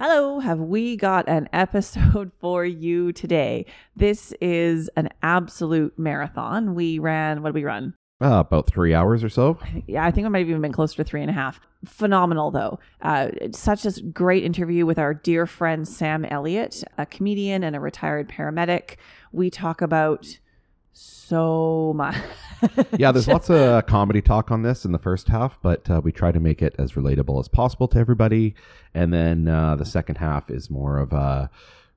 Hello, have we got an episode for you today? This is an absolute marathon. We ran, what did we run? Uh, about three hours or so. Yeah, I think it might have even been closer to three and a half. Phenomenal, though. Uh, such a great interview with our dear friend Sam Elliott, a comedian and a retired paramedic. We talk about so much. Yeah, there's lots of comedy talk on this in the first half, but uh, we try to make it as relatable as possible to everybody. And then uh, the second half is more of a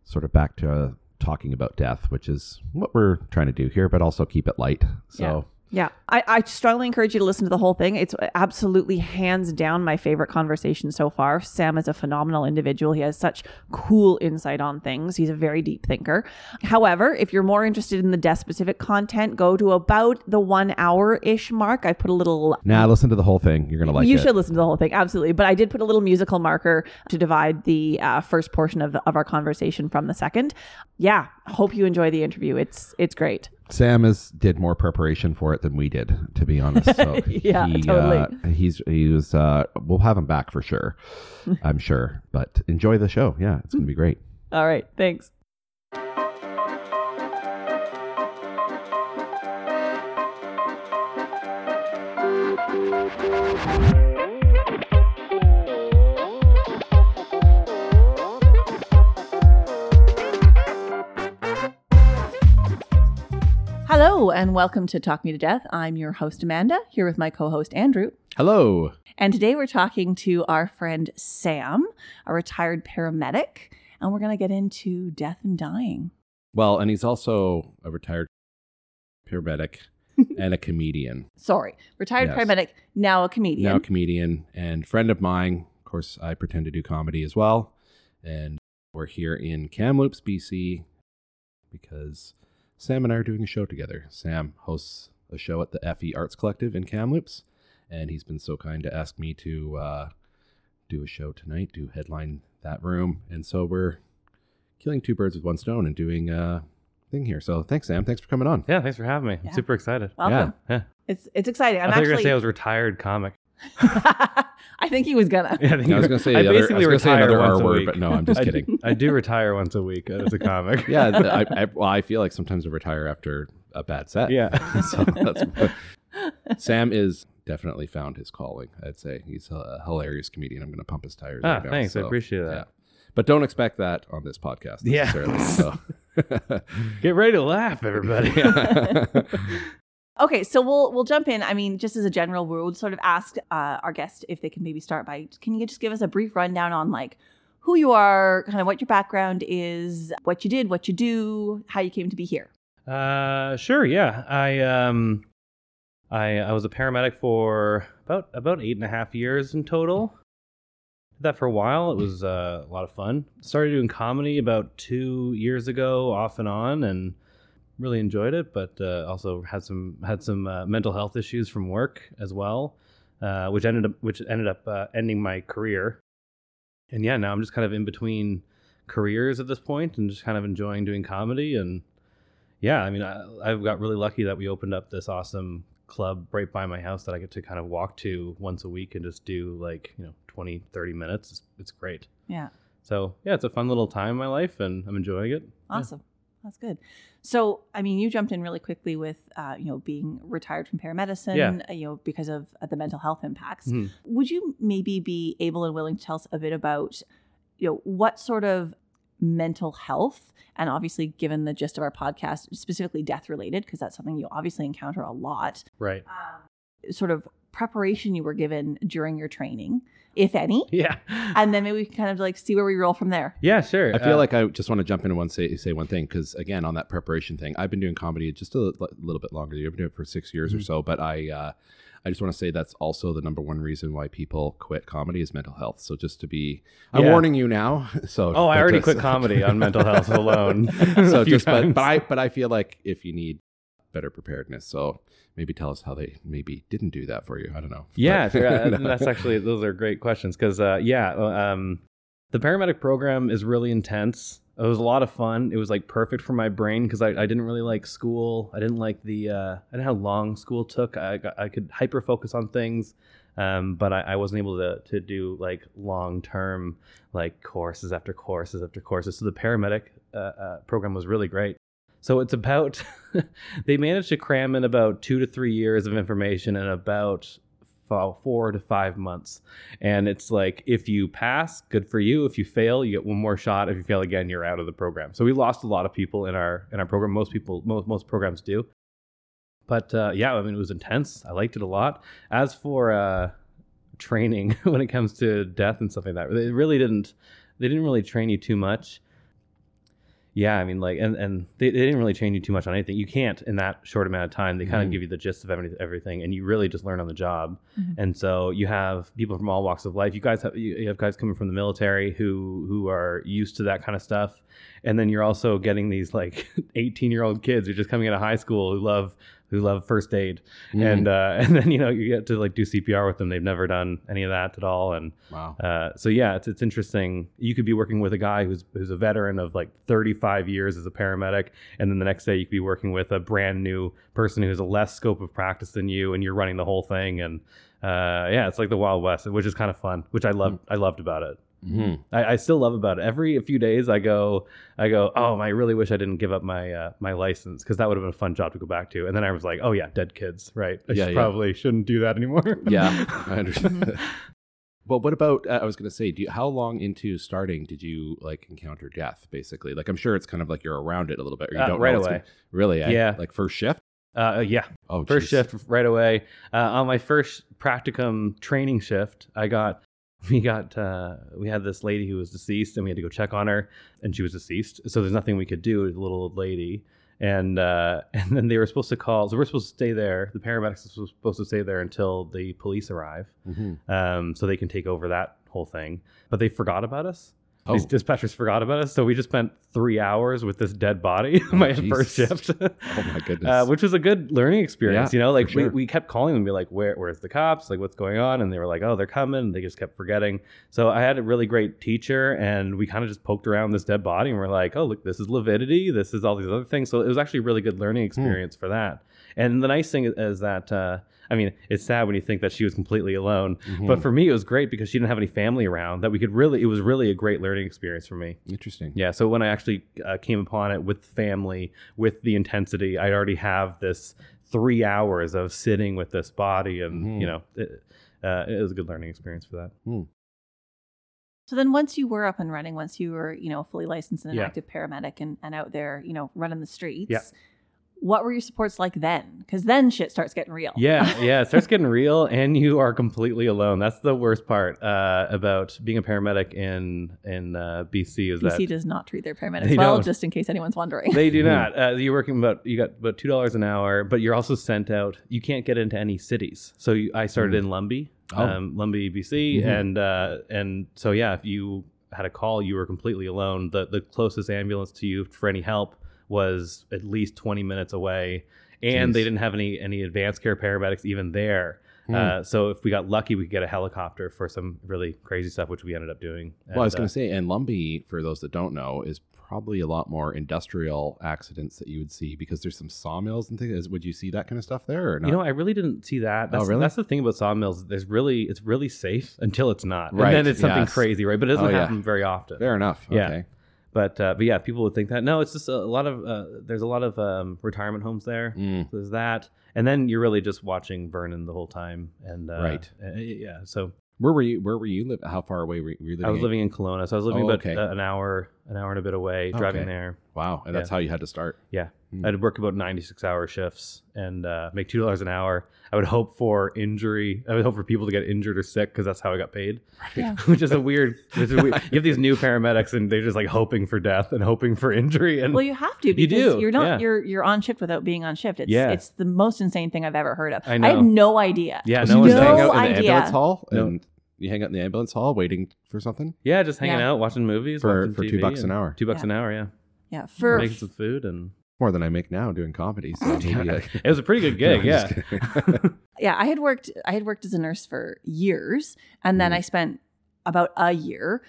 sort of back to talking about death, which is what we're trying to do here, but also keep it light. So. Yeah, I, I strongly encourage you to listen to the whole thing. It's absolutely hands down my favorite conversation so far. Sam is a phenomenal individual. He has such cool insight on things. He's a very deep thinker. However, if you're more interested in the death specific content, go to about the one hour ish mark. I put a little Now listen to the whole thing. You're gonna like you it. should listen to the whole thing, absolutely. But I did put a little musical marker to divide the uh, first portion of, the, of our conversation from the second. Yeah, hope you enjoy the interview. It's it's great. Sam has did more preparation for it than we did, to be honest. So Yeah, he, totally. Uh, he's he was. Uh, we'll have him back for sure. I'm sure. But enjoy the show. Yeah, it's gonna be great. All right, thanks. Hello, and welcome to Talk Me to Death. I'm your host, Amanda, here with my co host, Andrew. Hello. And today we're talking to our friend Sam, a retired paramedic, and we're going to get into death and dying. Well, and he's also a retired paramedic and a comedian. Sorry, retired Yes. paramedic, now a comedian. Now a comedian and friend of mine. Of course, I pretend to do comedy as well. And we're here in Kamloops, BC, because Sam and I are doing a show together. Sam hosts a show at the FE Arts Collective in Kamloops, and he's been so kind to ask me to uh, do a show tonight, to headline that room. And so we're killing two birds with one stone and doing a thing here. So thanks, Sam. Thanks for coming on. Yeah, thanks for having me. Yeah. I'm super excited. Welcome. Yeah. It's it's exciting. I'm I thought you were actually. gonna say I was a retired comic. I think he was gonna. Yeah, I, think I was going to say, I the other, I basically was gonna say another once R a word, week. but no, I'm just I- kidding. I do retire once a week as a comic. yeah, I, I, well, I feel like sometimes I retire after a bad set. Yeah. so that's, Sam is definitely found his calling. I'd say he's a hilarious comedian. I'm going to pump his tires. Ah, right now, thanks. I so, appreciate Yeah, that. but don't expect that on this podcast Yeah. necessarily. So. Get ready to laugh, everybody. Okay, so we'll we'll jump in. I mean, just as a general rule, we'll sort of ask uh, our guest if they can maybe start by can you just give us a brief rundown on like who you are, kind of what your background is, what you did, what you do, how you came to be here. Uh, sure. Yeah, I um, I I was a paramedic for about about eight and a half years in total. Did that for a while. It was uh, a lot of fun. Started doing comedy about two years ago, off and on, and really enjoyed it. But uh, also had some had some uh, mental health issues from work as well, uh, which ended up which ended up uh, ending my career. And yeah, now I'm just kind of in between careers at this point, and just kind of enjoying doing comedy and yeah, I mean, I, I've got really lucky that we opened up this awesome club right by my house that I get to kind of walk to once a week and just do like, you know, 20, 30 minutes. It's, it's great. Yeah, So, yeah, it's a fun little time in my life and I'm enjoying it. Yeah. awesome. That's good. So, I mean, you jumped in really quickly with, uh, you know, being retired from paramedicine, Yeah. uh, you know, because of uh, the mental health impacts. Mhm. Would you maybe be able and willing to tell us a bit about, you know, what sort of mental health, and obviously, given the gist of our podcast, specifically death related, because that's something you obviously encounter a lot, Right. sort of preparation you were given during your training, if any, Yeah. and then maybe we can kind of like see where we roll from there. Yeah, sure. I feel Uh, like I just want to jump in and one say say one thing because again on that preparation thing, I've been doing comedy just a little bit longer. You've been doing it for six years or Mhm. so, but I uh, I just want to say that's also the number one reason why people quit comedy is mental health. So just to be, I'm Yeah. warning you now. So Oh, I already just- quit comedy on mental health alone. so just but, but I but I feel like if you need better preparedness, so maybe tell us how they maybe didn't do that for you. I don't know. Yeah, But- sure. Uh, that's actually those are great questions because uh, yeah, um, the paramedic program is really intense. It was a lot of fun. It was like perfect for my brain because I, I didn't really like school. I didn't like the uh, I didn't know how long school took. I I could hyper focus on things. Um, but I, I wasn't able to to do like long term like courses after courses after courses. So the paramedic uh, uh, program was really great. So it's about they managed to cram in about two to three years of information in about four to five months. And it's like if you pass, good for you. If you fail, you get one more shot. If you fail again, you're out of the program. So we lost a lot of people in our in our program. Most people, most most programs do. But uh, yeah, I mean, it was intense. I liked it a lot. As for uh, training, when it comes to death and stuff like that, they really didn't. They didn't really train you too much. Yeah, I mean, like, and and they, they didn't really train you too much on anything. You can't in that short amount of time. They kind of give you the gist of every, everything, and you really just learn on the job. Mhm. And so you have people from all walks of life. You guys have you you have guys coming from the military who who are used to that kind of stuff, and then you're also getting these like 18 year old kids who are just coming out of high school who love who love first aid, Mm. and uh, and then you know you get to like do CPR with them. They've never done any of that at all, and wow. uh, so yeah, it's it's interesting. You could be working with a guy who's who's a veteran of like 35 years as a paramedic, and then the next day you could be working with a brand new person who has a less scope of practice than you, and you're running the whole thing. And uh, yeah, it's like the Wild West, which is kind of fun, which I loved. I loved about it. Mhm. I, I still love about it. Every few days, I go, I go, oh, I really wish I didn't give up my uh, my license because that would have been a fun job to go back to. And then I was like, oh yeah, dead kids, right? I Yeah, should yeah. probably shouldn't do that anymore. Yeah, I understand. well, what about? Uh, I was going to say, do you, how long into starting did you like encounter death? Basically, like I'm sure it's kind of like you're around it a little bit, or you Uh, don't right away. gonna- really? eh? Yeah. like first shift. Uh, yeah, Oh, First geez. shift right away. Uh, on my first practicum training shift, I got we got uh, we had this lady who was deceased, and we had to go check on her, and she was deceased. So there's nothing we could do. with The little old lady, and uh, and then they were supposed to call. So we're supposed to stay there. The paramedics were supposed to stay there until the police arrive, Mhm. um, so they can take over that whole thing. But they forgot about us. Oh, These dispatchers forgot about us, so we just spent three hours with this dead body. Oh, my Jesus. first shift. oh my goodness. Uh, which was a good learning experience. Yeah, you know, like sure. we, we kept calling them and be like, Where where's the cops? Like what's going on? And they were like, Oh, they're coming. They just kept forgetting. So I had a really great teacher and we kind of just poked around this dead body and we're like, Oh, look, this is lividity, this is all these other things. So it was actually a really good Hmm. learning experience for that. And the nice thing is, is that uh, I mean, it's sad when you think that she was completely alone. Mhm. But for me it was great because she didn't have any family around that we could really it was really a great learning experience for me. interesting. Yeah, so when I actually uh, came upon it with family, with the intensity, I already have this three hours of sitting with this body, and Mhm. you know, it, uh, it was a good learning experience for that. So then once you were up and running, once you were, you know, fully licensed and an Yeah. active paramedic and, and out there, you know, running the streets, Yeah. What were your supports like then? Because then shit starts getting real. Yeah, yeah, it starts getting real, and you are completely alone. That's the worst part uh, about being a paramedic in in uh, BC is BC that does not treat their paramedics well, don't. just in case anyone's wondering. They do Mhm. not. Uh, you're working about you got about two dollars an hour, but you're also sent out. You can't get into any cities. So you, I started in Lumby, Oh. um, Lumby, BC, Mhm. and uh, and so yeah, if you had a call, you were completely alone. The the closest ambulance to you for any help was at least 20 minutes away, and Jeez. they didn't have any any advanced care paramedics even there. Hmm. Uh, so if we got lucky, we could get a helicopter for some really crazy stuff, which we ended up doing. well, I was going uh, to say, and Lumby, for those that don't know, is probably a lot more industrial accidents that you would see because there's some sawmills and things. Would you see that kind of stuff there or not? You know, I really didn't see that. That's, Oh, really? That's the thing about sawmills. There's really, it's really safe until it's not, Right, and then it's something yes. crazy, right? But it doesn't Oh, yeah. happen very often. Fair enough. Yeah. Okay. But uh, but yeah, people would think that. No, it's just a lot of uh, there's a lot of um, retirement homes there. Mm. There's that, and then you're really just watching Vernon the whole time, and uh, Right. uh, yeah. So Where were you? Where were you? Live? How far away were you living? I was in- living in Kelowna, so I was living Oh, about okay. uh, an hour, an hour and a bit away, driving Okay. there. Wow, and that's Yeah. how you had to start. Yeah. Hmm. I'd work about 96 hour shifts and uh, make two dollars an hour. I would hope for injury. I would hope for people to get injured or sick because that's how I got paid. Yeah. which is a weird. Which is weird. You have these new paramedics and they're just like hoping for death and hoping for injury. And Well, you have to You because You're not yeah. you're you're on shift without being on shift. It's Yeah. it's the most insane thing I've ever heard of. I I, had no idea. yeah, So no you one's no hang out in the idea. ambulance hall, No. and you hang out in the ambulance hall waiting for something Yeah, just hanging Yeah. out, watching movies for watching for two bucks an hour. Two bucks Yeah. an hour, yeah. Yeah, for Making some food and More than I make now doing comedy. So maybe I, it was a pretty good gig. No, yeah. yeah, I had worked I had worked as a nurse for years, and then Mhm. I spent about a year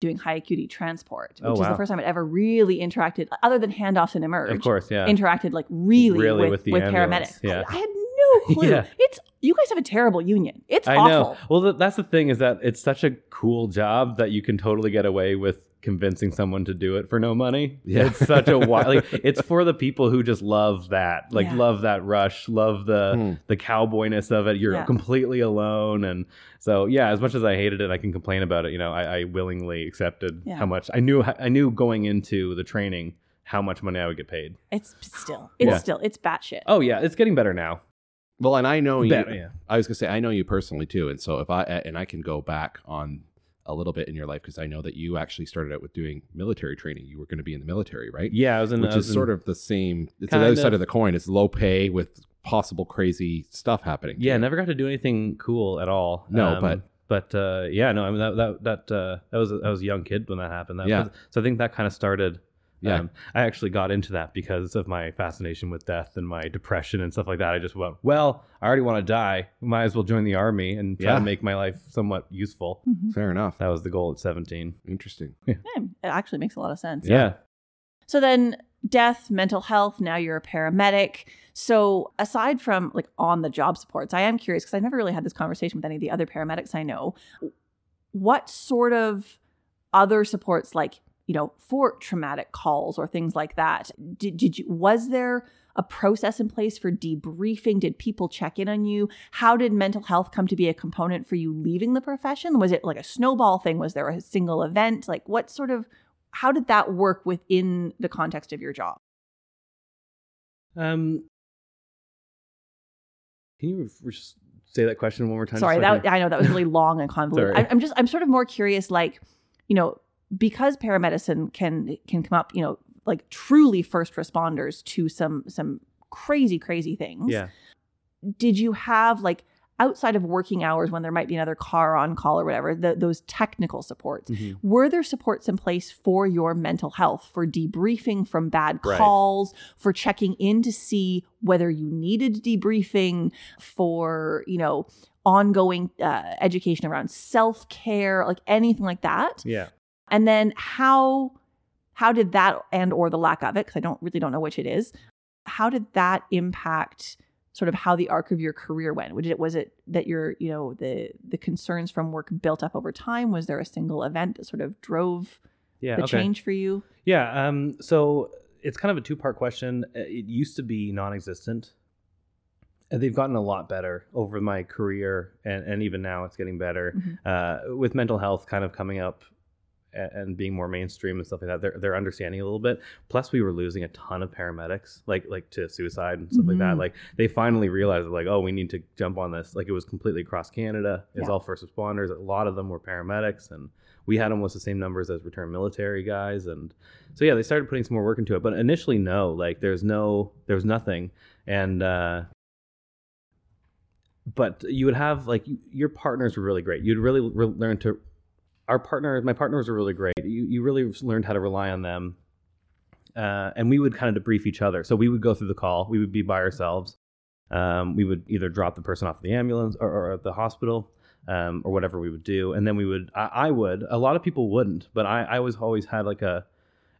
doing high acuity transport, which Oh, is the first time I'd ever really interacted, other than handoffs and emerge. Of course, yeah. interacted like really, Really with, with the with paramedics. yeah. I, I had no clue. Yeah. It's you guys have a terrible union. It's I awful. know. Well, th- that's the thing is that it's such a cool job that you can totally get away with convincing someone to do it for no money. Yeah. It's such a wild. Like, it's for the people who just love that, like Yeah. love that rush, love the Hmm. the cowboyness of it. You're Yeah. completely alone, and so yeah. As much as I hated it, I can complain about it. You know, I, I willingly accepted Yeah. how much I knew. I knew going into the training how much money I would get paid. It's still. It's Yeah. still. It's batshit. Oh yeah, it's getting better now. Well, and I know you. Better, yeah. I was gonna say I know you personally too, and so if I and I can go back on a little bit in your life because I know that you actually started out with doing military training. You were going to be in the military, right? Yeah, I was in. Which was is in- sort of the same. It's the other side of. of the coin. It's low pay with possible crazy stuff happening. Yeah, never got to do anything cool at all. No, but- but uh, yeah, no, I mean that that that uh, that was I was a young kid when that happened. That Yeah. was- so I think that kind of started. Yeah. um, I actually got into that because of my fascination with death and my depression and stuff like that. I just went, well, I already want to die. Might as well join the army and try Yeah. to make my life somewhat useful. Mhm. Fair enough. That was the goal at seventeen. Interesting. Yeah, it actually makes a lot of sense. Yeah. So then death, mental health, now you're a paramedic. So aside from like on the job supports, I am curious because I've never really had this conversation with any of the other paramedics I know. What sort of other supports like, you know, for traumatic calls or things like that? Did, did you was there a process in place for debriefing? Did people check in on you? How did mental health come to be a component for you leaving the profession? Was it like a snowball thing? Was there a single event? Like what sort of how did that work within the context of your job? Um, can you re- say that question one more time? Sorry, just so I that I know that was really long and convoluted. I, I'm just I'm sort of more curious, like you know, because paramedicine can can come up, you know, like truly first responders to some some crazy crazy things. Yeah. Did you have like outside of working hours when there might be another car on call or whatever, the, those technical supports? Mhm. Were there supports in place for your mental health, for debriefing from bad Right. calls, for checking in to see whether you needed debriefing, for, you know, ongoing uh, education around self care, like anything like that? Yeah. And then how how did that and or the lack of it, because I don't really don't know which it is, how did that impact sort of how the arc of your career went? Was it was it that your, you know, the the concerns from work built up over time? Was there a single event that sort of drove Yeah. the okay. change for you? Yeah. Um, so it's kind of a two part question. Uh, It used to be non existent. And they've gotten a lot better over my career, and, and even now it's getting better. Mhm. Uh, with mental health kind of coming up and being more mainstream and stuff like that, they're, they're understanding a little bit. Plus, we were losing a ton of paramedics, like like to suicide and stuff like that. Mhm. Like they finally realized, like, oh, we need to jump on this. Like it was completely across Canada. It was Yeah. all first responders. A lot of them were paramedics, and we had almost the same numbers as return military guys. And so yeah, they started putting some more work into it. But initially, no, like there's no, there's nothing, and uh, but you would have like your partners were really great. You'd really re- learn to. Our partners, my partners were really great. You you really learned how to rely on them, uh, and we would kind of debrief each other. So we would go through the call. We would be by ourselves. Um, we would either drop the person off the ambulance or, or at the hospital, um, or whatever we would do, and then we would. I, I would. A lot of people wouldn't, but I I was always had like a.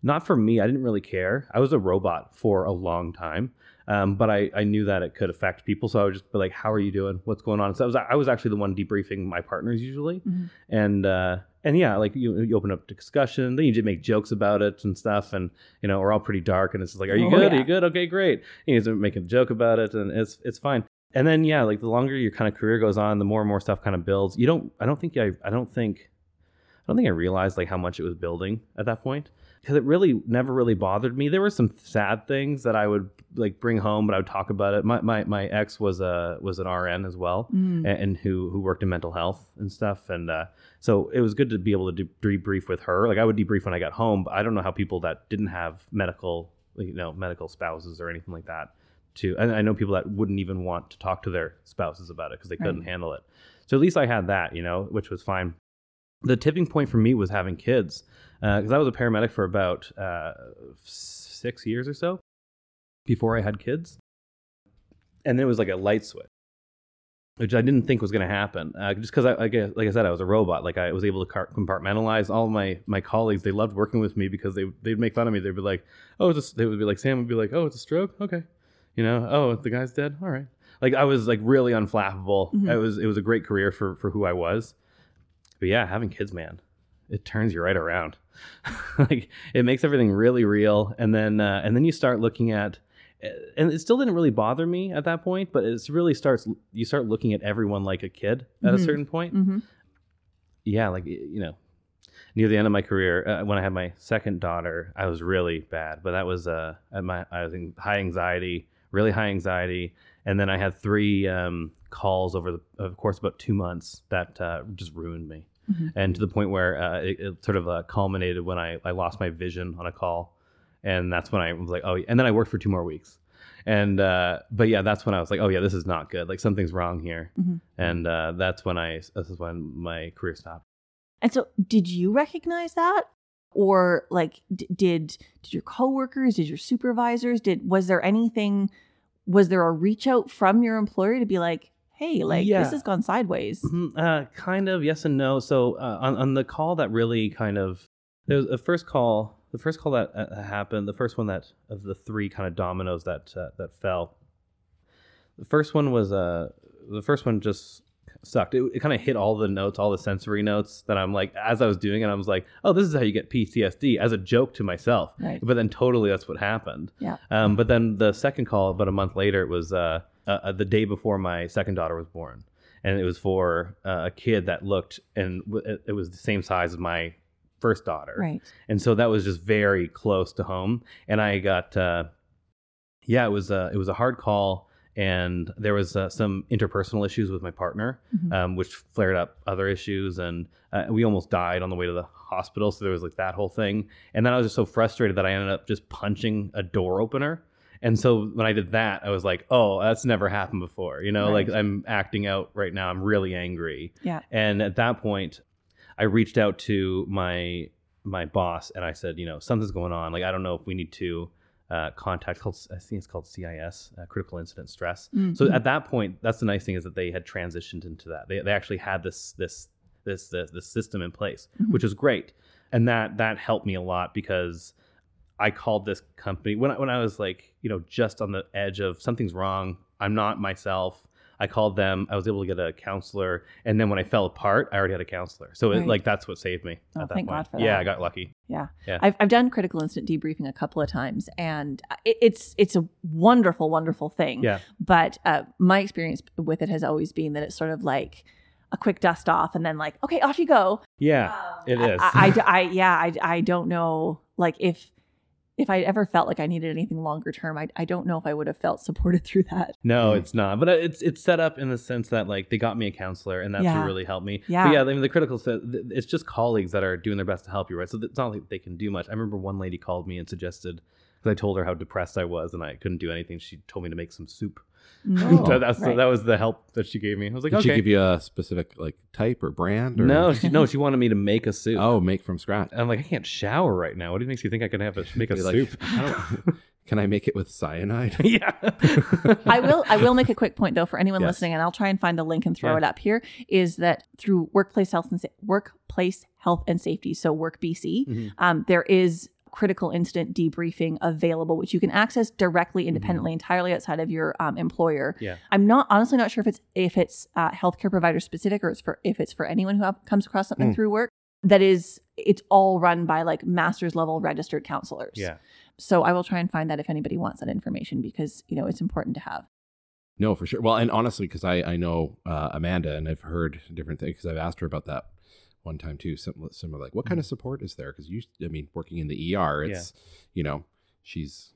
Not for me. I didn't really care. I was a robot for a long time. Um, but I, I knew that it could affect people, so I would just be like, "How are you doing? What's going on?" So I was I was actually the one debriefing my partners usually, Mhm. and uh, and yeah, like you you open up discussion, then you just make jokes about it and stuff, and you know we're all pretty dark, and it's just like, "Are you Oh, good? Are you good? Okay, great." And you just making a joke about it, and it's it's fine. And then yeah, like the longer your kind of career goes on, the more and more stuff kind of builds. You don't. I don't think I. I don't think. I don't think I realized like how much it was building at that point because it really never really bothered me. There were some sad things that I would like bring home, but I would talk about it. My my, my ex was a was an RN as well, Mm. and, and who who worked in mental health and stuff, and uh, so it was good to be able to de- debrief with her. Like I would debrief when I got home, but I don't know how people that didn't have medical you know medical spouses or anything like that. To and I know people that wouldn't even want to talk to their spouses about it because they couldn't Right. handle it. So at least I had that, you know, which was fine. The tipping point for me was having kids because I was a paramedic for about uh, six years or so before I had kids, and then it was like a light switch, which I didn't think was going to happen. Uh, just because, I, I guess, like I said, I was a robot. Like I was able to compartmentalize. All my my colleagues they loved working with me because they they'd make fun of me. They'd be like, "Oh, it's a, they would be like Sam would be like, oh, it's a stroke, okay." You know, oh, the guy's dead. All right. like I was like really unflappable. Mhm. It was it was a great career for for who I was. But yeah, having kids, man, it turns you right around. like it makes everything really real, and then uh, and then you start looking at. And it still didn't really bother me at that point, but it really starts. You start looking at everyone like a kid at a Mhm. certain point. hmm Yeah, like you know, near the end of my career, uh, when I had my second daughter, I was really bad. But that was uh, at my I was in high anxiety, really high anxiety, and then I had three um, calls over the of course about two months that uh, just ruined me, Mhm. and to the point where uh, it, it sort of uh, culminated when I I lost my vision on a call, and that's when I was like, oh, and then I worked for two more weeks. And uh, but yeah, that's when I was like, oh yeah, this is not good. Like something's wrong here, Mhm. and uh, that's when I this is when my career stopped. And so, did you recognize that, or like, d- did did your coworkers, did your supervisors, did was there anything? Was there a reach out from your employer to be like, hey, like Yeah. this has gone sideways? Mhm, Uh, kind of yes and no. So uh, on on the call that really kind of there was a first call. The first call that uh, happened, the first one that of the three kind of dominoes that uh, that fell. The first one was uh the first one just sucked. It, it kind of hit all the notes, all the sensory notes that I'm like as I was doing it, I was like, oh, this is how you get PTSD as a joke to myself. Right. But then totally that's what happened. Yeah. Um, but then the second call, about a month later, it was uh, uh, the day before my second daughter was born, and it was for uh, a kid that looked and w- it- it was the same size as my first daughter, Right. and so that was just very close to home. And I got, uh, yeah, it was a it was a hard call, and there was uh, some interpersonal issues with my partner, Mhm. um, which flared up other issues, and uh, we almost died on the way to the hospital. So there was like that whole thing, and then I was just so frustrated that I ended up just punching a door opener. And so when I did that, I was like, "Oh, that's never happened before." You know, like I'm acting out right now. I'm really angry. Yeah. And at that point, I reached out to my my boss and I said, you know, something's going on. Like I don't know if we need to uh, contact. Called, I think it's called CIS, uh, critical incident stress. So Mhm. at that point, that's the nice thing is that they had transitioned into that. They, they actually had this this this this, this system in place, Mhm. which was great, and that that helped me a lot because I called this company when I, when I was like you know just on the edge of something's wrong. I'm not myself. I called them. I was able to get a counselor, and then when I fell apart, I already had a counselor. So it, like that's what saved me. Oh, at that thank point. God for that. Yeah. I got lucky. Yeah. Yeah. I've, I've done critical incident debriefing a couple of times and it, it's it's a wonderful wonderful thing Yeah. but uh, my experience with it has always been that it's sort of like a quick dust off and then like okay off you go Yeah. it is. I- I, I, I- yeah I, I don't know like if if I ever felt like I needed anything longer term I, I don't know if I would have felt supported through that No, Mm. it's not. But uh, it's it's set up in the sense that like they got me a counselor, and that's Yeah. what really helped me. Yeah. But yeah. I mean, the critical set, it's just colleagues that are doing their best to help you, right? So it's not like they can do much. I remember one lady called me and suggested because I told her how depressed I was and I couldn't do anything. She told me to make some soup. Mm. So that's right. that was the help that she gave me. I was like, Did okay. she give you a specific like type or brand? Or? no, she no, she wanted me to make a soup. Oh, make from scratch. And I'm like, I can't shower right now. What makes you think you think I can have a make a Be like, soup? I don't- Can I make it with cyanide? yeah. I will I will make a quick point though for anyone Yes. listening, and I'll try and find the link and throw Yeah. it up here. Is that through workplace health and sa- workplace health and safety, so Work BC, Mhm. um, there is critical incident debriefing available, which you can access directly, independently, entirely outside of your um, employer. Yeah. I'm not honestly not sure if it's if it's uh, healthcare provider specific or it's for if it's for anyone who comes across something Mm. through work. That is, it's all run by like master's level registered counselors. Yeah. So I will try and find that if anybody wants that information because you know it's important to have. No, for sure. Well, and honestly, because I I know uh, Amanda and I've heard different things because I've asked her about that one time too. Some similar like, what kind of support is there? Because you, I mean, working in the ER, it's you know, she's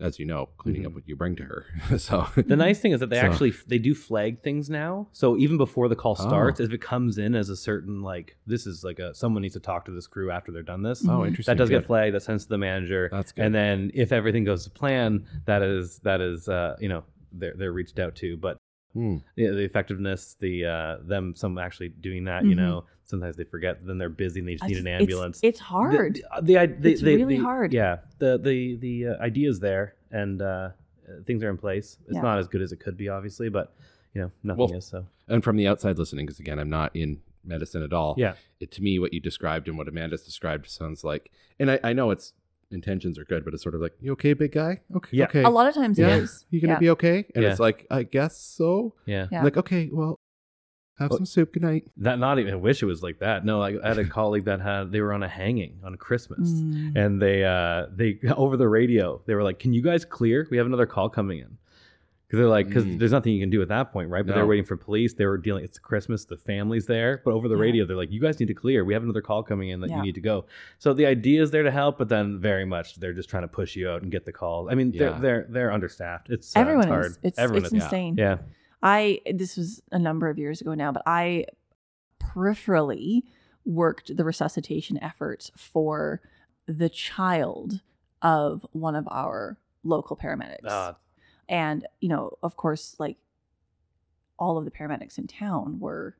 as you know, cleaning up Mhm. what you bring to her. so The nice thing is that they So- actually they do flag things now. So even before the call Oh. starts, if it comes in as a certain like this is like a someone needs to talk to this crew after they're done this. oh, interesting. That does Good. get flagged. That sends to the manager, That's good. and then if everything goes to plan, that is that is uh, you know they're they're reached out to. But Hmm. the, the effectiveness, the uh, them some actually doing that, you Mhm. know, sometimes they forget. Then they're busy and they just need an ambulance. It's, hard. The, the, the, the, It's the- really the- hard. Yeah, the the the uh, idea's there and uh, things are in place. It's Yeah. not as good as it could be, obviously, but you know nothing Well, is. So And from the outside listening, because again, I'm not in medicine at all. yeah, It, to me, what you described and what Amanda's described sounds like, and I, I know it's intentions are good, but it's sort of like, you okay, big guy? Okay, Yeah. okay. A lot of times yeah, it is. you gonna yeah. be okay? And Yeah. it's like, I guess so. Yeah. Yeah. Like, okay, well, have Well- some soup. Good night. That not even I wish it was like that. No, like I had a colleague that had they were on a hanging on Christmas. Mm. And they uh they over the radio, they were like, Can you guys clear? We have another call coming in. Because they're like, because Mm. there's nothing you can do at that point, right? But they're waiting for police. They were dealing. It's Christmas. The family's there, but over the Yeah. radio, they're like, "You guys need to clear. We have another call coming in that Yeah. you need to go." So the idea is there to help, but then very much they're just trying to push you out and get the call. I mean, Yeah. they're they're they're understaffed. It's uh, Everyone it's hard. is. It's Everyone it's is. insane. Yeah. I this was a number of years ago now, but I peripherally worked the resuscitation efforts for the child of one of our local paramedics. Uh, and, you know, of course, like all of the paramedics in town were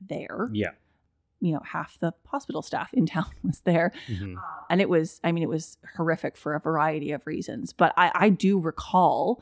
there. yeah. You know, half the hospital staff in town was there. Mhm. And it was, I mean, it was horrific for a variety of reasons. But I, I do recall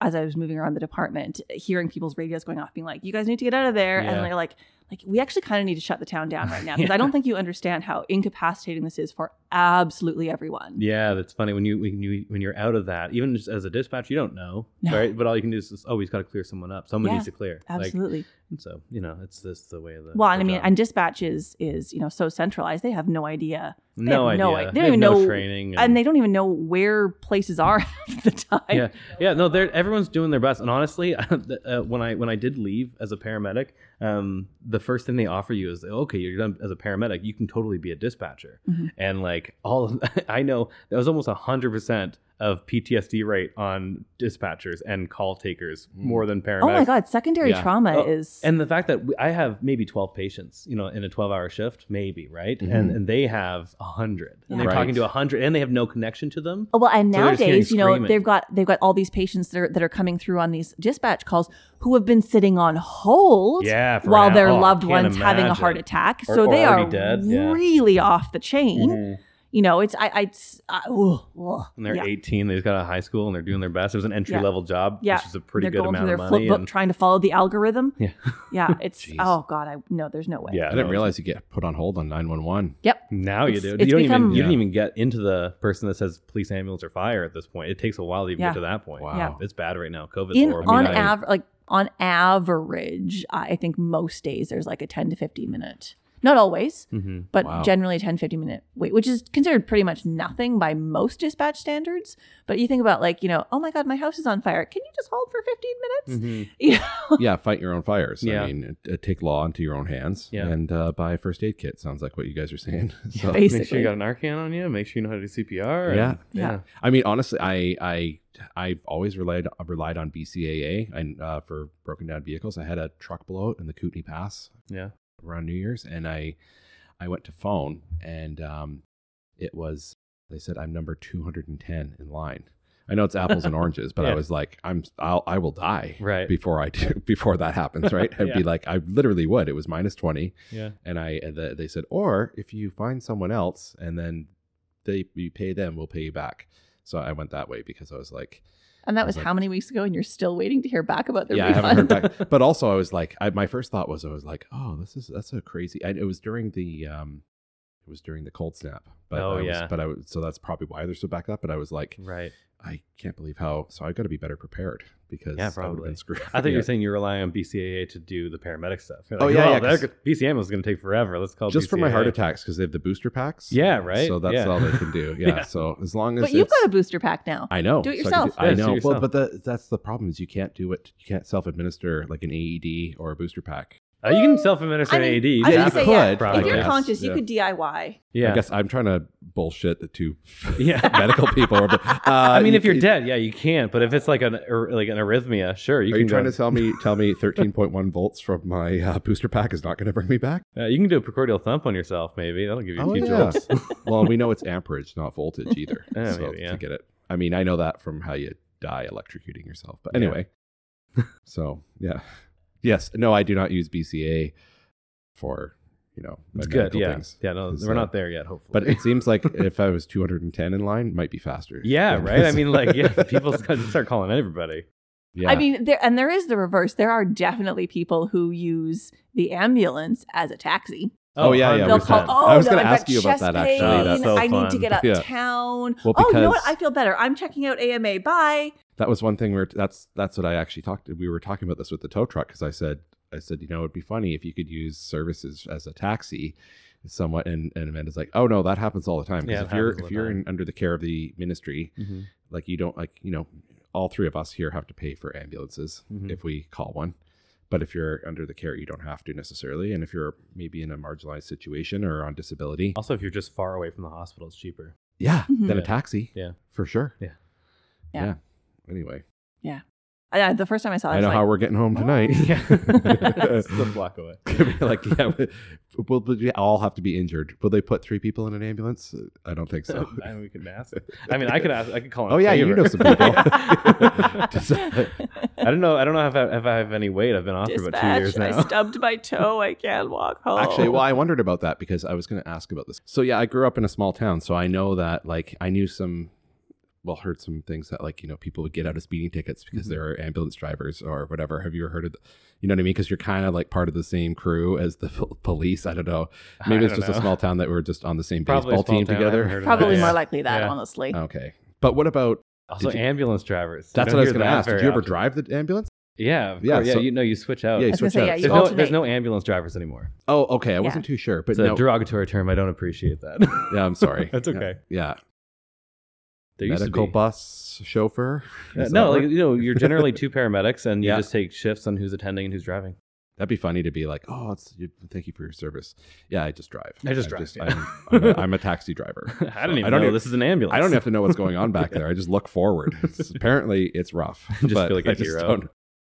as I was moving around the department, hearing people's radios going off, being like, "You guys need to get out of there," Yeah. and they're like, "Like we actually kind of need to shut the town down right now because I don't think you understand how incapacitating this is for absolutely everyone." Yeah, that's funny when you when you when you're out of that, even just as a dispatch, you don't know, No. right? But all you can do is, just, oh, he's got to clear someone up. Someone Yeah, needs to clear. Absolutely. and so you know, it's this the way of the. well, and I mean, job. and dispatch is is you know so centralized; they have no idea, no idea. no they don't even no know- training, and they don't even know where places are half the time. yeah, yeah. No, they're everyone's doing their best. And honestly, uh, when I when I did leave as a paramedic, um, the first thing they offer you is okay, you're done as a paramedic. You can totally be a dispatcher, Mhm. and like all of I know that was almost hundred percent of PTSD rate on dispatchers and call takers Mm. more than paramedics. Oh my god, secondary Yeah. trauma Oh, is and the fact that we, I have maybe 12 patients, you know, in a 12 hour shift, maybe, right? Mhm. And, and they have 100. And they're Right. talking to 100 and they have no connection to them. Oh, well, and So they're just hearing nowadays, you know, screaming. they've got they've got all these patients that are that are coming through on these dispatch calls who have been sitting on hold Yeah. for while an their hour. loved Can't ones having a heart attack. Or- so they or already are dead, yeah. really off the chain. Mhm. You know, it's I I, it's- I ugh, ugh, And they're yeah. 18. They just got out of high school and they're doing their best. It was an entry level job, Yeah. which is a pretty They're good going through amount their of money. book and- trying to follow the algorithm. Yeah. Yeah, it's oh god, I no, there's no way. yeah. I didn't realize you get put on hold on 911. Yep. Now you do. it's You don't become- even you don't even get into the person that says police, ambulance, or fire at this point. It takes a while to even Yeah. get to that point. Wow. Yeah. It's bad right now. COVID's In horrible. on I- average, like on average, I think most days there's like a 10 to 15 minute. Not always, hmm but Wow. generally a 10 15 minute wait which is considered pretty much nothing by most dispatch standards but you think about like you know oh my god my house is on fire can you just hold for 15 minutes hmm you know yeah, fight your own fires. Yeah. I mean, uh, take law into your own hands Yeah. and uh, buy a first aid kit. Sounds like what you guys are saying. So, basically. Make sure you got an Narcan on you. Make sure you know how to do CPR. and- Yeah. Yeah. I mean, honestly, I I I've always relied relied on BCAA and uh, for broken down vehicles. I had a truck blowout in the Kootenay Pass Yeah. Around New Year's, and I I went to phone, and um, it was they said I'm number 210 in line. I know it's apples and oranges, but I was like, I'm I'll, I will die Right. before I do before that happens, right? I'd Yeah. be like, I literally would. It was minus 20, Yeah. and I the, they said, or if you find someone else and then they you pay them, we'll pay you back. So I went that way because I was like, and that I was was like- how many weeks ago and you're still waiting to hear back about the yeah, I refund haven't heard back. But also, I was like, I, my first thought was, I was like, oh, this is that's a crazy. And it was during the um, it was during the cold snap. But Oh, I was, yeah. But I was so that's probably why they're so backed up. But I was like, Right. I can't believe how. So I got to be better prepared because Yeah, I would've probably. been screwed. I thought you Yeah. were saying you're relying on BCAA to do the paramedic stuff. You're Oh, like, yeah, "Oh, yeah, 'cause- that- BCAA is going to take forever. Let's call just for my heart attacks because they have the booster packs. Yeah, right? So that's Yeah. all they can do. Yeah. Yeah. So as long as but you've got a booster pack now I know. Do it So I can yourself. I Yeah, do it know. Well, but the, that's the problem is you can't do it. You can't self-administer like an AED or a booster pack. Uh, you can self-administer I an mean, AED. I You Yeah, you say, to- yeah, could, probably, if you're yes. conscious you Yeah. could diy Yeah. I guess I'm trying to bullshit to Yeah. medical people. But, uh, I mean, if you're you- dead, yeah, you can't. But if it's like an or like an arrhythmia, sure, you are can you trying go, to tell me tell me 13.1 volts from my uh, booster pack is not going to bring me back? uh, you can do a precordial thump on yourself. Maybe that'll give you a Oh, few yeah. jolts. well, we know it's amperage, not voltage either. Yeah, so maybe, yeah. to get it, I mean, I know that from how you die electrocuting yourself. But Yeah. anyway, so yeah, yes, no, I do not use BCA for you know It's good. Yeah. things. Yeah. No, It's, we're uh, not there yet. Hopefully. But it seems like if I was 210 in line, it might be faster. yeah, right. I mean, like, yeah, people start calling everybody. yeah. i mean there and there is the reverse there are definitely people who use the ambulance as a taxi Oh, yeah, yeah, They'll call. Oh, I was no, gonna I've got ask you about chest that, actually. pain. Oh, that's so I need to fun. get Yeah. uptown. Well, oh, you know what? I feel better. I'm checking out AMA. Bye. That was one thing where that's that's what I actually talked. We were talking about this with the tow truck because I said I said you know it'd be funny if you could use services as a taxi, somewhat. And and Amanda's like, oh no, that happens all the time. Yeah, Because it if you're if you're in, under the care of the ministry, Mhm. like you don't like you know all three of us here have to pay for ambulances Mhm. if we call one. But if you're under the care, you don't have to necessarily. And if you're maybe in a marginalized situation or on disability, Also, if you're just far away from the hospital, it's cheaper. yeah, Mhm. then a taxi, Yeah. for sure. Yeah. Yeah. Anyway, Yeah. I, the first time I saw it, I I was know like, how we're getting home tonight. Yeah, the block away. like, yeah, will, will we all have to be injured? Will they put three people in an ambulance? I don't think so. I mean, we could ask. I mean, I could ask. I could call. oh a yeah, you know some people. Uh, I don't know. I don't know if I, if I have any weight. I've been off for about two years now. I stubbed my toe. I can't walk home. Actually, well, I wondered about that because I was going to ask about this. So yeah, I grew up in a small town, so I know that like I knew some, well, heard some things that like you know people would get out of speeding tickets because Mhm. they're ambulance drivers or whatever. Have you ever heard of? The, you know what I mean? Because you're kind of like part of the same crew as the police. I don't know. Maybe it's don't just a small town that we're just on the same Probably baseball team town. I haven't together. Probably more Yeah. likely that, Yeah. honestly. Okay, but what about? Also, you- ambulance drivers. That's what I was going to ask. Did you ever often. drive the ambulance? Yeah, of Yeah, course. yeah. so- you know, you switch out. Yeah, you switch say, out. yeah, you there's no, there's no ambulance drivers anymore. Oh, okay. I Yeah. wasn't too sure, but It's no. a derogatory term. I don't appreciate that. yeah, I'm sorry. That's Yeah, okay. Yeah, there medical bus chauffeur. Uh, no, like you know, you're generally two paramedics, and you Yeah. just take shifts on who's attending and who's driving. That'd be funny to be like, oh, it's, you, thank you for your service. Yeah, I just drive. I just I'm drive, yeah. I'm, I'm, a, I'm a taxi driver. I don't even I don't know even- this is an ambulance. I don't have to know what's going on back there. I just look forward. It's- apparently, it's rough. Just but feel like I a just hero.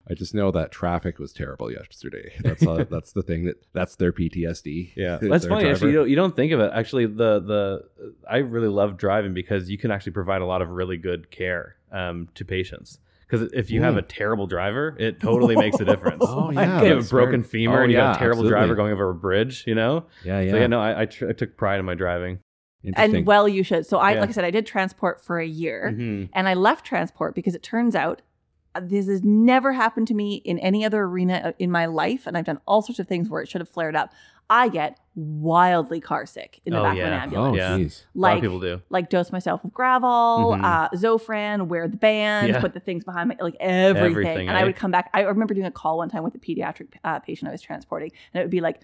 Don't. I just know that traffic was terrible yesterday. That's all, that's the thing that that's their PTSD. Yeah, that's funny. driver. Actually, you don't, you don't think of it. Actually, the the I really love driving because you can actually provide a lot of really good care um, to patients. Because if you have Mm. a terrible driver, it totally makes a difference. Oh, yeah, you have a broken very- femur Oh, and you yeah, have a terrible absolutely. driver going over a bridge. You know. Yeah, yeah. So yeah, no, I I, tr- I took pride in my driving. And well, you should. So I, Yeah. like I said, I did transport for a year, Mhm. and I left transport because it turns out this has never happened to me in any other arena uh, in my life, and I've done all sorts of things where it should have flared up. I get wildly car sick in the Oh, back of yeah. an oh, ambulance. Yeah. jeez. a lot Like of people do. like dose myself with Gravol, Mhm. uh, Zofran, wear the band, Yeah. put the things behind my like everything. Everything, and I eh? would come back. I remember doing a call one time with a pediatric uh, patient I was transporting, and it would be like,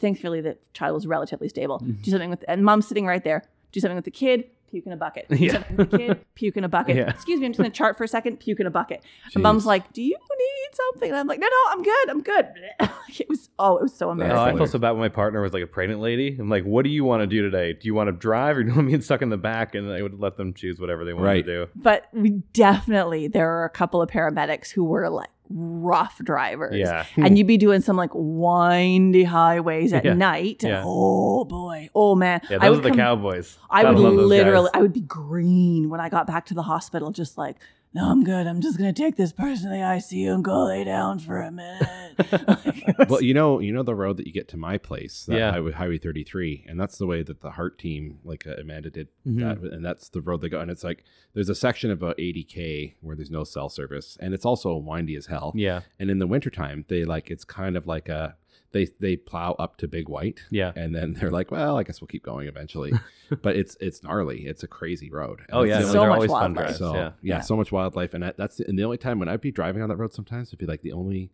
thankfully the child was relatively stable. Mhm. Do something with and mom's sitting right there. Do something with the kid. Puke in a bucket. Yeah. something kid. Puke in a bucket. Yeah. Excuse me, I'm just gonna chart for a second. Puke in a bucket. And mom's like, "Do you need something?" And I'm like, "No, no, I'm good. I'm good." it was oh, it was so Oh. I felt so bad when my partner was like a pregnant lady. I'm like, what do you want to do today? Do you want to drive or do you want me stuck in the back? And I would let them choose whatever they wanted Right. to do. but we definitely there are a couple of paramedics who were like rough drivers. Yeah. And hmm. you'd be doing some like windy highways at Yeah. night. Yeah. oh boy. Oh man. Yeah, I those would are the come- cowboys. I Gotta would love those literally guys. I would be green when I got back to the hospital, just like, no, I'm good. I'm just gonna take this person to the ICU and go lay down for a minute. Like, was- well, you know, you know the road that you get to my place, that Yeah. highway, highway 33, and that's the way that the Heart team, like uh, Amanda did, Mhm. that, and that's the road they go. And it's like there's a section of about 80k where there's no cell service, and it's also windy as hell. Yeah. And in the wintertime, they like it's kind of like a they they plow up to Big White, Yeah. and then they're like, well, I guess we'll keep going eventually. but it's it's gnarly. It's a crazy road. And Oh yeah. So much always fun wildlife. drives. so yeah. yeah. Yeah. so much wildlife, and that, that's the, and the only time when I'd be driving on that road, sometimes it'd be like the only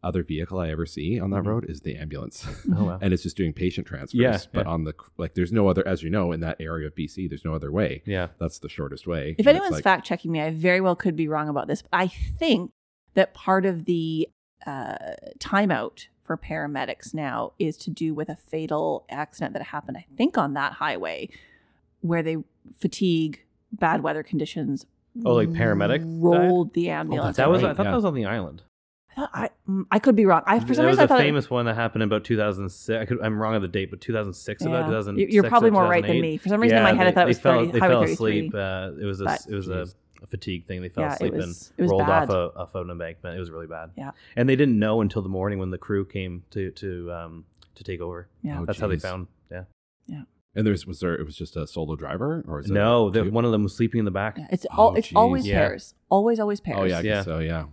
other vehicle I ever see on that Mhm. road is the ambulance, Oh wow. and it's just doing patient transfers. Yeah, but yeah. on the like, there's no other, as you know, in that area of BC, there's no other way. Yeah. That's the shortest way. if And anyone's like, fact checking me, I very well could be wrong about this. But I think that part of the uh, timeout for paramedics now is to do with a fatal accident that happened, I think, on that highway where they fatigue, bad weather conditions. Oh, like paramedic died? rolled the ambulance. that's That was right, I thought yeah. that was on the island. I, I, mm, could be wrong. I for some there was reason I a thought it- famous one that happened in about 2006. I could, I'm wrong on the date, but 2006 about Yeah. 2000. You- You're probably more right than me. For some reason in my head I thought it was fell, 30, they fell asleep. Uh, it was a but- it was a, Jeez. a fatigue thing. They fell Yeah, it asleep was- and it was rolled bad. off a, off an embankment. It was really bad. Yeah. and they didn't know until the morning when the crew came to to um to take over. Yeah. Oh, That's how they found. Yeah. Yeah. And there's was there it was just a solo driver or is it No, a the, one of them was sleeping in the back. Yeah, it's Oh, all it's geez. always Yeah. pairs. Always, always pairs. Oh yeah, I Yeah. so yeah.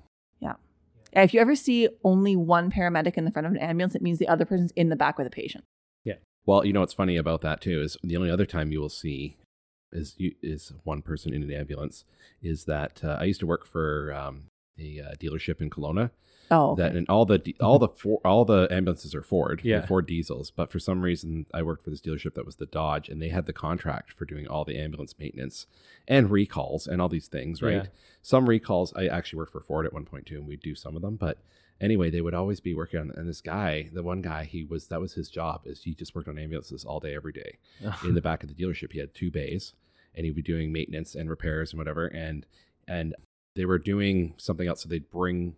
Yeah, If you ever see only one paramedic in the front of an ambulance, it means the other person's in the back with a patient. Yeah. Well, you know what's funny about that too is the only other time you will see is is one person in an ambulance is that uh, I used to work for um, a uh, dealership in Kelowna Oh, that and all the di- all the for, all the ambulances are Ford, Yeah. Ford diesels. But for some reason, I worked for this dealership that was the Dodge, and they had the contract for doing all the ambulance maintenance and recalls and all these things. Right? Yeah. Some recalls, I actually worked for Ford at one point too, and we'd do some of them. But anyway, they would always be working on. And this guy, the one guy, he was that was his job is he just worked on ambulances all day, every day in the back of the dealership. He had two bays, and he'd be doing maintenance and repairs and whatever. And and they were doing something else, so they'd bring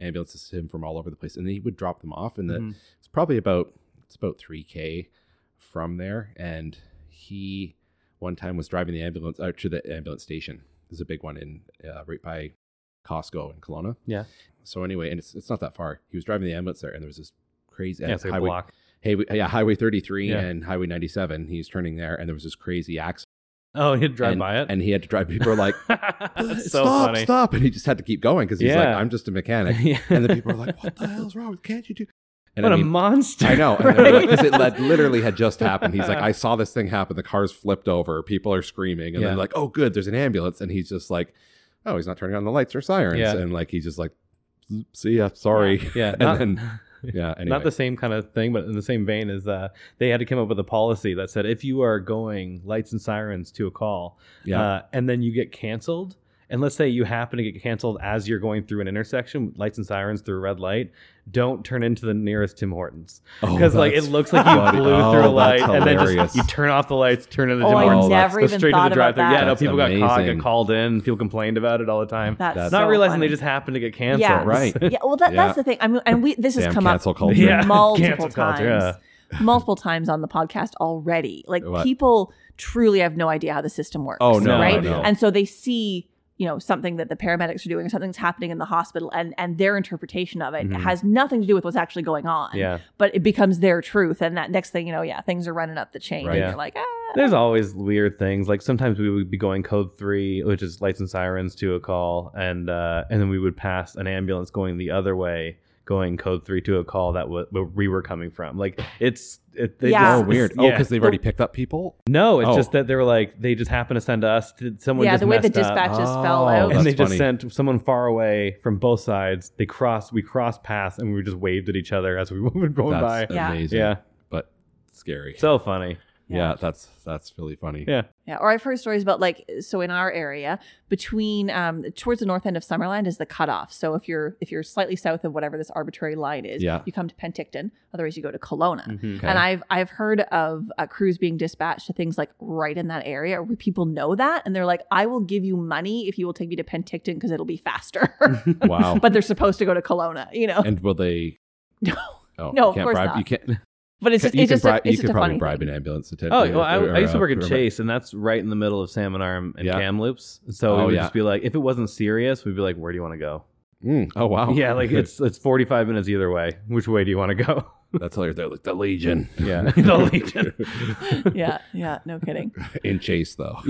ambulances to him from all over the place, and he would drop them off. And the, Mhm. it's probably about it's about three k from there. And he one time was driving the ambulance out to the ambulance station. There's a big one in uh, right by Costco in Kelowna. Yeah. So anyway, and it's it's not that far. He was driving the ambulance there, and there was this crazy Yeah, it's like a highway, block. Hey, yeah, Highway 33 Yeah. and Highway 97. He's turning there, and there was this crazy accident. Oh, he'd drive and, by it. and he had to drive. People were like, so "Stop, funny. stop!" And he just had to keep going because he's like, "I'm just a mechanic." Yeah. And the people were like, "What the hell's wrong? Can't you do?" And what I a mean, monster! I know, because were like, it led, literally had just happened. He's like, "I saw this thing happen. The car's flipped over. People are screaming, and Yeah. they're like, "Oh, good, there's an ambulance." And he's just like, "Oh, he's not turning on the lights or sirens." Yeah. And like, he's just like, "See ya, sorry." Yeah, and not, then yeah, anyway. not the same kind of thing, but in the same vein as uh, they had to come up with a policy that said if you are going lights and sirens to a call, yeah, uh, and then you get canceled, and let's say you happen to get canceled as you're going through an intersection, lights and sirens through a red light, don't turn into the nearest Tim Hortons Oh, because like it looks like you funny. blew Oh, through a oh, light that's and then just you turn off the lights, turn into Oh, Tim I Hortons. never Go even straight to the drive-thru. that. Yeah, no, That's people got caught, got called in, people complained about it all the time. that's That's- Not so realizing funny. they just happened to get canceled. Yes. Right. Yeah, well, that, Yeah. that's the thing. I mean, and we this has Damn come up culture. Yeah. multiple Cancel times, culture, multiple times on the podcast already. Like What? people truly have no idea how the system works. Oh, no, right? no. And so they see you know something that the paramedics are doing or something's happening in the hospital and and their interpretation of it Mhm. has nothing to do with what's actually going on Yeah. but it becomes their truth and that next thing you know yeah things are running up the chain Right. and Yeah. you're like ah There's always weird things. Like sometimes we would be going code three, which is lights and sirens to a call, and uh, and then we would pass an ambulance going the other way, going code three to a call that w- where we were coming from. Like it's it, they Yeah. oh just- weird. Oh, yeah. because they've already picked up people. no, it's Oh. just that they were like they just happened to send us. To, someone yeah just the way the messed up. dispatches fell Oh, out and that's they just sent someone far away from both sides. They crossed, we crossed paths, and we just waved at each other as we were going That's by. Yeah. amazing. Yeah, but scary. so funny. yeah. that's that's really funny. Yeah. Yeah, or I've heard stories about like so in our area between um towards the north end of Summerland is the cutoff. So if you're if you're slightly south of whatever this arbitrary line is, Yeah. you come to Penticton. Otherwise, you go to Kelowna. Mhm. Okay. And I've I've heard of uh, crews being dispatched to things like right in that area where people know that and they're like, I will give you money if you will take me to Penticton because it'll be faster. Wow. but they're supposed to go to Kelowna, you know. and will they? No. Oh, No, you of can't course bribe. not. You can't. But it's just you it's can just bribe. a, it's you just could a probably funny bribe thing. an ambulance attendant. Oh, well, I, or, I used to work in whoever. Chase, and that's right in the middle of Salmon Arm and Yeah. Kamloops. So Oh, we would yeah. just be like, if it wasn't serious, we'd be like, where do you want to go? Mm, oh wow. Yeah, like it's it's 45 minutes either way. Which way do you want to go? That's hilarious. They're like the Legion. Yeah, the Legion. yeah, yeah, no kidding. In Chase though.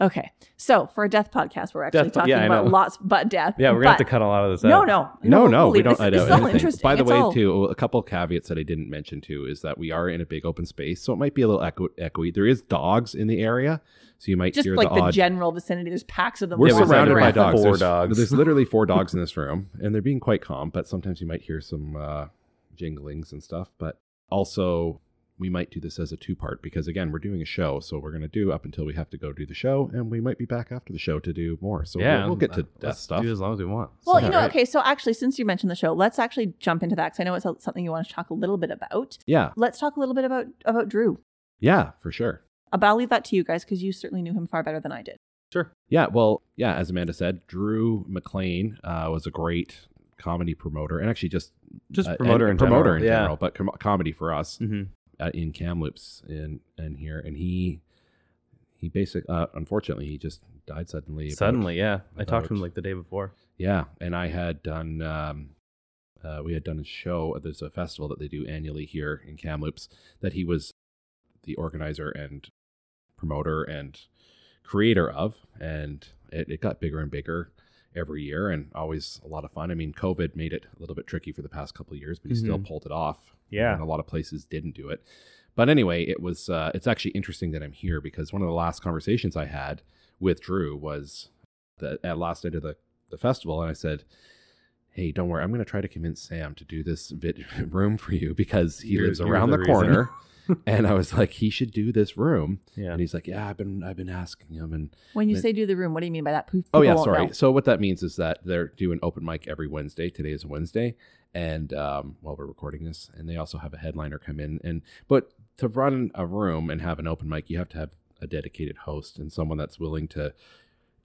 Okay, so for a death podcast, we're actually Death talking yeah, about lots but death. Yeah, we're gonna have to cut a lot of this out. No, no, No, no, we'll we don't. This, I this don't. all interesting. By the It's way, all- too, a couple caveats that I didn't mention too is that we are in a big open space, so it might be a little echo- echoey. There is dogs in the area, so you might just hear like the, the, odd. general vicinity. There's packs of them. We're Yeah, surrounded by dogs. four there's, dogs. There's literally four dogs in this room, and they're being quite calm. But sometimes you might hear some uh, jinglings and stuff. But also, we might do this as a two part because again, we're doing a show, so we're going to do up until we have to go do the show, and we might be back after the show to do more. So yeah, we'll, we'll get to let's that stuff. Do as long as we want. Well, So- you know, Alright. okay. So actually, since you mentioned the show, let's actually jump into that because I know it's something you want to talk a little bit about. Yeah, Let's talk a little bit about about Drew. yeah, for sure. Uh, But I'll leave that to you guys because you certainly knew him far better than I did. Sure. Yeah, well, yeah, as Amanda said, Drew McLean uh, was a great comedy promoter, and actually just Just uh, promoter and in promoter general. in yeah. general, but com- comedy for us hmm uh, in Kamloops in in here, and he he basically, uh, unfortunately, he just died suddenly. about- Suddenly, yeah. I talked to him like the day before. yeah, and I had done. Um, uh, we had done a show. There's a festival that they do annually here in Kamloops that he was the organizer and promoter and creator of, and it, it got bigger and bigger. Every year and always a lot of fun. I mean, COVID made it a little bit tricky for the past couple of years, but he still Mhm. pulled it off. Yeah. and a lot of places didn't do it. But anyway, it was. Uh, it's actually interesting that I'm here because one of the last conversations I had with Drew was that at last night of the the festival, and I said, "Hey, don't worry, I'm going to try to convince Sam to do this vid- room for you because he You're- lives around the the, corner." And I was like, "He should do this room." Yeah. And he's like, "Yeah, I've been I've been asking him." And When you Then- say do the room, what do you mean by that? People oh yeah, sorry. know. So what that means is that they're doing open mic every Wednesday. Today is a Wednesday, and um, while we're recording this, and they also have a headliner come in. And but to run a room and have an open mic, you have to have a dedicated host and someone that's willing to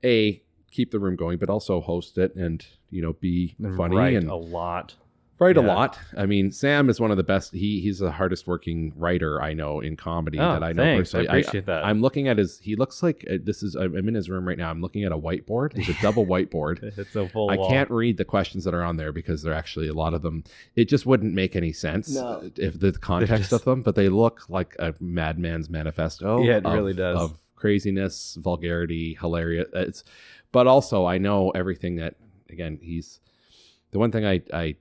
a keep the room going, but also host it and you know be And funny write and a lot. Write a lot. I mean, Sam is one of the best. He he's the hardest working writer I know in comedy Oh, that I know thanks. I personally. appreciate that. I'm looking at his. He looks like uh, this is. I'm I'm in his room right now. I'm looking at a whiteboard. It's a double whiteboard. It's a full I wall. can't read the questions that are on there because they're actually a lot of them. It just wouldn't make any sense No. if the context just- of them. But they look like a madman's manifesto. Yeah, it of- really does. Of craziness, vulgarity, hilarious. It's, but also I know everything that. Again, he's the one thing I I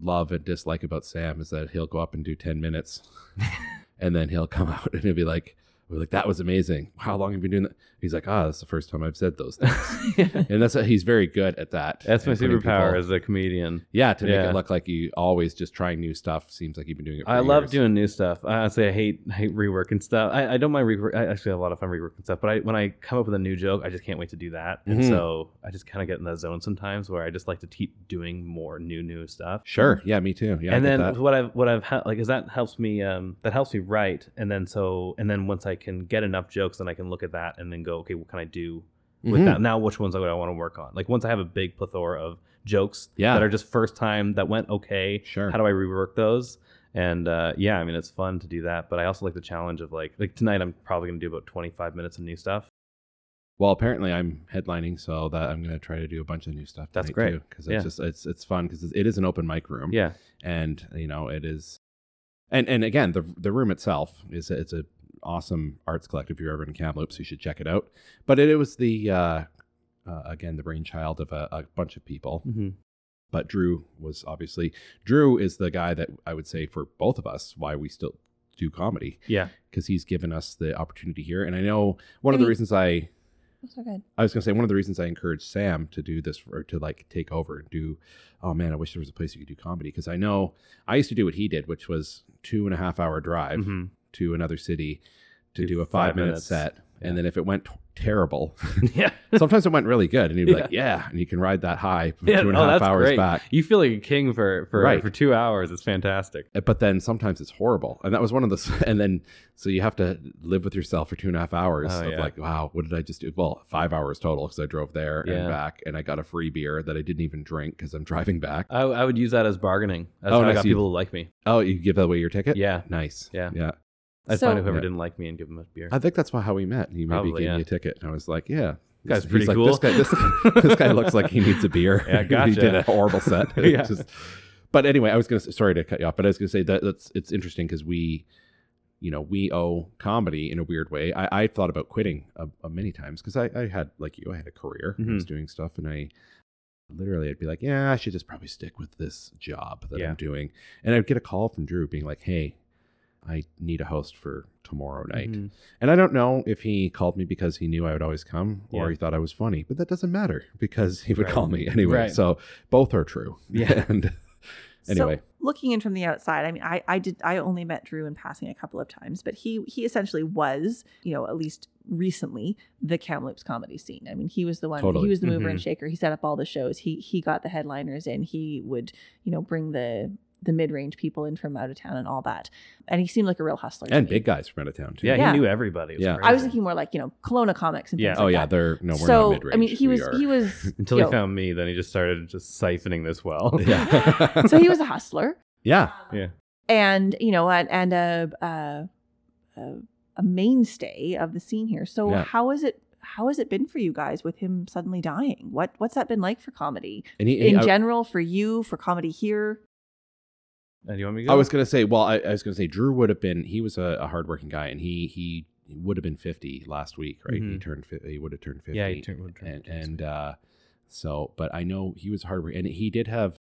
love and dislike about Sam is that he'll go up and do ten minutes, and then he'll come out and he'll be like. We're like that was amazing. How long have you been doing that? He's like, ah, that's the first time I've said those things and that's he's very good at that. That's my superpower people- as a comedian. yeah, to make it look like you always just trying new stuff. Seems like you've been doing it. For I love doing new stuff. I honestly I hate hate reworking stuff. I, I don't mind rework. I actually have a lot of fun reworking stuff. But I, when I come up with a new joke, I just can't wait to do that. And Mhm. so I just kind of get in that zone sometimes where I just like to keep doing more new new stuff. Sure. Yeah, me too. Yeah, and then what I've what I've ha- like is that helps me um that helps me write and then so and then once I can get enough jokes then I can look at that and then go okay what can I do with Mhm. that now which ones do I want to work on like once I have a big plethora of jokes Yeah. that are just first time that went okay Sure. how do I rework those and uh, yeah I mean it's fun to do that but I also like the challenge of like like tonight I'm probably gonna do about 25 minutes of new stuff Well, apparently I'm headlining, so that I'm going to try to do a bunch of new stuff. That's great. too, because Yeah. it's just it's it's fun because it is an open mic room. yeah and you know it is, and and again the the room itself is it's a awesome arts collective. If you're ever in Kamloops, you should check it out. But it, it was the uh, uh, again the brainchild of a, a bunch of people. hmm but Drew was obviously Drew is the guy that I would say for both of us why we still do comedy yeah because he's given us the opportunity here. And I know one of And the reasons I so good. I was gonna say one of the reasons I encouraged Sam to do this or to like take over and do. Oh man, I wish there was a place you could do comedy because I know I used to do what he did, which was two and a half hour drive hmm to another city to Do do, a five five minute minutes. set, Yeah. and then if it went t- terrible, yeah sometimes it went really good, and you'd be Yeah. like, yeah, and you can ride that high for Yeah, two and a oh, half hours great. back. you feel like a king for for Right. for two hours it's fantastic Uh, but then sometimes it's horrible and that was one of the and then so you have to live with yourself for two and a half hours Oh, of like wow what did i just do well five hours total because i drove there and back and i got a free beer that i didn't even drink because i'm driving back I, I would use that as bargaining. That's Oh, how I nice. got You- people like me. oh you give away your ticket Yeah, nice Yeah. yeah I'd So- find whoever Yeah. didn't like me and give them a beer. i think that's why how we met he maybe Probably, gave yeah. me a ticket and i was like yeah this Guy's pretty like, cool. This guy, this, this guy looks like he needs a beer. Yeah, he did a horrible set. Yeah. Just- but anyway, I was gonna sorry to cut you off, but I was gonna say that that's it's interesting because we, you know, we owe comedy in a weird way. I, I thought about quitting a, a many times because I, I had like you, I had a career, I Mm-hmm. was doing stuff, and I literally I'd be like, yeah, I should just probably stick with this job that Yeah. I'm doing, and I'd get a call from Drew being like, hey. I need a host for tomorrow night. Mhm. And I don't know if he called me because he knew I would always come or Yeah. he thought I was funny, but that doesn't matter because he would Right. call me anyway. Right. So both are true. Yeah. and anyway, So, looking in from the outside, I mean, I, I did I only met Drew in passing a couple of times, but he he essentially was, you know, at least recently, the Kamloops comedy scene. I mean, he was the one Totally. he was the mover and Mhm. shaker. He set up all the shows. He he got the headliners in. He would, you know, bring the the mid range people in from out of town and all that. And he seemed like a real hustler. to and me. big guys from out of town too. Yeah, Yeah. he knew everybody. It was Yeah. crazy. I was thinking more like, you know, Kelowna comics and Yeah. things Oh like yeah, that. they're no, we're so not mid range. I mean, he was he was until you he know, found me. Then he just started just siphoning this well. yeah, so he was a hustler. yeah. yeah. and you know and, and a, a a a mainstay of the scene here so Yeah. how is it how has it been for you guys with him suddenly dying what what's that been like for comedy And he, he- in I, general for you for comedy here Uh, do you want me to go? I was gonna say, well, I, I was gonna say Drew would have been. He was a, a hardworking guy, and he he would have been fifty last week, right? He Mhm. turned. He would have turned fifty. Yeah, he turned- would turn and 50 this and uh, So, but I know he was hard work, and he did have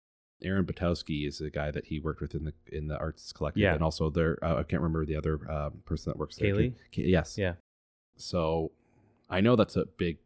Aaron Batowski is the guy that he worked with in the in the arts collective, Yeah. and also there uh, I can't remember the other uh, person that works there. Kaylee? Yes, Yeah. So, I know that's a big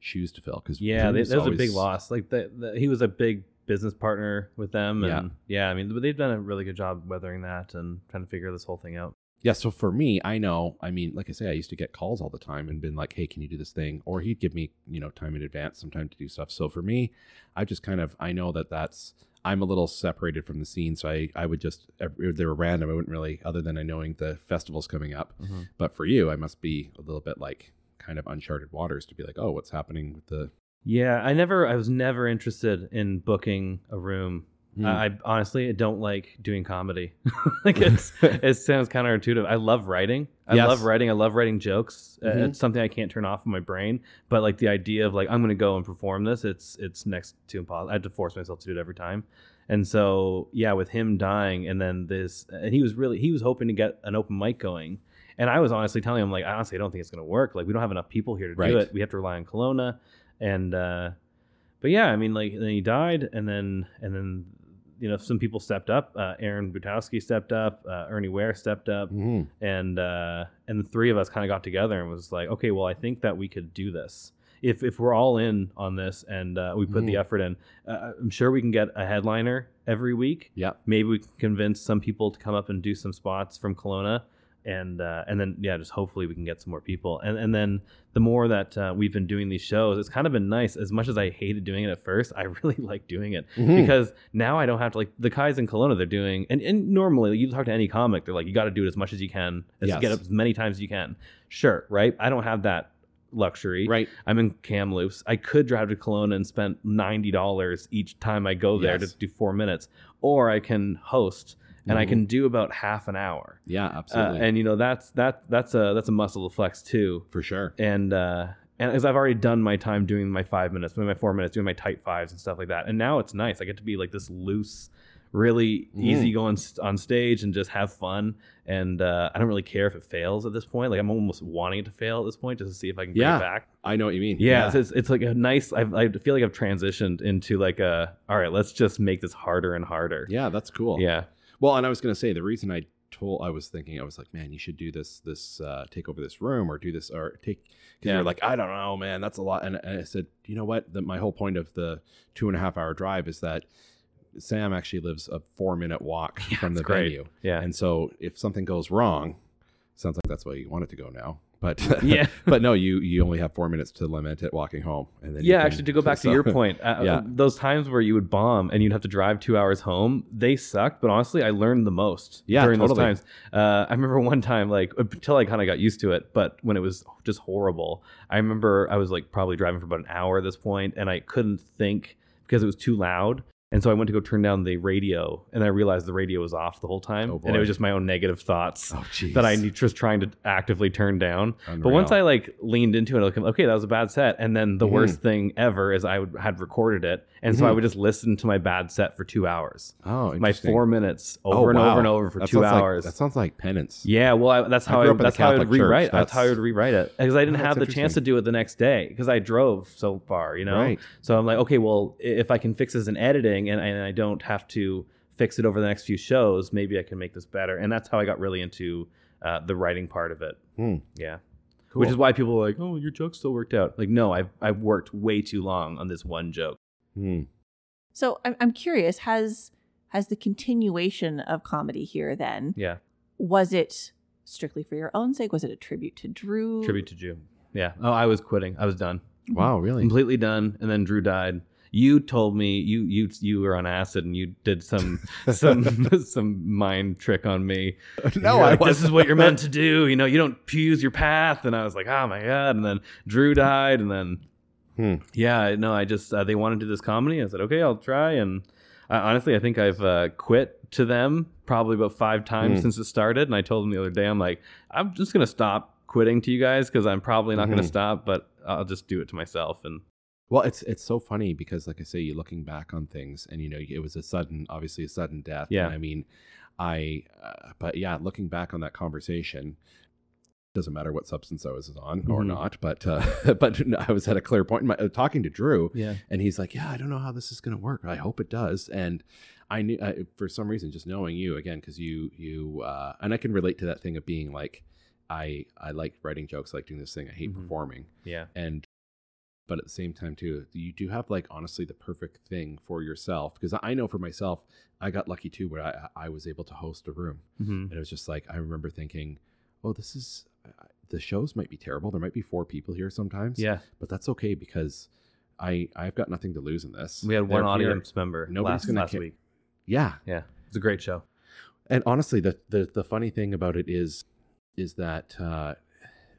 shoes to fill because Yeah, that was a big loss. Like the, the, he was a big business partner with them, and yeah. I mean, they've done a really good job weathering that and trying to figure this whole thing out. Yeah, so for me, I know. I mean, like I say, I used to get calls all the time and been like, "Hey, can you do this thing?" Or he'd give me, you know, time in advance, sometime to do stuff. So for me, I just kind of I know that that's I'm a little separated from the scene, so I I would just if they were random. I wouldn't really, other than I knowing the festivals coming up. Mm-hmm. But for you, I must be a little bit like kind of uncharted waters to be like, "Oh, what's happening with the?" Yeah, I never, I was never interested in booking a room. Hmm. I, I honestly don't like doing comedy. like it's, it sounds counterintuitive. I love writing. I Yes. love writing. I love writing jokes. Uh, Mhm. it's something I can't turn off in my brain. But like the idea of like I'm going to go and perform this, it's it's next to impossible. I had to force myself to do it every time. And so yeah, with him dying, and then this, and he was really he was hoping to get an open mic going. And I was honestly telling him like honestly I don't think it's going to work. Like we don't have enough people here to Right. do it. We have to rely on Kelowna, and uh, but yeah, I mean like then he died, and then and then you know some people stepped up. Uh, Aaron Butowski stepped up. Uh, Ernie Ware stepped up Mhm. and uh, and the three of us kind of got together and was like, okay, well, I think that we could do this if if we're all in on this and uh, we put the Mhm. effort in. Uh, I'm sure we can get a headliner every week. Yeah. Maybe we can convince some people to come up and do some spots from Kelowna. And uh, and then yeah, just hopefully we can get some more people. And and then the more that uh, we've been doing these shows, it's kind of been nice. As much as I hated doing it at first, I really like doing it Mhm. because now I don't have to like the guys in Kelowna. They're doing and, and normally you talk to any comic, they're like you got to do it as much as you can, as Yes. get up as many times as you can. Sure, right? I don't have that luxury. right. I'm in Kamloops. I could drive to Kelowna and spend ninety dollars each time I go there Yes. to do four minutes, or I can host and I Mhm. can do about half an hour. Yeah, Uh, absolutely, and you know that's that that's a that's a muscle to flex too for sure. and uh and as I've already done my time doing my five minutes, doing my four minutes, doing my tight fives and stuff like that, and now it's nice. I get to be like this loose, really Mhm. easy going on stage and just have fun. And uh, I don't really care if it fails at this point. Like I'm almost wanting it to fail at this point just to see if I can Yeah. it back. I know what you mean. Yeah, It's, it's, it's like a nice. I've, I feel like I've transitioned into like a. All right, let's just make this harder and harder. yeah, that's cool. Yeah. Well, and I was going to say the reason I told I was thinking I was like, man, you should do this this uh, take over this room or do this or take because Yeah. you're like, I don't know, man, that's a lot. And, and I said, you know what? The, my whole point of the two and a half hour drive is that Sam actually lives a four minute walk Yeah, from the great. venue, Yeah. and so if something goes wrong, sounds like that's why you want it to go now. But Yeah. but no, you you only have four minutes to lament it walking home, and then yeah, can- actually, to go back so- to your point, uh, Yeah. those times where you would bomb and you'd have to drive two hours home, they sucked. But honestly, I learned the most Yeah, during those totally. times. Uh, I remember one time, like until I kind of got used to it, but when it was just horrible, I remember I was like probably driving for about an hour at this point, and I couldn't think because it was too loud. And so I went to go turn down the radio, and I realized the radio was off the whole time, Oh, and it was just my own negative thoughts Oh, that I was trying to actively turn down. But once I like leaned into it, like, okay, that was a bad set. And then the Mhm. worst thing ever is I would, had recorded it, and so I Mhm. would just listen to my bad set for two hours, oh, my four minutes Oh, over and wow. over and over for That two sounds like- hours. that sounds like penance. yeah, well, I, that's how I, grew up in a that's how I would rewrite. That's, how I would rewrite it because I didn't Oh, have the chance to do it the next day because I drove so far, you know. Right. So I'm like, okay, well, if I can fix this in editing and, and I don't have to fix it over the next few shows, maybe I can make this better. And that's how I got really into uh, the writing part of it. Hmm. Yeah. Cool. Which is why people are like, oh, your joke still worked out. Like, no, I've, I've worked way too long on this one joke. Hmm. So I'm, I'm curious, has has the continuation of comedy here then, Yeah. was it strictly for your own sake? Was it a tribute to Drew? Tribute to Drew. Yeah. Oh, I was quitting. I was done. Wow, really? Completely done. And then Drew died. You told me you you you were on acid and you did some some some mind trick on me. no, I like. This is what you're meant to do. You know, you don't choose your path. And I was like, oh my god. And then Drew died. And then Hmm. yeah, no, I just uh, they wanted to do this comedy. I said, okay, I'll try. And I, honestly, I think I've uh, quit to them probably about five times Hmm. since it started. And I told them the other day, I'm like, I'm just gonna stop quitting to you guys because I'm probably not gonna Mhm. stop, but I'll just do it to myself. And Well, it's it's so funny because, like I say, you're looking back on things, and you know, it was a sudden, obviously a sudden death. Yeah. And I mean, I, uh, but yeah, looking back on that conversation, doesn't matter what substance I was on or Mhm. not, but uh, but I was at a clear point in my, uh, talking to Drew, Yeah. and he's like, "Yeah, I don't know how this is going to work. I hope it does." And I knew I, for some reason, just knowing you again, because you you uh, and I can relate to that thing of being like, I I like writing jokes, I like doing this thing. I hate Mhm. performing, Yeah. and but at the same time too, you do have like honestly the perfect thing for yourself. Because I know for myself, I got lucky too, where I I was able to host a room, hmm and it was just like I remember thinking, oh, this is. The shows might be terrible. There might be four people here sometimes Yeah. but that's okay because I I've got nothing to lose in this. We had one They're here- audience member Nobody's last, gonna last ca- week. Yeah, Yeah. It's a great show. and honestly, the the the funny thing about it is is that uh,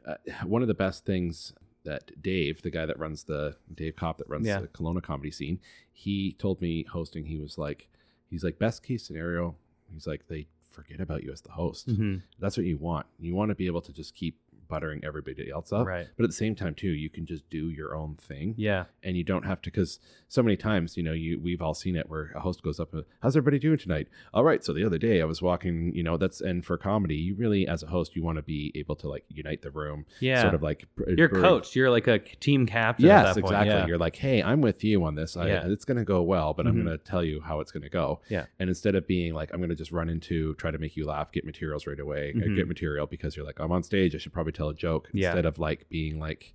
uh, one of the best things that Dave, the guy that runs the Dave Cop that runs Yeah. the Kelowna comedy scene, he told me hosting. He was like, he's like best case scenario. He's like they forget about you as the host. hmm That's what you want. You want to be able to just keep buttering everybody else up. Right. But at the same time, too, you can just do your own thing. Yeah. and you don't have to because so many times you know you we've all seen it where a host goes up and how's everybody doing tonight all right so the other day i was walking you know that's and for comedy you really as a host you want to be able to like unite the room Yeah. sort of like You're br- coach. You're like a team captain. at yes exactly Yeah. you're like hey i'm with you on this I, Yeah. it's going to go well but i'm Mhm. going to tell you how it's going to go Yeah. and instead of being like i'm going to just run into try to make you laugh get materials right away uh, Mhm. get material because you're like i'm on stage i should probably tell a joke Yeah. instead of like being like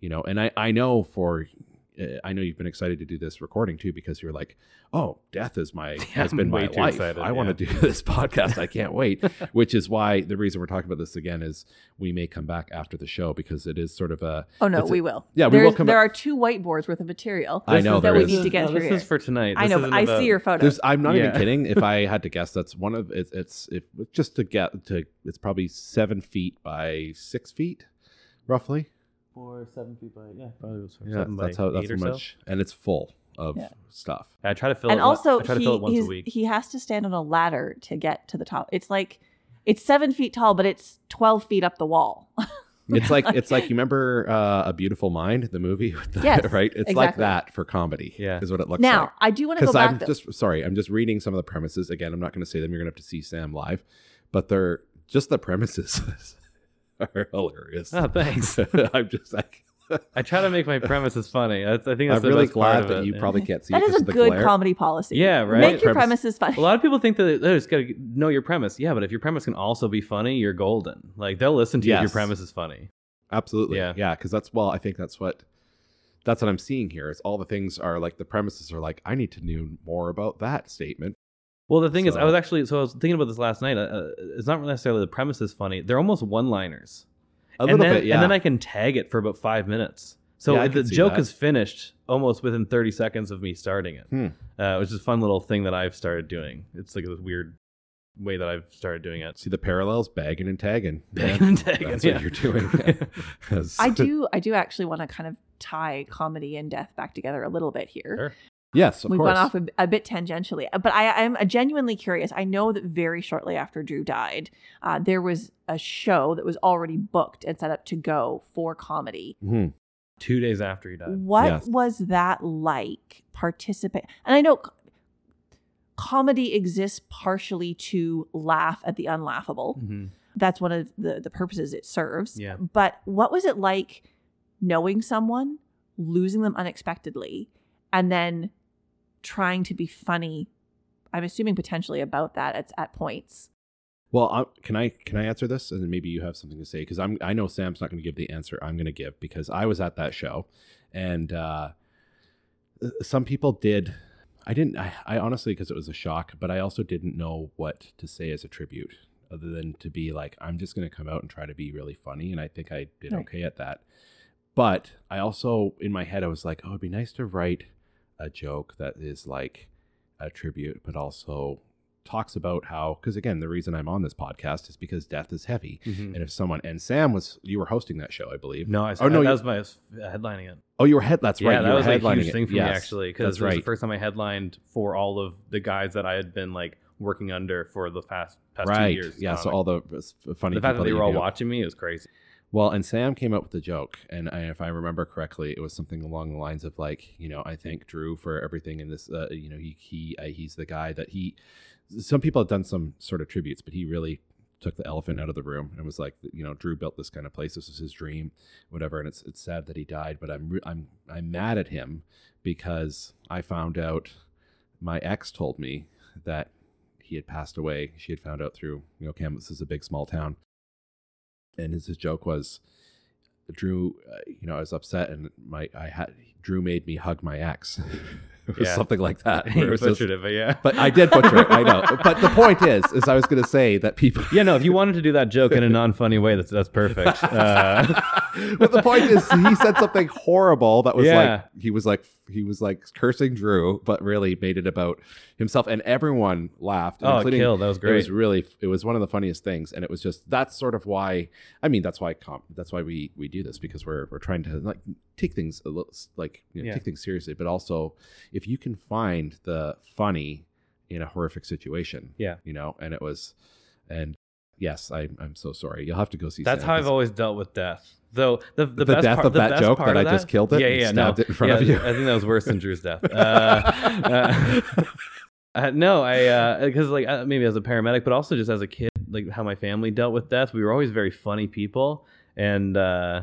you know and i i know for Uh, I know you've been excited to do this recording too because you're like, oh, death is my has been my life. excited, I want to do this podcast. I can't wait. Which is why the reason we're talking about this again is we may come back after the show because it is sort of a Oh no, It's a- we will. Yeah, we will come There back- are two whiteboards worth of material. I know that there we need to get no, through. This here. is for tonight. I know, but I about- see your photos. I'm not even kidding. If I had to guess, that's one of it's. It's if just to get to. It's probably seven feet by six feet, roughly. Four, seven feet by yeah, probably was Yeah, seven by that's how. That's eight how or so. much, and it's full of Yeah. stuff. I try to fill and it. one- also I try to he fill it once a week. he has to stand on a ladder to get to the top. It's like it's seven feet tall, but it's twelve feet up the wall. It's like it's like you remember uh, a Beautiful Mind, the movie, with the, Yes, right? It's like exactly. that for comedy. Yeah. is what it looks like. now like. I do want to go Because back. I'm though. just sorry, I'm just reading some of the premises again. I'm not going to say them. You're going to have to see Sam live, but they're just the premises are hilarious. Oh, thanks. I'm just like. I try to make my premises funny. That's, I think that's I'm the really best part glad of that it, you yeah. probably can't see that it is 'cause a the good glare. comedy policy. Yeah, right? Make your Premise- premises funny. A lot of people think that they just got to know your premise. Yeah, but if your premise can also be funny, you're golden. Like they'll listen to you if your premise is funny. Absolutely. Yeah. Yeah. Because that's well, I think that's what that's what I'm seeing here. Is all the things are like the premises are like I need to know more about that statement. Well, the thing is, I was actually so I was thinking about this last night. Uh, it's not necessarily the premise is funny; they're almost one-liners. A and little then, bit, yeah. And then I can tag it for about five minutes. So Yeah, the joke that. is finished almost within 30 seconds of me starting it, Hmm. uh, which is a fun little thing that I've started doing. It's like a weird way that I've started doing it. See the parallels, bagging and tagging. Bagging and tagging, That's yeah. what you're doing. I do. I do actually want to kind of tie comedy and death back together a little bit here. Sure. Yes, of we course. went off a, a bit tangentially, but I, I'm genuinely curious. I know that very shortly after Drew died, uh, there was a show that was already booked and set up to go for comedy. Mhm. Two days after he died. What Yes. was that like? Participate, and I know c- comedy exists partially to laugh at the unlaughable. Mhm. That's one of the the purposes it serves. Yeah. But what was it like knowing someone, losing them unexpectedly, and then trying to be funny? I'm assuming potentially about that at, at points. Well, i can I can I answer this, and then maybe you have something to say because I'm I know Sam's not going to give the answer I'm going to give because I was at that show, and uh, some people did. I didn't. I, I honestly because it was a shock, but I also didn't know what to say as a tribute, other than to be like I'm just going to come out and try to be really funny, and I think I did Right. okay at that. But I also in my head I was like, oh, it'd be nice to write a joke that is like a tribute, but also talks about how because again the reason i'm on this podcast is because death is heavy Mhm. and if someone and sam was you were hosting that show i believe No, I, Oh, no, that you- was my uh, headlining it. oh you were head that's right yeah, you that was a huge it. thing for Yes, me actually because it was the right first time I headlined for all of the guys that I had been like working under for the past past right two years. yeah so all the funny the fact people that they were all do. watching me is crazy. Well, and Sam came up with a joke, and I, if I remember correctly, it was something along the lines of like, you know, I thank Drew for everything in this. Uh, you know, he he uh, he's the guy that he. Some people have done some sort of tributes, but he really took the elephant out of the room and was like, you know, Drew built this kind of place. This was his dream, whatever. And it's it's sad that he died, but I'm I'm I'm mad at him because I found out my ex told me that he had passed away. She had found out through you know Kamloops is a big small town, and his, his joke was. Drew, uh, you know, I was upset, and my I had Drew made me hug my ex, It was Yeah. something like that. where it You just- it, but yeah. but I did butcher it. I know. But the point is, is I was going to say that people. yeah, no. If you wanted to do that joke in a non-funny way, that's that's perfect. Uh, but the point is, he said something horrible that was Yeah. like he was like he was like cursing Drew, but really made it about himself, and everyone laughed. oh, killed. That was great. It was really, it was one of the funniest things, and it was just that's sort of why. I mean, that's why com- that's why we we do this because we're we're trying to like take things a little like you know, Yeah. take things seriously, but also if you can find the funny in a horrific situation, Yeah. you know, and it was, and yes, I I'm so sorry. You'll have to go see. That's Sam, how I've always dealt with death. Though the the, The best death part, of the that joke that I just killed it Yeah, yeah, no. it in front yeah, of you. I think that was worse than Drew's death. Uh, uh, uh, no, I because like uh, maybe as a paramedic, but also just as a kid, like how my family dealt with death. We were always very funny people, and uh,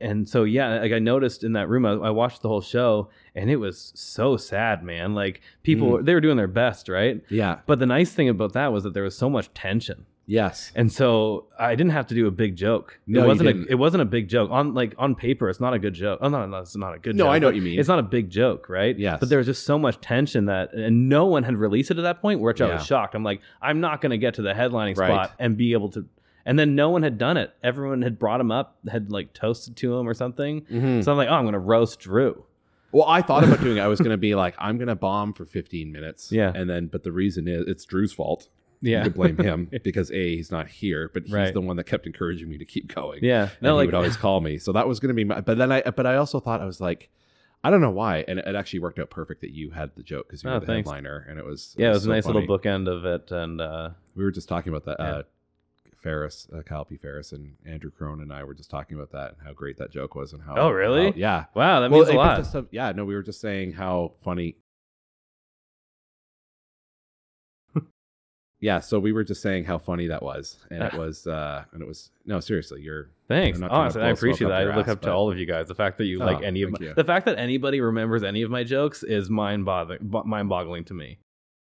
and so yeah, like I noticed in that room, I, I watched the whole show, and it was so sad, man. Like people, Mm. they were doing their best, right? yeah, But the nice thing about that was that there was so much tension. Yes, And so I didn't have to do a big joke. No, it wasn't didn't. a it wasn't a big joke. On like on paper, it's not a good joke. Oh no, no, it's not a good No, joke. I know what you mean. It's not a big joke, right? Yes. But there was just so much tension that and no one had released it at that point, which I Yeah. was shocked. I'm like, I'm not gonna get to the headlining Right. spot and be able to and then no one had done it. Everyone had brought him up, had like toasted to him or something. Mhm. So I'm like, oh, I'm gonna roast Drew. Well, I thought about doing it. I was going to be like, I'm going to bomb for 15 minutes. Yeah. And then, but the reason is it's Drew's fault. Yeah. You could blame him because A, he's not here, but he's Right. the one that kept encouraging me to keep going. Yeah. And No, he like would always call me. So that was going to be my, but then I, but I also thought I was like, I don't know why. And it actually worked out perfect that you had the joke because you Oh, were the thanks. headliner and it was, yeah, it was so a nice funny. little bookend of it, and uh, We were just talking about that. Yeah. Uh, Ferris, uh, Kyle P. Ferris, and Andrew Crone and I were just talking about that and how great that joke was and how. Oh, really? how- yeah. wow, that Well, means a lot. yeah, no, we were just saying how funny. Yeah, so we were just saying how funny that was, and it was, uh and it was no, seriously, you're Thanks. Honestly, I appreciate that. I look ass, up to all of you guys. The fact that you Oh, like any of my, you. the fact that anybody remembers any of my jokes is mind boggling, mind boggling to me.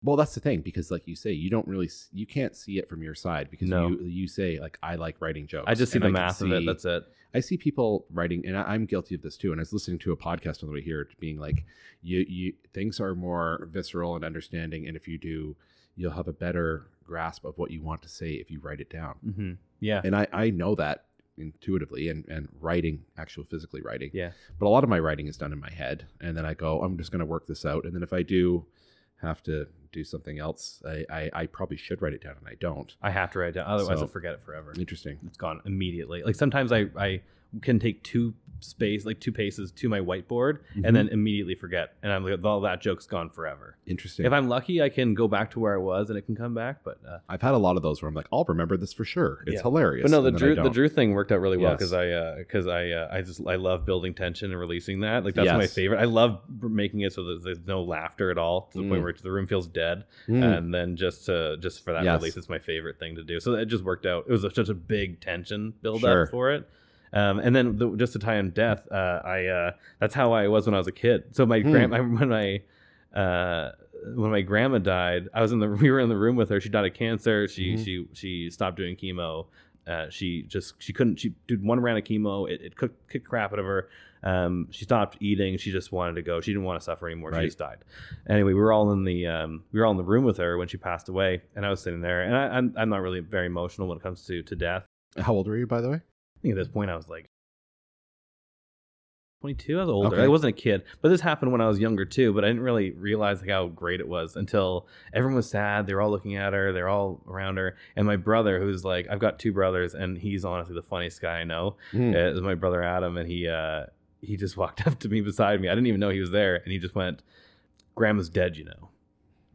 well. That's the thing because, like you say, you don't really, you can't see it from your side because No. you you say like I like writing jokes. I just see the can math of it. That's it. I see people writing, and I, I'm guilty of this too. And I was listening to a podcast on the way here, being like, you, you things are more visceral and understanding, and if you do, you'll have a better grasp of what you want to say if you write it down. hmm Yeah. And I, I know that intuitively, and and writing, actual physically writing. Yeah. But a lot of my writing is done in my head, and then I go, I'm just going to work this out, and then if I do have to do something else, I, I, I probably should write it down, and I don't. I have to write it down. Otherwise, So- I'll forget it forever. Interesting. It's gone immediately. Like sometimes I, I can take two space, like two paces to my whiteboard Mhm. and then immediately forget. And I'm like, all that joke's gone forever. Interesting. If I'm lucky, I can go back to where I was and it can come back. But uh, I've had a lot of those where I'm like, I'll remember this for sure. It's Yeah. hilarious. But no, the and then I Drew the. Drew thing worked out really well Yes. because I because I uh, I just I love building tension and releasing that. Like that's my favorite. I love making it so that there's no laughter at all to the Mm. point where the room feels dead, Mm. and then just to just for that Yes. release, it's my favorite thing to do. So it just worked out. It was a, such a big tension build Sure. up for it. Um, and then the, just to tie in death, uh, I uh, that's how I was when I was a kid. So my Hmm. grand when my uh, when my grandma died, I was in the we were in the room with her. She died of cancer. She Mhm. she she stopped doing chemo. Uh, she just she couldn't she did one round of chemo. It, it cooked kicked crap out of her. Um, she stopped eating. She just wanted to go. She didn't want to suffer anymore. Right. She just died. Anyway, we were all in the um, we were all in the room with her when she passed away, and I was sitting there. And I, I'm I'm not really very emotional when it comes to to death. How old were you, by the way? Think at this point I was like 22. I was older. Okay. I wasn't a kid, but this happened when I was younger too. But I didn't really realize like how great it was until everyone was sad. They were all looking at her. They're all around her. And my brother, who's like, I've got two brothers, and he's honestly the funniest guy I know. Mm. Is my brother Adam, and he uh, he just walked up to me beside me. I didn't even know he was there, and he just went, "Grandma's dead, you know."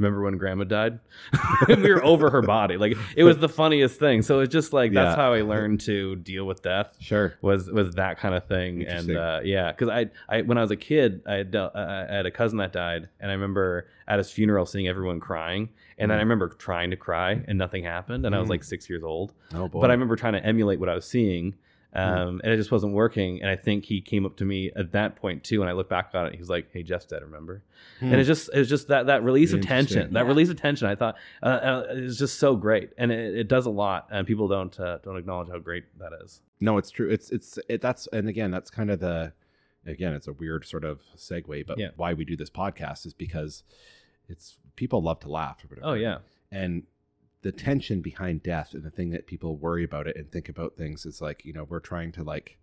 Remember when grandma died? we were over her body. Like it was the funniest thing. So it's just like that's Yeah. how I learned to deal with death Sure. was was that kind of thing and uh, yeah because I, I when i was a kid i had, dealt, I I had a cousin that died and i remember at his funeral seeing everyone crying and then i Mhm. remember trying to cry and nothing happened and i was Mhm. like six years old Oh boy. but i remember trying to emulate what i was seeing. Um, and it just wasn't working and i think he came up to me at that point too and i look back on it he's like hey jeff's dead remember Hmm. and it's just it's just that that release of tension that Yeah. release of tension i thought uh, uh, is just so great and it, it does a lot and people don't uh, don't acknowledge how great that is No, it's true. It's it's it, that's and again, that's kind of the again, it's a weird sort of segue, but Yeah. why we do this podcast is because it's people love to laugh or whatever. oh yeah And the tension behind death and the thing that people worry about it and think about things is like, you know, we're trying to like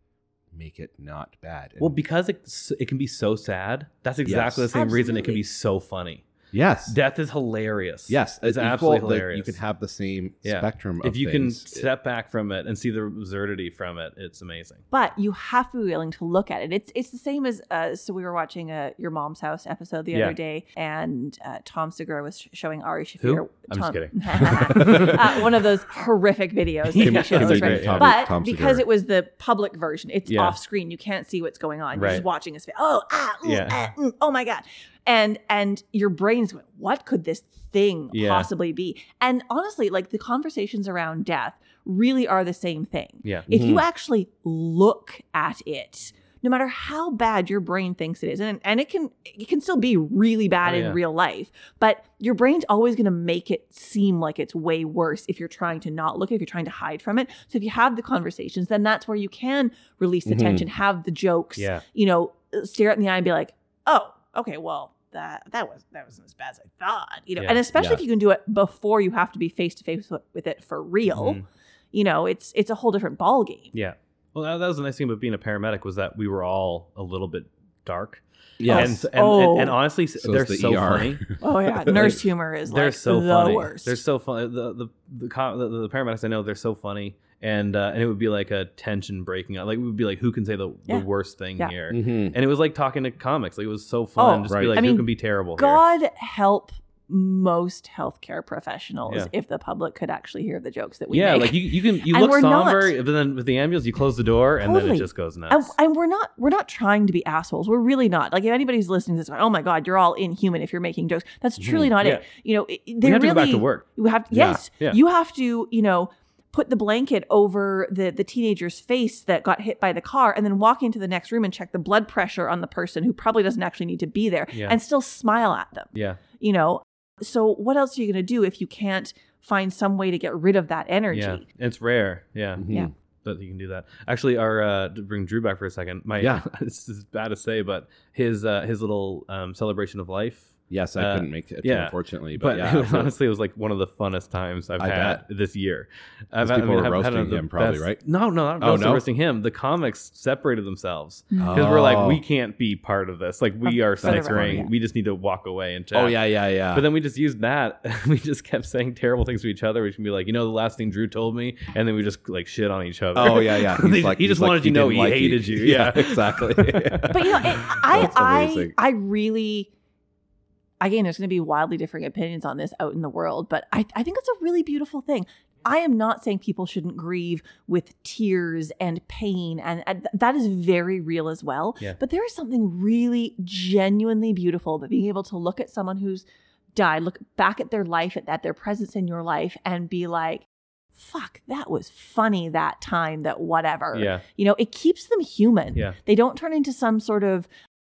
make it not bad. And Well, because it, it can be so sad, that's exactly Yes. the same reason it can be so funny. Yes. Death is hilarious. yes, it's equal, absolutely like, hilarious. you could have the same Yeah. spectrum if of you can things. step back from it and see the absurdity from it, it's amazing. but you have to be willing to look at it. It's it's the same as uh, so we were watching a your mom's house episode the Yeah. other day, and uh, Tom Segura was sh- showing Ari Shaffir. Who? I'm just kidding. uh, one of those horrific videos. that Yeah, he shows, right? great. Tom- but Tom because it was the public version, it's Yeah. off screen. You can't see what's going on. You're just watching his face. Oh, ah, ooh, Yeah. ah, mm, oh my god, and and your brain's going, what could this thing Yeah. possibly be? And honestly, like the conversations around death really are the same thing. Yeah. If you Mhm. actually look at it, no matter how bad your brain thinks it is, and, and it can it can still be really bad Oh, in yeah. real life, but your brain's always going to make it seem like it's way worse if you're trying to not look at it, if you're trying to hide from it. So if you have the conversations, then that's where you can release the Mhm. tension, have the jokes, Yeah. you know, stare it in the eye and be like, oh, okay, well. That, that was that wasn't as bad as I thought, you know, Yeah. and especially Yeah. if you can do it before you have to be face to face with it for real, Mhm. you know, it's it's a whole different ball game. Yeah. Well, that, that was the nice thing about being a paramedic was that we were all a little bit dark. yes. And, and, Oh. and, and honestly, So they're the so ER. funny. Oh yeah, nurse humor is they're like so the funny. worst. They're so funny. The the the, co- the the paramedics I know they're so funny, and uh, and it would be like a tension breaking out. Like it would be like who can say the, Yeah. the worst thing Yeah. here, Mhm. and it was like talking to comics. Like it was so fun Oh, just to right. be like I who mean, can be terrible here. God help most healthcare professionals Yeah. if the public could actually hear the jokes that we Yeah, make. like you, you can you And look we're not. somber, but then with the ambulance you close the door and then it just goes and, nuts. and we're not we're not trying to be assholes. We're really not. Like if anybody's listening to this, oh my god, you're all inhuman if you're making jokes. That's truly not Yeah. it. You know, it- we they have to really go back to work. You have Yeah. yes, Yeah. you have to. You know. Put the blanket over the the teenager's face that got hit by the car, and then walk into the next room and check the blood pressure on the person who probably doesn't actually need to be there, Yeah. and still smile at them. Yeah, you know so what else are you going to do if you can't find some way to get rid of that energy yeah, it's rare. Yeah, Mhm. Yeah. that you can do that. Actually, our uh, to bring Drew back for a second. My Yeah. this is bad to say, but his uh, his little um, celebration of life. Yes, I Uh, couldn't make it, yeah. unfortunately. But, But, yeah, it was, honestly, it was like one of the funnest times I've I had this year. I've, Because people were I've roasting the him probably, best- right? No, no, not Oh, roasting, no? roasting him. The comics separated themselves because we're like, Oh. we can't be part of this. Like we are For snickering. yeah. We just need to walk away and chat. Oh yeah, yeah, yeah. But then we just used that. we just kept saying terrible things to each other. We should be like, you know, the last thing Drew told me, and then we just like shit on each other. oh yeah, yeah. He's He- like- he he's just like, wanted you to know he like hated you. Yeah. exactly. but you know i That's i i really again there's going to be wildly differing opinions on this out in the world but i i think it's a really beautiful thing I am not saying people shouldn't grieve with tears and pain, and, and that is very real as well. Yeah. But there is something really genuinely beautiful about being able to look at someone who's died, look back at their life, at, at their presence in your life, and be like, fuck, that was funny that time, that whatever. yeah, You know, it keeps them human. yeah, They don't turn into some sort of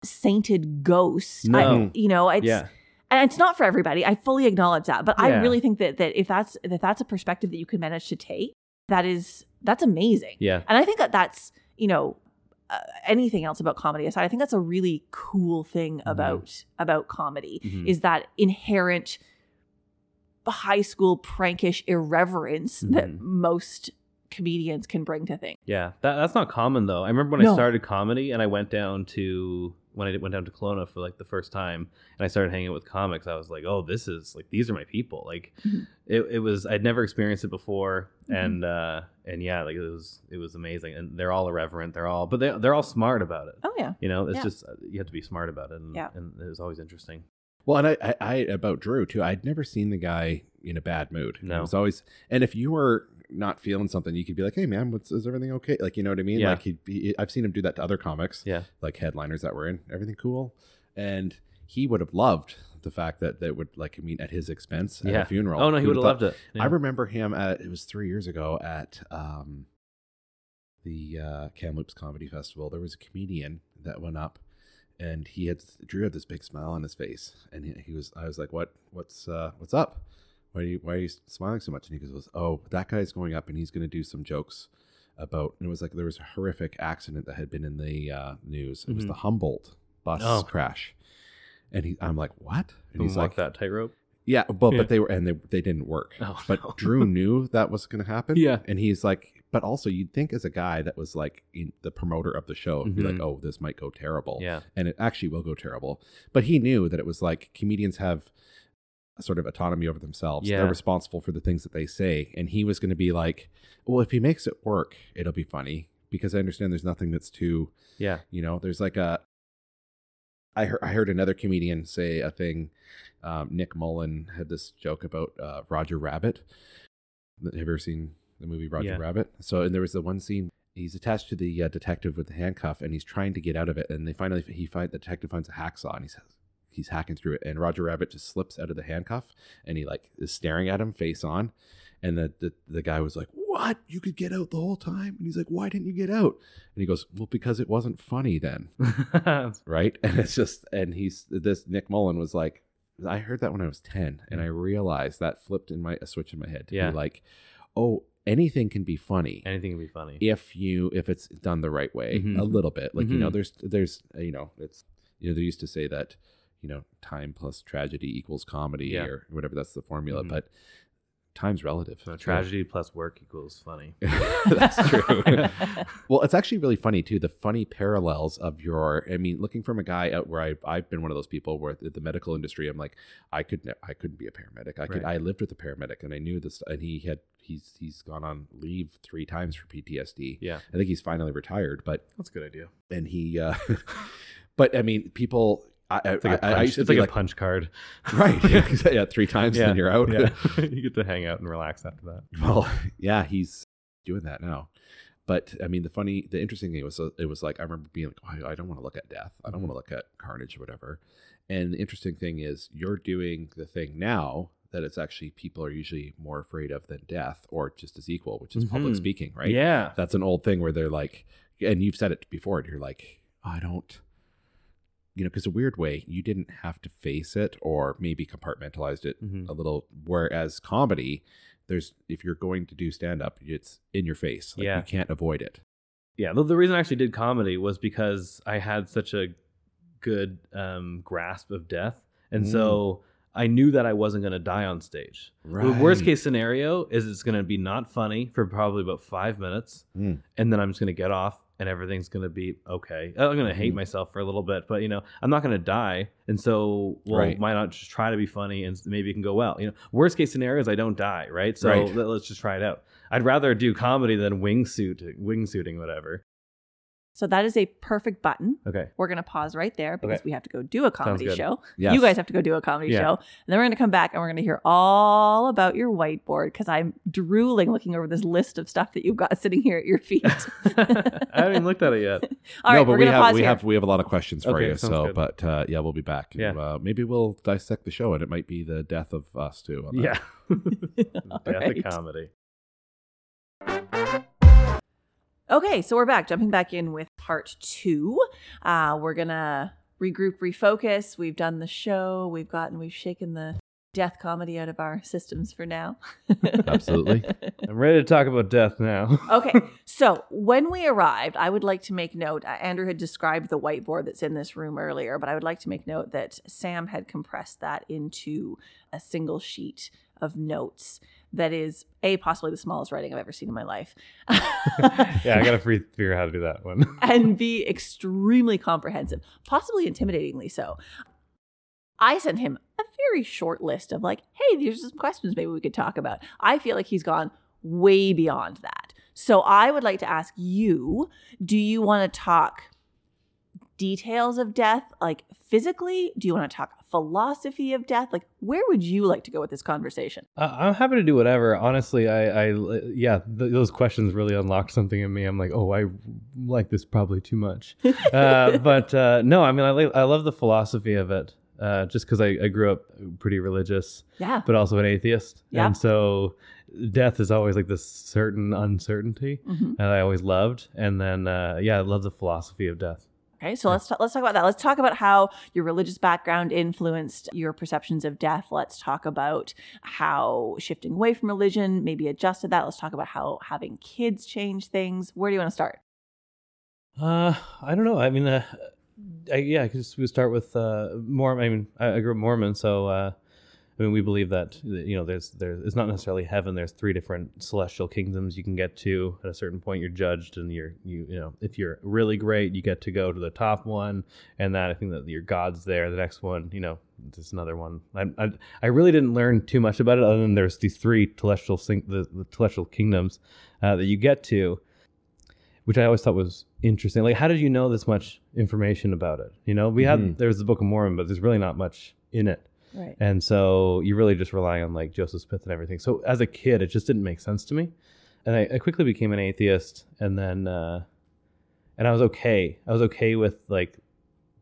sainted ghost. I- you know, it's yeah, and it's not for everybody. I fully acknowledge that, but I really think that that if that's that that's a perspective that you can manage to take, that is that's amazing. yeah, And I think that that's you know uh, anything else about comedy aside, I think that's a really cool thing about about comedy Mhm. is that inherent high school prankish irreverence that Mhm. most comedians can bring to things. yeah. That, that's not common though. I remember when I started comedy and I went down to when I went down to Kelowna for like the first time and I started hanging out with comics. I was like, oh, this is like these are my people. Like Mhm. it, it was I'd never experienced it before, Mhm. and uh and yeah, like it was it was amazing. And they're all irreverent. They're all but they they're all smart about it. Oh yeah. You know, it's Yeah. just uh, you have to be smart about it, and, Yeah. and it was always interesting. Well, and I, I, I about Drew too. I'd never seen the guy in a bad mood. No. it was always. And if you were not feeling something, you could be like, "Hey, man, what's is everything okay?" Like, you know what I mean? Yeah. Like, he'd be, I've seen him do that to other comics, Yeah. like headliners that were in. Everything cool, and he would have loved the fact that they would like I mean at his expense at Yeah. a funeral. Oh no, he would have loved it. I remember him at it was three years ago at um, the uh, Kamloops Comedy Festival. There was a comedian that went up, and he had Drew had this big smile on his face, and he, he was I was like, "What? What's uh, what's up? Why are you why are you smiling so much?" And he goes, "Oh, that guy's going up, and he's going to do some jokes." About and it was like there was a horrific accident that had been in the uh, news. It was Mhm. the Humboldt bus Oh. crash, and he, I'm like, "What?" And He's like that tightrope. yeah, but Yeah. but they were and they they didn't work. Oh, but no. Drew knew that was going to happen. Yeah. and he's like, but also you'd think as a guy that was like in the promoter of the show, he'd be like, Mhm. oh, this might go terrible. Yeah. and it actually will go terrible. But he knew that it was like comedians have sort of autonomy over themselves. Yeah. They're responsible for the things that they say, and he was going to be like, well, if he makes it work, it'll be funny because I understand there's nothing that's too Yeah. you know, there's like a. I heard I heard another comedian say a thing. Um, Nick Mullen had this joke about uh, Roger Rabbit. Have you ever seen the movie Roger Yeah. Rabbit? So, and there was the one scene. He's attached to the uh, detective with the handcuff, and he's trying to get out of it. And they finally he find the detective finds a hacksaw, and he's he's hacking through it. And Roger Rabbit just slips out of the handcuff, and he like is staring at him face on. And the, the the guy was like, "What? You could get out the whole time?" And he's like, "Why didn't you get out?" And he goes, "Well, because it wasn't funny then." right? And it's just, and he's this Nick Mullen was like, I heard that when I was ten, and I realized that flipped in my a switch in my head to Yeah. be like, oh, anything can be funny Anything can be funny. if you if it's done the right way, Mhm. a little bit. Like you know, Mhm. there's there's you know, it's you know they used to say that you know time plus tragedy equals comedy Yeah. or whatever that's the formula, Mhm. but time's relative. So tragedy plus work equals funny. That's true. well, it's actually really funny too. The funny parallels of your, I mean, looking from a guy out where I've, I've been one of those people where the, medical industry, I'm like, I could, ne- I couldn't be a paramedic. I could i lived with a paramedic and I knew this, and he had, he's, he's gone on leave three times for PTSD. Yeah. I think he's finally retired, but, That's a good idea. and he, uh, but I mean, people, I, It's like a I, I punch, used to it's like, like, a punch card. right. Yeah, yeah. Three times and then you're out. Yeah. you get to hang out and relax after that. Well, yeah, he's doing that now. But I mean, the funny, the interesting thing was, uh, it was like I remember being like, oh, I don't want to look at death. I don't want to look at carnage or whatever. And the interesting thing is, you're doing the thing now that it's actually people are usually more afraid of than death, or just as equal, which is public Mhm. speaking, right? Yeah. That's an old thing where they're like, and you've said it before. And You're like, I don't, you know, because a weird way, you didn't have to face it or maybe compartmentalized it Mhm. a little. Whereas comedy, there's if you're going to do stand up, it's in your face. Like Yeah. you can't avoid it. Yeah, the, the reason I actually did comedy was because I had such a good um, grasp of death, and Mm. so I knew that I wasn't going to die on stage. The worst case scenario is it's going to be not funny for probably about five minutes, Mm. and then I'm just going to get off, and everything's going to be okay. I'm going to hate Mhm. myself for a little bit, but you know, I'm not going to die, and so well, Right. why not just try to be funny and maybe it can go well? You know, worst case scenario is I don't die, right? So Right. let- let's just try it out. I'd rather do comedy than wingsuit, wingsuiting, whatever. So that is a perfect button. Okay. We're going to pause right there because Okay. we have to go do a comedy show. Yes. You guys have to go do a comedy Yeah. show. And then we're going to come back and we're going to hear all about your whiteboard because I'm drooling looking over this list of stuff that you've got sitting here at your feet. I haven't even looked at it yet. All no, right, but we're we have pause we here. have we have a lot of questions for Okay, you. So, good. but uh, yeah, we'll be back. Yeah. Uh, maybe we'll dissect the show, and it might be the death of us too. Yeah. Death right. of comedy. Okay, so we're back, jumping back in with part two. Uh, we're gonna regroup, refocus. We've done the show. We've gotten, we've shaken the death comedy out of our systems for now. Absolutely. I'm ready to talk about death now. okay, so when we arrived, I would like to make note. uh, Andrew had described the whiteboard that's in this room earlier, but I would like to make note that Sam had compressed that into a single sheet of notes that is a possibly the smallest writing I've ever seen in my life. yeah, I gotta free- figure out how to do that one. and be extremely comprehensive, possibly intimidatingly so. I sent him a very short list of like, hey, these are some questions maybe we could talk about. I feel like he's gone way beyond that. So I would like to ask you, do you want to talk details of death, like physically? Do you want to talk philosophy of death? Like, where would you like to go with this conversation? Uh, I'm happy to do whatever. Honestly, I, I yeah, th- those questions really unlocked something in me. I'm like, oh, I like this probably too much. uh, but uh, no, I mean, I, li- I love the philosophy of it. Uh, just because I, I grew up pretty religious, Yeah. but also an atheist, Yeah. and so death is always like this certain uncertainty Mhm. that I always loved. And then, uh, yeah, I love the philosophy of death. Okay, so let's ta- let's talk about that. Let's talk about how your religious background influenced your perceptions of death. Let's talk about how shifting away from religion maybe adjusted that. Let's talk about how having kids changed things. Where do you want to start? Uh, I don't know. I mean, uh, I, yeah, because we start with uh, Mormon. I mean, I, I grew up Mormon, so uh, I mean, we believe that you know, there's there's it's not necessarily heaven. There's three different celestial kingdoms you can get to. At a certain point, you're judged, and you're you you know, if you're really great, you get to go to the top one, and that I think that your God's there. The next one, you know, there's another one. I I, I really didn't learn too much about it, other than there's these three celestial sing- the, the celestial kingdoms uh, that you get to which I always thought was interesting. Like, how did you know this much information about it? You know, we had Mhm. there's the Book of Mormon, but there's really not much in it, Right. and so you really just rely on like Joseph Smith and everything. So as a kid, it just didn't make sense to me, and I, I quickly became an atheist, and then uh, and I was okay. I was okay with like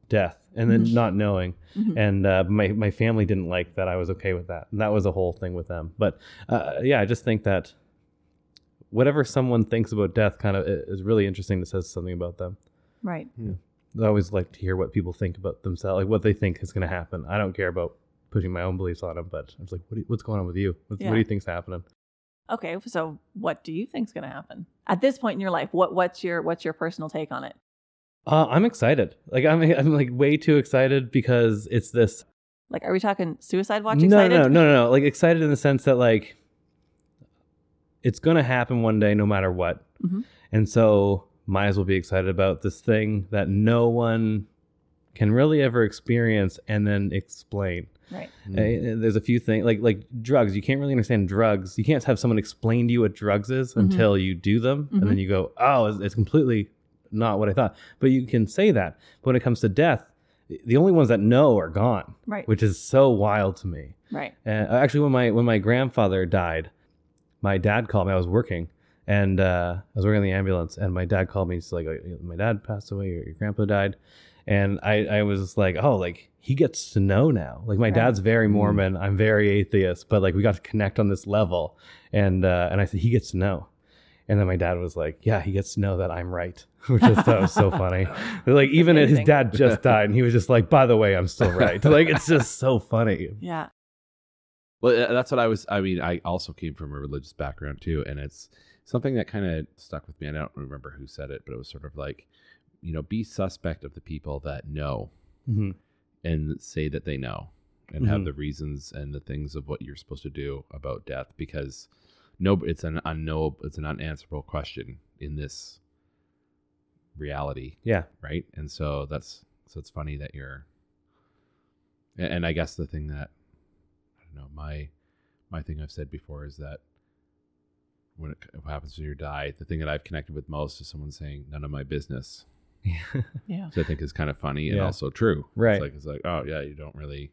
death, and then Mhm. not knowing, Mhm. and uh, my my family didn't like that I was okay with that, and that was a whole thing with them. But uh, yeah, I just think that whatever someone thinks about death kind of is really interesting. That says something about them. Right. I always like to hear what people think about themselves, like what they think is going to happen. I don't care about pushing my own beliefs on him, but I was like, what you- what's going on with you? What, Yeah. what do you think's happening? Okay. So, what do you think's going to happen at this point in your life? What what's your what's your personal take on it? Uh, I'm excited. Like I'm, I'm like way too excited because it's this Like, are we talking suicide watch? no, Excited? no, no, no, no. Like excited in the sense that like it's gonna happen one day, no matter what. Mhm. And so might as well be excited about this thing that no one can really ever experience and then explain. Right. Uh, there's a few things like like drugs. You can't really understand drugs. You can't have someone explain to you what drugs is Mhm. until you do them, and then Mhm. you go, "Oh, it's, it's completely not what I thought." But you can say that. But when it comes to death, the only ones that know are gone, Right. which is so wild to me. Right. And uh, actually, when my when my grandfather died, my dad called me. I was working, and uh, I was working in the ambulance, and my dad called me. He's like, "Oh, "My dad passed away. Your, your grandpa died," and I I was like, "Oh, like he gets to know now. Like my Right. dad's very Mm. Mormon. I'm very atheist, but like we got to connect on this level." And uh, and I said, "He gets to know." And then my dad was like, "Yeah, he gets to know that I'm right," which I thought was so funny. Like even his dad just died, and he was just like, "By the way, I'm still right." like it's just so funny. Yeah. Well, that's what I was. I mean, I also came from a religious background too, and it's something that kind of stuck with me. And I don't remember who said it, but it was sort of like, you know, be suspect of the people that know Mhm. and say that they know and have Mhm. the reasons and the things of what you're supposed to do about death because no, it's an unknowable, it's an unanswerable question in this reality, Yeah. right? And so that's so it's funny that you're, and, I guess the thing that I don't know my my thing I've said before is that when it what happens when you die, the thing that I've connected with most is someone saying none of my business, Yeah. which I think is kind of funny and Yeah. also true. Right. It's like it's like oh yeah, you don't really.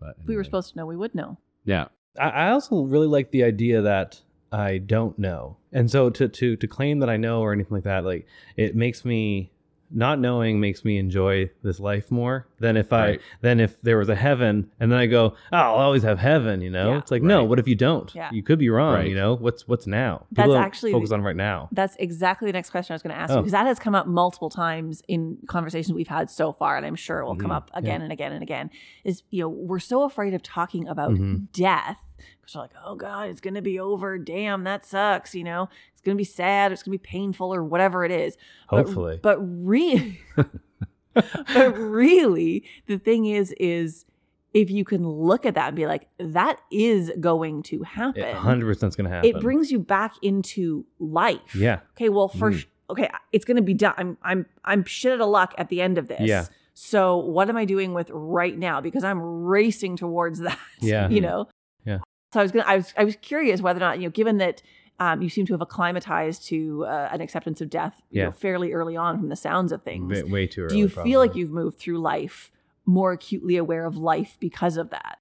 But If we were anyway. supposed to know, we would know. Yeah. I, I also really like the idea that I don't know, and so to to to claim that I know or anything like that, like it makes me not knowing makes me enjoy this life more than if I Right. than if there was a heaven and then I go, oh, I'll always have heaven, you know? Yeah. It's like no, what if you don't? Yeah. You could be wrong, Right. you know? What's what's now? That's People don't actually- focus on right now. That's exactly the next question I was going to ask you Oh. because that has come up multiple times in conversations we've had so far, and I'm sure it will come Mhm. up again and again and again. Is you know we're so afraid of talking about Mhm. death because we're like, oh god, it's going to be over. Damn, that sucks. You know, it's going to be sad. Or it's going to be painful or whatever it is. Hopefully. but really, but really, the thing is, is if you can look at that and be like, that is going to happen. It 100% is going to happen. It brings you back into life. Yeah. Okay, well, first, Mm. sh- okay, it's gonna be done. I'm I'm I'm shit out of luck at the end of this. Yeah. So what am I doing with right now? Because I'm racing towards that. Yeah. You know. Yeah. So I was gonna I was I was curious whether or not you know, given that Um, you seem to have acclimatized to uh, an acceptance of death you know, fairly early on from the sounds of things. Way, way too early. Do you probably. feel like you've moved through life more acutely aware of life because of that?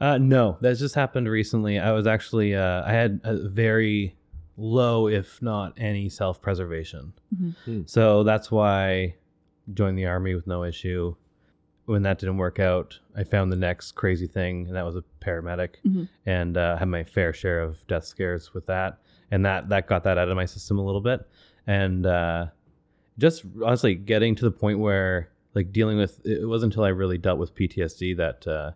Uh, no, that just happened recently. I was actually uh, I had a very low, if not any, self preservation. Mhm. Hmm. So that's why I joined the army with no issue. When that didn't work out, I found the next crazy thing, and that was a paramedic, Mhm. and uh, had my fair share of death scares with that, and that that got that out of my system a little bit, and uh, just honestly getting to the point where like dealing with it wasn't until I really dealt with PTSD that uh,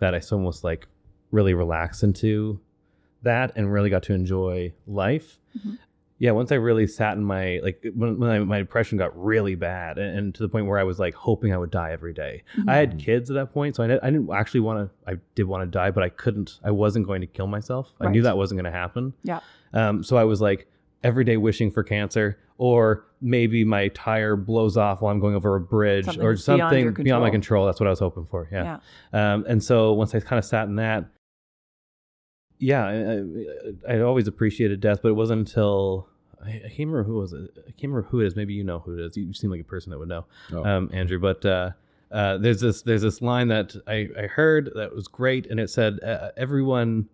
that I almost like really relaxed into that and really got to enjoy life. Mhm. Yeah, once I really sat in my like when, when I, my depression got really bad and, and to the point where I was like hoping I would die every day. I had Mhm. kids at that point, so I, didn't- I didn't actually want to. I did want to die, but I couldn't. I wasn't going to kill myself. I knew that wasn't going to happen. Yeah. Um, so I was like every day wishing for cancer, or maybe my tire blows off while I'm going over a bridge, Something or that's beyond something beyond my control. control. That's what I was hoping for. Yeah. Um, and so once I kind of sat in that, yeah, I, I, I always appreciated death, but it wasn't until I, I can't remember who was. It. I can't remember who it is. Maybe you know who it is. You seem like a person that would know, Oh. um, Andrew. But uh, uh, there's this there's this line that I, I heard that was great, and it said, uh, "Everyone,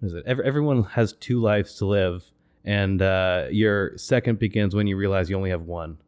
what is it? Every, everyone has two lives to live, and uh, your second begins when you realize you only have one."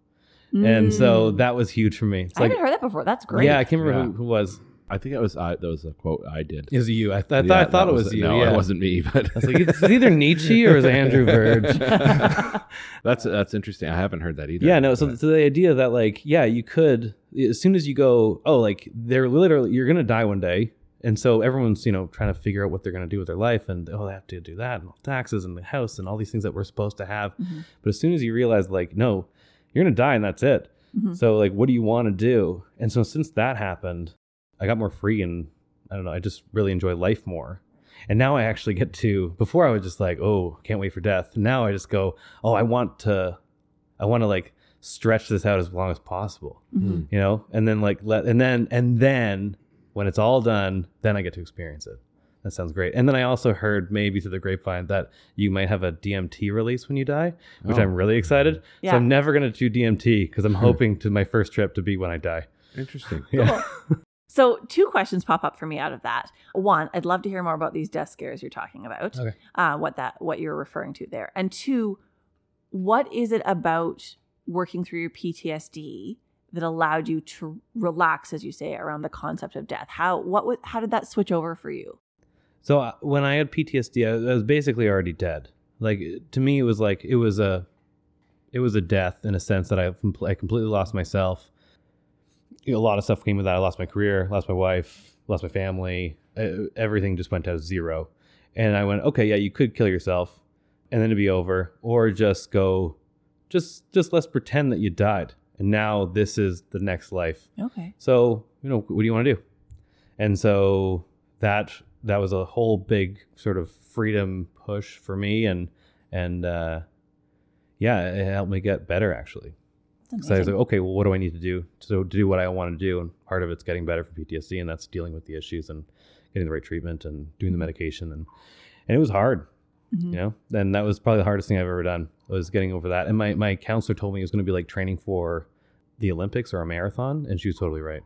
And so Mm. that was huge for me. It's I like, haven't heard that before. That's great. yeah, I can't remember Yeah. who, who was. I think that was I. That was a quote I did. It was you. I, th- I Yeah, thought, I thought that it was, you. No, yeah. it wasn't me. But I was like, it's either Nietzsche or it's Andrew Verge. that's that's interesting. I haven't heard that either. yeah, no. So, but- so the idea that like, yeah, you could as soon as you go, oh, like they're literally you're gonna die one day, and so everyone's you know trying to figure out what they're gonna do with their life, and oh, they have to do that, and all taxes, and the house, and all these things that we're supposed to have. Mhm. But as soon as you realize, like, no, you're gonna die, and that's it. Mhm. So like, what do you want to do? And so since that happened, I got more free, and I don't know, I just really enjoy life more. And now I actually get to. Before I was just like, oh, can't wait for death. Now I just go, oh, I want to, I want to like stretch this out as long as possible, Mhm. you know. And then like let, and then and then when it's all done, then I get to experience it. That sounds great. And then I also heard maybe through the grapevine that you might have a DMT release when you die, which Oh. I'm really excited. Yeah. So I'm never going to do DMT because I'm hoping to my first trip to be when I die. interesting. Yeah. So, two questions pop up for me out of that. One, I'd love to hear more about these death scares you're talking about. Okay. Uh, what that what you're referring to there. And two, what is it about working through your PTSD that allowed you to relax, as you say, around the concept of death? How what how did that switch over for you? So uh, when I had PTSD, I I was basically already dead. Like to me, it was like it was a, it was a death in a sense that I I completely lost myself. A lot of stuff came with that. I lost my career, lost my wife, lost my family. Everything just went to zero. And I went, okay, yeah, you could kill yourself, and then it'd be over, or just go, just just let's pretend that you died, and now this is the next life. Okay. So, you know, what do you want to do? And so that that was a whole big sort of freedom push for me and and uh yeah, it helped me get better actually. So I was like, okay, well, what do I need to do to, do what I want to do? And part of it's getting better for PTSD, and that's dealing with the issues and getting the right treatment and doing the medication. And and it was hard, Mhm. you know. And that was probably the hardest thing I've ever done was getting over that. And my my counselor told me it was going to be like training for the Olympics or a marathon, and she was totally right.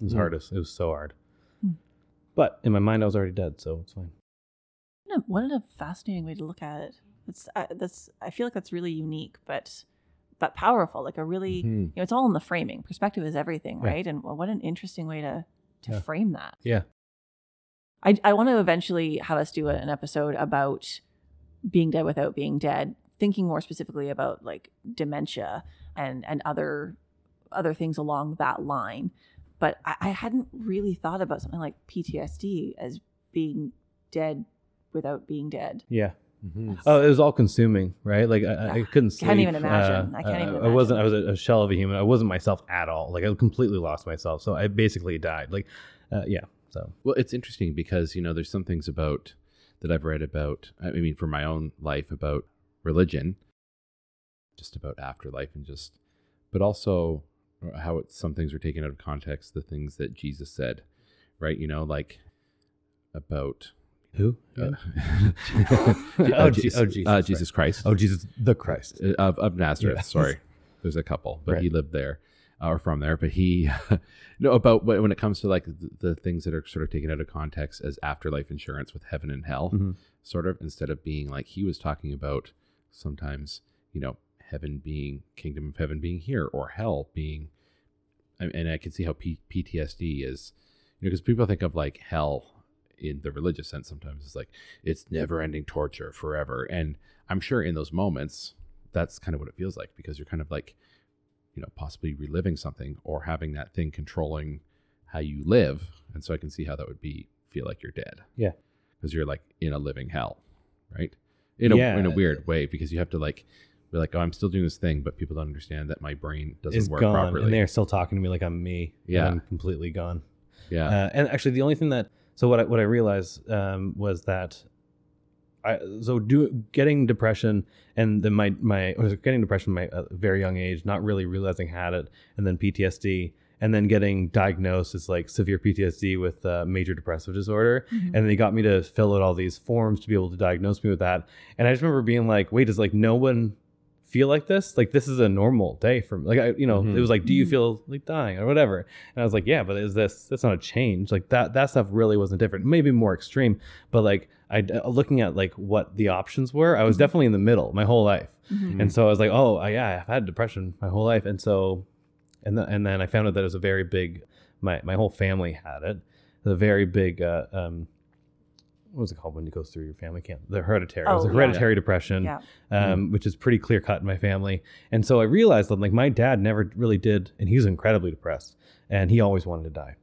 It was Hmm. hardest. It was so hard. Hmm. But in my mind, I was already dead, so it's fine. What a- What a fascinating way to look at it. That's uh, that's. I feel like that's really unique, but but powerful. Like a really, Mhm. you know, it's all in the framing. Perspective is everything, Yeah. right? And what an interesting way to to Yeah. frame that. Yeah. I I want to eventually have us do an episode about being dead without being dead, thinking more specifically about like dementia and and other other things along that line. But I, I hadn't really thought about something like PTSD as being dead without being dead. Yeah. Mhm. Oh, it was all consuming, right? Like I, I couldn't sleep. Can't even imagine. I can't even I wasn't. I was a, shell of a human. I wasn't myself at all. Like I completely lost myself. So I basically died. Like, uh, yeah. So Well, it's interesting because you know there's some things about that I've read about. I mean, for my own life about religion, just about afterlife and just, but also how it, some things are taken out of context. The things that Jesus said, right? You know, like about Who? Uh, Oh, Je- Je- oh, Jesus uh, Christ. Jesus Christ. Oh, Jesus the Christ. Uh, of, of Nazareth. Yeah. Sorry, there's a couple, but Right. he lived there uh, or from there. But he, no, about when it comes to like the, the things that are sort of taken out of context as afterlife insurance with heaven and hell, Mhm. sort of instead of being like he was talking about sometimes, you know, heaven being kingdom of heaven being here or hell being, and and I can see how P- PTSD is, you know, because people think of like hell in the religious sense sometimes it's like it's never ending torture forever and i'm sure in those moments that's kind of what it feels like because you're kind of like you know possibly reliving something or having that thing controlling how you live and so i can see how that would be feel like you're dead Yeah. because you're like in a living hell right in a, Yeah. in a weird way because you have to like be like oh i'm still doing this thing but people don't understand that my brain doesn't Is work gone, properly and they're still talking to me like I'm me. and Yeah. I'm completely gone. yeah Uh, and actually, the only thing that so what I, what I realized um, was that I so do getting depression and then my my getting depression at my uh, very young age, not really realizing I had it, and then PTSD, and then getting diagnosed as like severe PTSD with uh, major depressive disorder, and they got me to fill out all these forms to be able to diagnose me with that, and I just remember being like, wait, is like no one feel like this? Like this is a normal day for me. Like I, you know, Mhm. it was like, do you Mhm. feel like dying or whatever? And I was like, yeah, but is this that's not a change? Like that that stuff really wasn't different. Maybe more extreme, but like I uh, looking at like what the options were, I was Mhm. definitely in the middle my whole life. Mhm. And so I was like, oh yeah, I've had depression my whole life, and so and then and then I found out that it was a very big. My my whole family had it. A very big. Uh, um, what was it called when it goes through your family? Can't the hereditary? it was Oh, a yeah. hereditary depression Yeah. um, which is pretty clear cut in my family. And so I realized that like my dad never really did, and he was incredibly depressed, and he always wanted to die,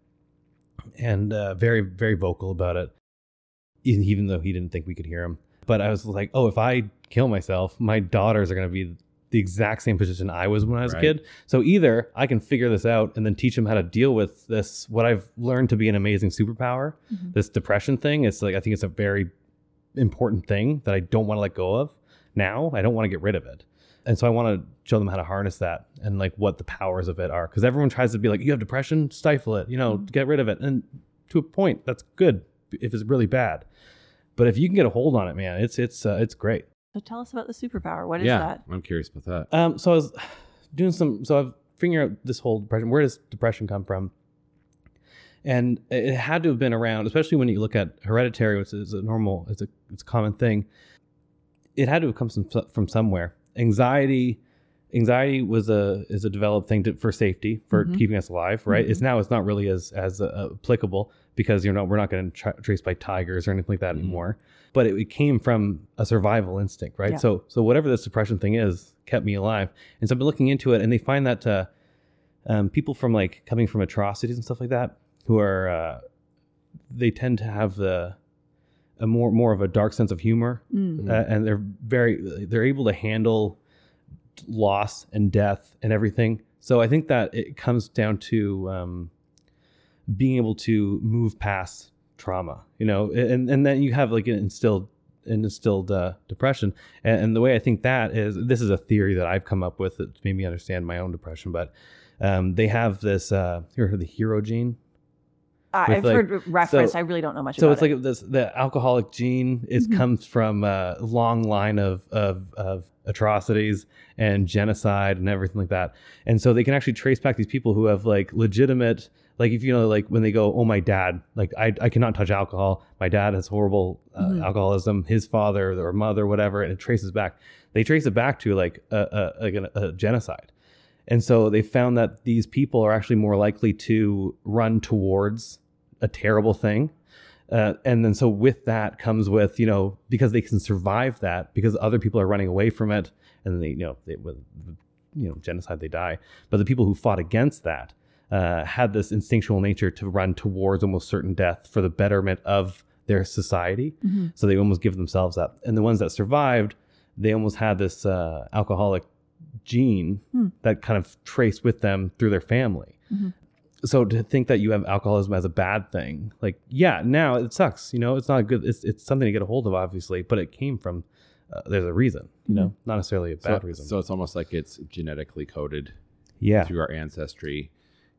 and uh, very very vocal about it, even though he didn't think we could hear him. But I was like, oh, if I kill myself, my daughters are going to be the exact same position I was when I was Right. a kid. So either I can figure this out and then teach them how to deal with this, what I've learned to be an amazing superpower, Mhm. this depression thing. It's like I think it's a very important thing that I don't want to let go of now. I don't want to get rid of it. And so I want to show them how to harness that and like what the powers of it are. Because everyone tries to be like, you have depression, stifle it, you know, Mhm. get rid of it. And to a point, that's good if it's really bad. But if you can get a hold on it, man, it's it's uh, it's great. So tell us about the superpower. What is yeah that? i'm curious about that Um, so I was doing some, so I've figured out this whole depression. Where does depression come from? And it had to have been around, especially when you look at hereditary, which is a normal, it's a it's a common thing. It had to have come from from somewhere. Anxiety, anxiety was a is a developed thing to, for safety for Mhm. keeping us alive, right? Mhm. It's now it's not really as as uh, applicable because you know we're not getting tra- traced by tigers or anything like that Mhm. anymore. But it, it came from a survival instinct, right? Yeah. So so whatever this depression thing is kept me alive, and so I've been looking into it, and they find that uh, um, people from like coming from atrocities and stuff like that, who are uh, they tend to have the a more more of a dark sense of humor, Mm. uh, and they're very they're able to handle loss and death and everything. So I think that it comes down to um, being able to move past trauma, you know, and and then you have like an instilled an instilled uh, depression, and, and the way I think that is this is a theory that I've come up with that made me understand my own depression, but um, they have this uh, you heard the hero gene? Uh, I've like- heard reference. so- I really don't know much about it. so it's it. like this the alcoholic gene is Mhm. comes from a long line of, of of atrocities and genocide and everything like that and so they can actually trace back these people who have like legitimate like if you know like when they go oh my dad like i, I cannot touch alcohol my dad has horrible uh, Mhm. alcoholism his father or mother whatever and it traces back they trace it back to like a, a, a, a genocide and so they found that these people are actually more likely to run towards a terrible thing. Uh, and then so with that comes with, you know, because they can survive that because other people are running away from it and they, you know, they, with, you know, genocide, they die. But the people who fought against that uh, had this instinctual nature to run towards almost certain death for the betterment of their society. Mhm. So they almost give themselves up. And the ones that survived, they almost had this uh, alcoholic gene Hmm. that kind of traced with them through their family. Mhm. So to think that you have alcoholism as a bad thing, like yeah, now it sucks. You know, it's not good. It's it's something to get a hold of, obviously, but it came from uh, there's a reason. You know, not necessarily a so, bad reason. so it's almost like it's genetically coded yeah, through our ancestry.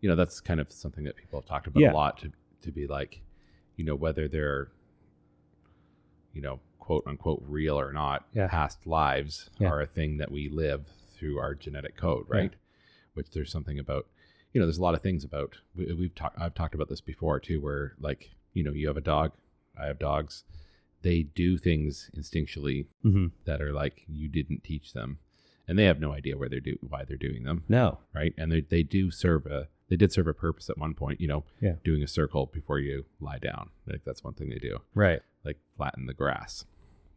You know, that's kind of something that people have talked about Yeah. a lot to to be like, you know, whether they're you know, quote unquote real or not, Yeah. past lives Yeah. are a thing that we live through our genetic code, right? Which there's something about, you know, there's a lot of things about. We, we've talked. I've talked about this before too, where like, you know, you have a dog, I have dogs. They do things instinctually hmm that are like you didn't teach them, and they have no idea where they're do why they're doing them, No. right? And they they do serve a they did serve a purpose at one point, you know, Yeah. doing a circle before you lie down. Like that's one thing they do, Right. like flatten the grass.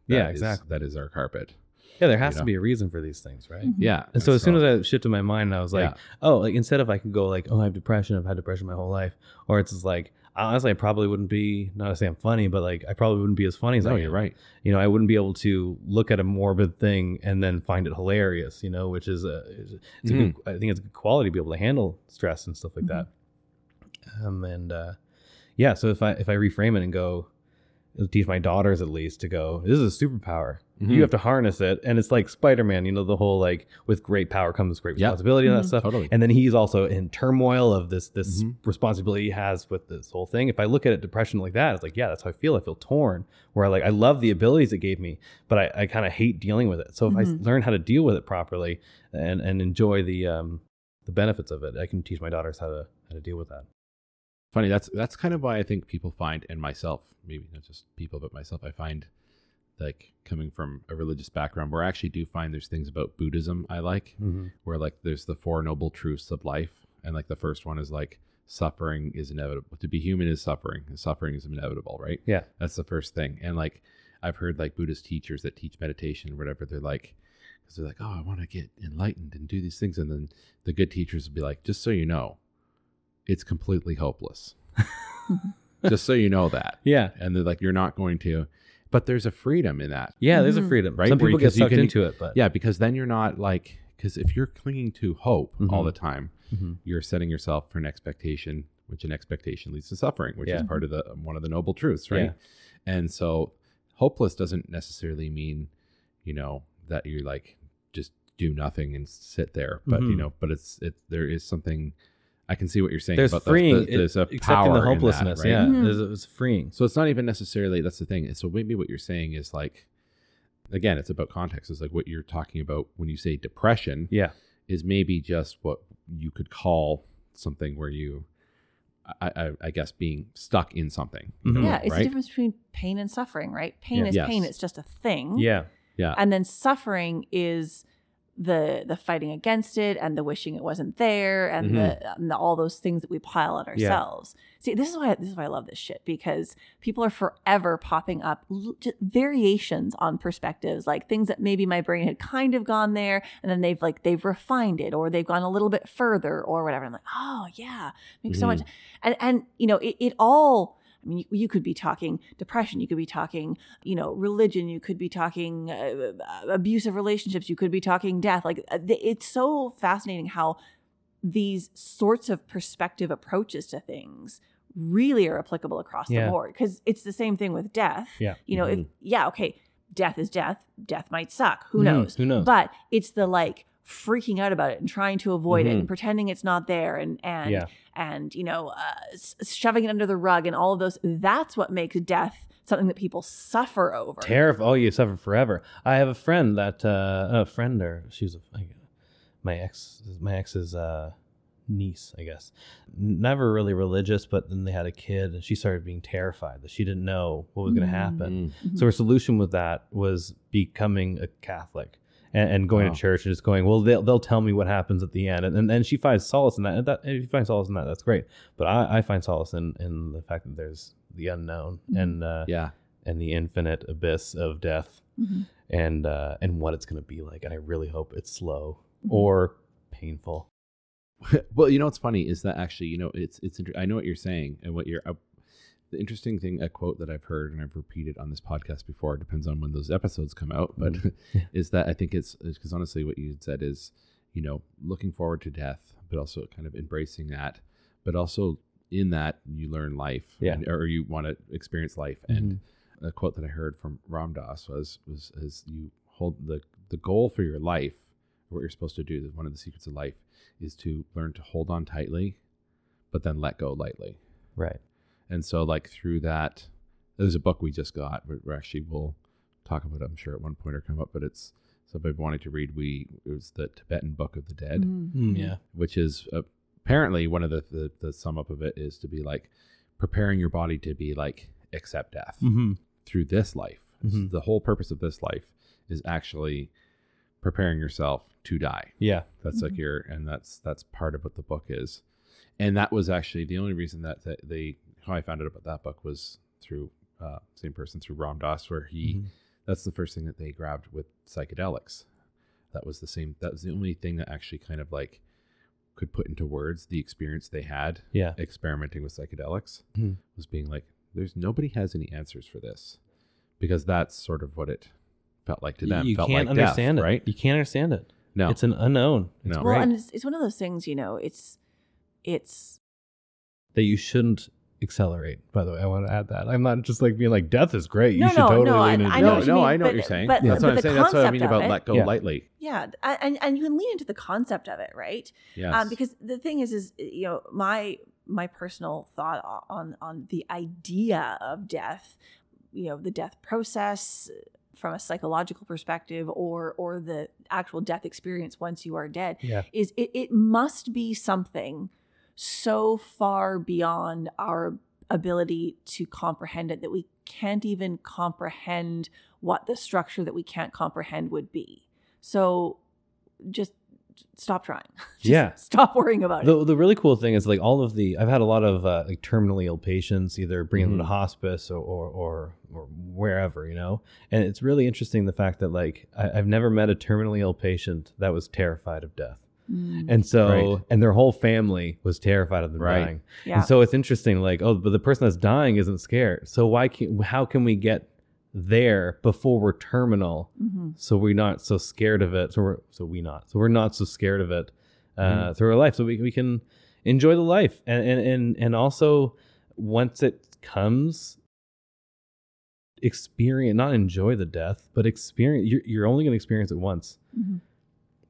Yeah, That is- exactly. That is our carpet. Yeah, there has You to know? be a reason for these things, right? Mhm. Yeah. And so as soon as I shifted my mind, I was like, Yeah. oh, like instead of I could go like, oh, I have depression, I've had depression my whole life, or it's just like honestly, I probably wouldn't be not to say I'm funny, but like I probably wouldn't be as funny as no, I you're am. right. You know, I wouldn't be able to look at a morbid thing and then find it hilarious. You know, which is a, it's a good, Mm-hmm. I think it's a good quality to be able to handle stress and stuff like Mhm. that. Um, and uh, yeah, so if I if I reframe it and go, teach my daughters at least to go, this is a superpower. Mhm. You have to harness it, and it's like Spider Man. You know, the whole like with great power comes great responsibility and that Mhm. stuff. Totally. And then he's also in turmoil of this this Mhm. responsibility he has with this whole thing. If I look at it depression like that, it's like, yeah, that's how I feel. I feel torn. Where I like I love the abilities it gave me, but I, I kind of hate dealing with it. So if I Mhm. learn how to deal with it properly and and enjoy the um the benefits of it, I can teach my daughters how to how to deal with that. Funny. That's that's kind of why I think people find, and myself, maybe not just people, but myself, I find like coming from a religious background where I actually do find there's things about Buddhism I like. Mm-hmm. where like there's the four noble truths of life and like the first one is like suffering is inevitable to be human is suffering and suffering is inevitable right Yeah. that's the first thing and like i've heard like buddhist teachers that teach meditation or whatever they're like because they're like oh i want to get enlightened and do these things and then the good teachers will be like just so you know it's completely hopeless just so you know that Yeah. and they're like you're not going to but there's a freedom in that Yeah, there's a Mhm. freedom. Right, Some where you- people get 'cause you sucked can- into it, but yeah because then you're not like because if you're clinging to hope all Mhm. the time Mhm. you're setting yourself for an expectation which an expectation leads to suffering which Yeah. is part of the one of the noble truths right Yeah. and so hopeless doesn't necessarily mean you know that you're like just do nothing and sit there but you Mhm. know but it's it there is something i can see what you're saying there's about the- freeing. the, it- there's a accepting power the in that, hopelessness. right? Yeah, Mhm. there's, it's freeing. so it's not even necessarily that's the thing so maybe what you're saying is like again it's about context it's like what you're talking about when you say depression Yeah, is maybe just what you could call something where you I, I, I guess being stuck in something. you Mhm. Yeah, it's the difference between pain and suffering, right? Pain Yeah. is Yes. pain; it's just a thing. yeah, Yeah. and then suffering is the the fighting against it and the wishing it wasn't there and, the, mm-hmm. and the all those things that we pile on Yeah. ourselves. See, this is why this is why I love this shit because people are forever popping up l- variations on perspectives, like things that maybe my brain had kind of gone there, and then they've like they've refined it or they've gone a little bit further or whatever. I'm like, oh yeah, makes so much, mm-hmm. and and you know it, it all. I mean, you, you could be talking depression, you could be talking, you know, religion, you could be talking uh, abusive relationships, you could be talking death. Like, uh, it's so fascinating how these sorts of perspective approaches to things really are applicable across Yeah. the board because it's the same thing with death. Yeah. You know, if, yeah, okay, death is death. Death might suck. Who Mhm. knows? Who knows? But it's the like freaking out about it and trying to avoid it Mhm. and pretending it's not there and and Yeah. and you know uh, shoving it under the rug and all of those that's what makes death something that people suffer over Terrifying. Oh, you suffer forever. I have a friend that uh, a friend or she's a, my ex my ex's uh, niece, I guess. Never really religious, but then they had a kid and she started being terrified that she didn't know what was going to Mm. happen. Mm. So her solution with that was becoming a Catholic and, and going Wow. to church and just going, well, they'll they'll tell me what happens at the end, and and, and she finds solace in that. And that and if you find solace in that, that's great. But I, I find solace in in the fact that there's the unknown Mhm. and uh, Yeah. and the infinite abyss of death Mhm. and uh, and what it's going to be like. And I really hope it's slow Mhm. or painful. well, you know what's funny is that actually, you know, it's it's. Inter- I know what you're saying and what you're. The interesting thing, a quote that I've heard and I've repeated on this podcast before, depends on when those episodes come out, but Mm. Yeah. is that I think it's because honestly, what you said is, you know, looking forward to death, but also kind of embracing that, but also in that you learn life, Yeah. and, or you want to experience life. And a quote that I heard from Ram Dass was was as you hold the the goal for your life, what you're supposed to do. is One of the secrets of life is to learn to hold on tightly, but then let go lightly. Right. And so, like through that, there's a book we just got. We're, we're actually we'll talk about. it, I'm sure at one point or come up, but it's somebody wanting to read. We it was the Tibetan Book of the Dead, Mm. Mm, yeah. which is apparently one of the, the the sum up of it is to be like preparing your body to be like accept death Mm-hmm. through this life. Mhm. The whole purpose of this life is actually preparing yourself to die. Yeah. That's like Mhm. your, and that's that's part of what the book is. And that was actually the only reason that, that they how I found out about that book was through uh, same person through Ram Dass, where he Mhm. that's the first thing that they grabbed with psychedelics. That was the same. That was the only thing that actually kind of like could put into words the experience they had Yeah. experimenting with psychedelics Mhm. was being like, there's nobody has any answers for this because that's sort of what it felt like to them. you felt can't like death, understand it. right? You can't understand it. No, It's an unknown. It's No. Well, and it's, it's one of those things, you know, it's it's that you shouldn't accelerate. By the way, I want to add that. I'm not just like being like death is great. You No, should no, totally no, I- into I know no, what no, mean, I know what you're saying. but- that's but what I'm the saying. That's what I mean concept about it- let go Yeah. lightly. yeah, and and you can lean into the concept of it, right? Yes. Um, because the thing is, is you know, my my personal thought on on the idea of death, you know, the death process from a psychological perspective, or or the actual death experience once you are dead, Yeah. is it, it must be something so far beyond our ability to comprehend it that we can't even comprehend what the structure that we can't comprehend would be. So just stop trying. Just Yeah. Stop worrying about it. The, the really cool thing is like all of the I've had a lot of uh, like terminally ill patients either bringing them to Mhm. hospice or, or or or wherever you know and it's really interesting the fact that like I, I've never met a terminally ill patient that was terrified of death Mm, and so Right. and their whole family was terrified of them Right. dying yeah. and so it's interesting like oh but the person that's dying isn't scared so why can how can we get there before we're terminal Mhm. so we're not so scared of it so we're so we not so we're not so scared of it uh, Mhm. through our life so we, we can enjoy the life and, and and and also once it comes experience not enjoy the death but experience you're, you're only going to experience it once Mhm.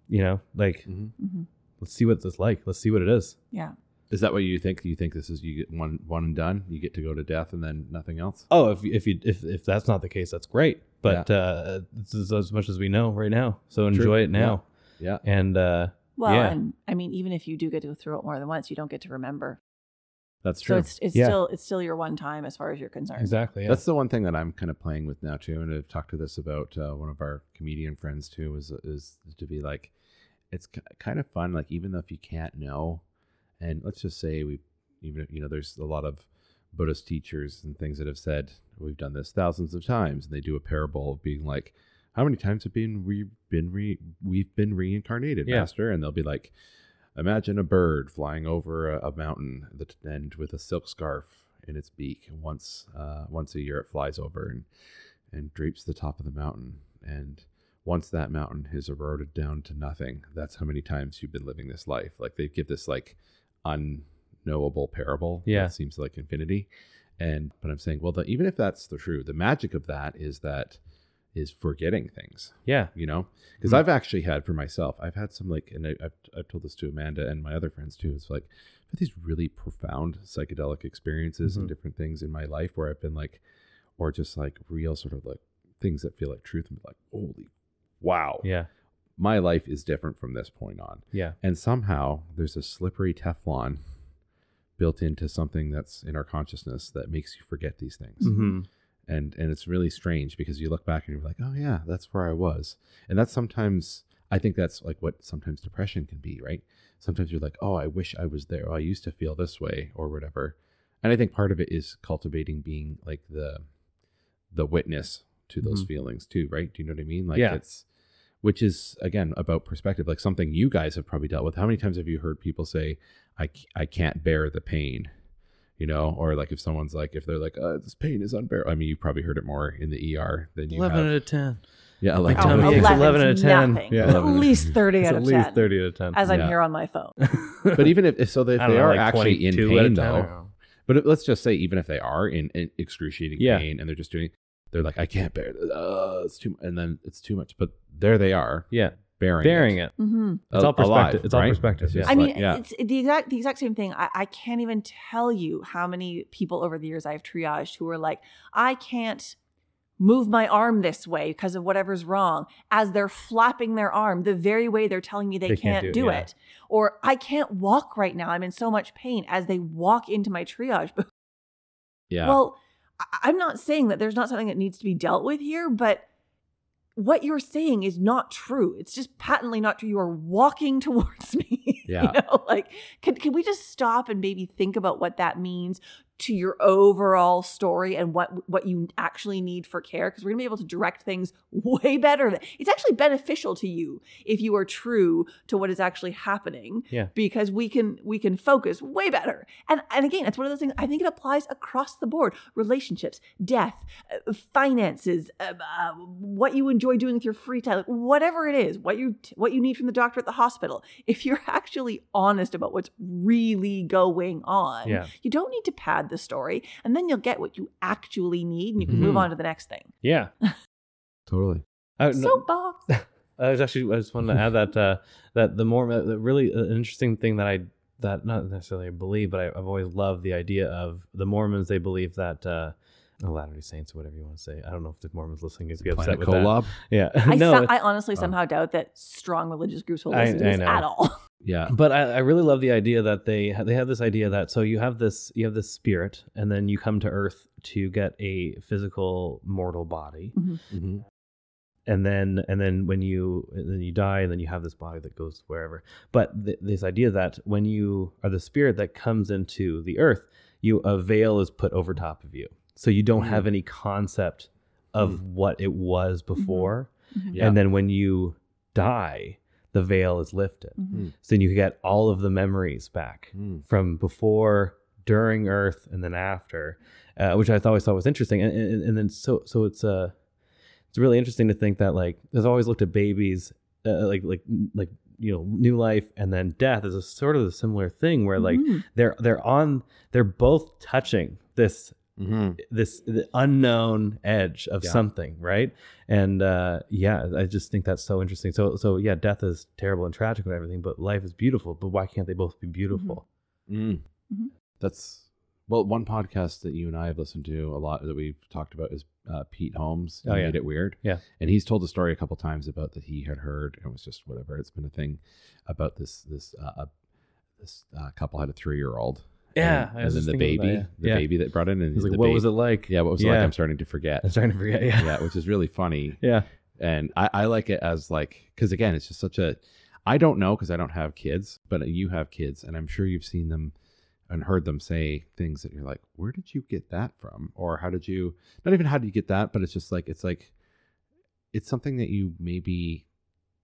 You know like Mhm. Mhm. let's see what this is like let's see what it is Yeah. Is that what you think? You think this is you get one one and done? You get to go to death and then nothing else? oh if if you if, if that's not the case that's great but uh this is as much as we know right now so enjoy it now Yeah. and uh Well, Yeah. and I mean, even if you do get to go through it more than once, you don't get to remember. That's true. So it's it's Yeah. still it's still your one time as far as you're concerned. exactly yeah. That's the one thing that I'm kind of playing with now too, and I've talked to this about uh, one of our comedian friends too. Is is to be like, it's kind of fun. Like even though if you can't know, and let's just say we, even you know, there's a lot of Buddhist teachers and things that have said we've done this thousands of times, and they do a parable of being like, how many times have been we been re we've been reincarnated, Yeah. master? And they'll be like, imagine a bird flying over a, a mountain that and with a silk scarf in its beak. And once uh, once a year, it flies over and and drapes the top of the mountain. And once that mountain is eroded down to nothing, that's how many times you've been living this life. Like they give this like unknowable parable. Yeah. that seems like infinity. And but I'm saying, well, the, even if that's the true, the magic of that is that is forgetting things yeah you know because Mhm. i've actually had for myself i've had some like and I, I've, I've told this to amanda and my other friends too it's like I've had these really profound psychedelic experiences Mhm. and different things in my life where i've been like or just like real sort of like things that feel like truth and be like holy wow. Yeah. My life is different from this point on. Yeah. And somehow there's a slippery teflon built into something that's in our consciousness that makes you forget these things. Mm-hmm. and and it's really strange because you look back and you're like oh yeah that's where i was. And that's sometimes i think that's like what sometimes depression can be right? Sometimes you're like oh i wish i was there. Oh, i used to feel this way or whatever. And i think part of it is cultivating being like the the witness to those Mhm. feelings too right do you know what i mean like Yeah. it's which is again about perspective like something you guys have probably dealt with how many times have you heard people say "I I can't bear the pain you know or like if someone's like if they're like uh, this pain is unbearable i mean you've probably heard it more in the er than you 11 have out of 10 yeah Like 11 tell out of 10. 11 out of 10. Nothing. Yeah. At 11 out of least 10. thirty out at of least ten. 30 out of 10 As I'm Yeah. here on my phone. but even if if- so if they know, are like actually in pain though but it- let's just say even if they are in, in excruciating Yeah. pain and they're just doing they're like i can't bear this uh, it's too and then it's too much but there they are yeah bearing bearing it. it. Mm-hmm. It's all alive, perspective. It's all right? perspective, yeah. I mean, like- yeah. it's the exact the exact same thing. I, I can't even tell you how many people over the years I've triaged who are like, I can't move my arm this way because of whatever's wrong as they're flapping their arm the very way they're telling me they, They can't, can't do, do it, it, yeah. or i can't walk right now i'm in so much pain as they walk into my triage booth yeah. well I- i'm not saying that there's not something that needs to be dealt with here but what you're saying is not true. It's just patently not true. You are walking towards me Yeah. you know like can, can we just stop and maybe think about what that means to your overall story and what what you actually need for care because we're gonna be able to direct things way better. It's actually beneficial to you if you are true to what is actually happening. Yeah. Because we can we can focus way better. And and again, it's one of those things. I think it applies across the board: relationships, death, uh, finances, uh, uh, what you enjoy doing with your free time, like, whatever it is, what you what you need from the doctor at the hospital. If you're actually honest about what's really going on, Yeah. you don't need to pad the story, and then you'll get what you actually need, and you can move Mhm. on to the next thing. Yeah. totally. I, no- Soapbox. I was actually I just wanted to add that uh, that the more that really uh, an interesting thing that I that not necessarily believe, but I, I've always loved the idea of the Mormons. They believe that or Latter Day Saints, or whatever you want to say. I don't know if the Mormons listening is get upset Planet with that. Kolob. Yeah, I, no, so- I honestly Oh. somehow doubt that strong religious groups will I- listen to this at all. Yeah. but I, I really love the idea that they ha- they have this idea that so you have this you have this spirit, and then you come to Earth to get a physical mortal body, hmm and then and then when you and then you die and then you have this body that goes wherever but th- this idea that when you are the spirit that comes into the earth you a veil is put over top of you so you don't Mm. have any concept of what it was before Yeah. and then when you die the veil is lifted Mhm. so then you get all of the memories back Mm. from before, during Earth, and then after, uh, which I always thought was interesting. And, and, and then so so it's uh it's really interesting to think that like I've always looked at babies uh, like like like you know new life and then death is a sort of a similar thing where like Mhm. they're they're on they're both touching this hmm this the unknown edge of Yeah. something right and uh yeah i just think that's so interesting so so yeah death is terrible and tragic and everything but life is beautiful but why can't they both be beautiful Mm. Mhm. That's well, one podcast that you and I have listened to a lot that we've talked about is uh, Pete Holmes. Oh, yeah. made it weird. Yeah. and he's told the story a couple times about that he had heard. It was just whatever. It's been a thing about this this uh, uh, this uh, couple had a three year old. Yeah, and, and then the baby, that, the yeah. baby that brought in, and He's like, what ba- was it like? Yeah, what was it like? I'm starting to forget. I'm starting to forget. Yeah. yeah, which is really funny. Yeah. and I, I like it as like because again it's just such a i don't know because i don't have kids but you have kids and i'm sure you've seen them and heard them say things that you're like where did you get that from or how did you not even how did you get that but it's just like it's like it's something that you maybe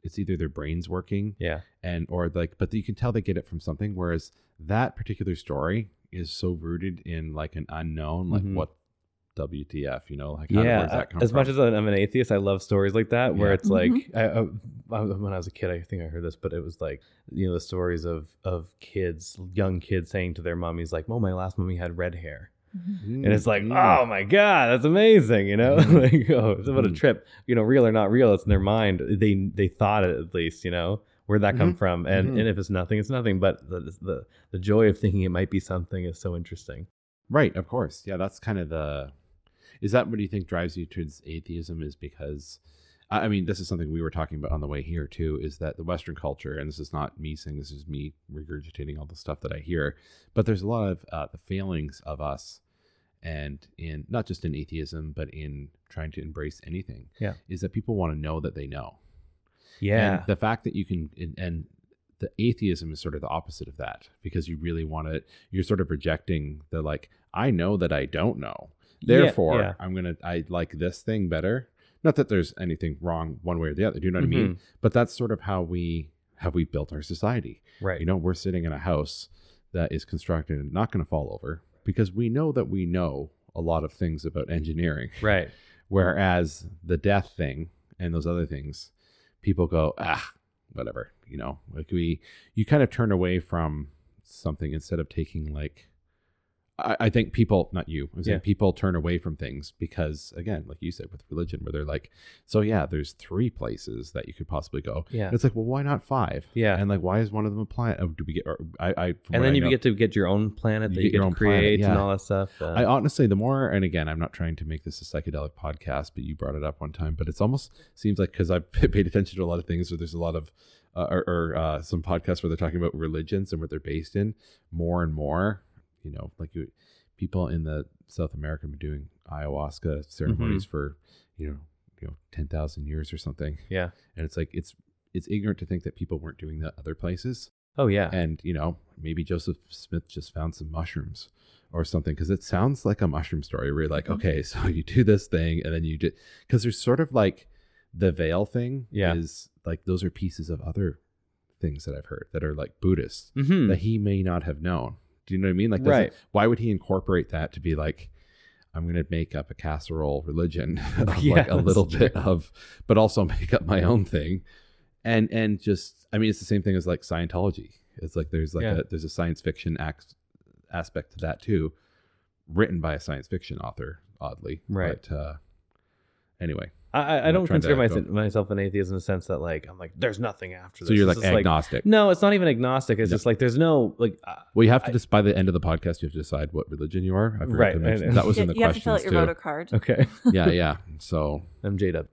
it's either their brains working Yeah. and or like but you can tell they get it from something whereas that particular story is so rooted in like an unknown like Mhm. what wtf you know like how, yeah. that come as from? much as I'm an atheist, I love stories like that where Yeah. it's like Mhm. I, I, I, when I was a kid, I think I heard this, but it was like you know the stories of of kids, young kids saying to their mummies like, "Oh, my last mummy had red hair," and it's like, Mm. "Oh my god, that's amazing!" You know, Mhm. like oh, it's what a Mhm. trip. You know, real or not real, it's in their mind. They they thought it at least. You know. Where'd that come Mhm. from? And Mhm. and if it's nothing, it's nothing. But the, the the joy of thinking it might be something is so interesting. Right, of course. Yeah, that's kind of the. Is that what do you think drives you towards atheism? Is because, I I mean, this is something we were talking about on the way here too. Is that the Western culture, and this is not me saying this is me regurgitating all the stuff that I hear, but there's a lot of uh, the failings of us, and in not just in atheism, but in trying to embrace anything. Yeah. is that people want to know that they know. Yeah. And the fact that you can, and, and the atheism is sort of the opposite of that because you really want to, you're sort of rejecting the like, I know that I don't know. Therefore, yeah. I'm going to, I like this thing better. Not that there's anything wrong one way or the other. Do you know what I mean? Mhm. But that's sort of how we, have we built our society. Right. You know, we're sitting in a house that is constructed and not going to fall over because we know that we know a lot of things about engineering. Right. Whereas the death thing and those other things, people go, ah, whatever, you know, like we, you kind of turn away from something instead of taking like I, I think people, not you, I'm saying Yeah. people turn away from things because, again, like you said with religion, where they're like, so yeah, there's three places that you could possibly go. Yeah. And it's like, well, why not five? Yeah. And like, why is one of them a planet? Oh, do we get? Or I, I and then I you know- get to get your own planet You that you get to planet, create and all that stuff. Uh, I honestly, the more, and again, I'm not trying to make this a psychedelic podcast, but you brought it up one time. But it's almost seems like because I've paid attention to a lot of things, where there's a lot of, uh, or, or uh, some podcasts where they're talking about religions and what they're based in. More and more, you know, like you, people in the South America have been doing ayahuasca ceremonies for, you know, you know, ten thousand years or something, yeah. and it's like it's it's ignorant to think that people weren't doing that other places Oh yeah. and you know maybe joseph smith just found some mushrooms or something because it sounds like a mushroom story where you're like Mm-hmm. okay so you do this thing and then you do because there's sort of like the veil thing Yeah. is like those are pieces of other things that i've heard that are like buddhist Mhm. that he may not have known do you know what i mean like Right. why would he incorporate that to be like i'm going to make up a casserole religion of Yeah, like a little true. bit of but also make up my own thing and and just i mean it's the same thing as like scientology it's like there's like Yeah. a there's a science fiction act, aspect to that too written by a science fiction author oddly Right. but uh anyway I, I, I don't consider my, myself an atheist in the sense that like I'm like there's nothing after this. so you're It's like just agnostic no, it's not even agnostic. It's No. just like there's no like uh, well you have to I- just by the end of the podcast you have to decide what religion you are I forgot Right, to mention- and- that was you, in the you have to fill out your too voter card. okay. yeah yeah so I'm J Dub.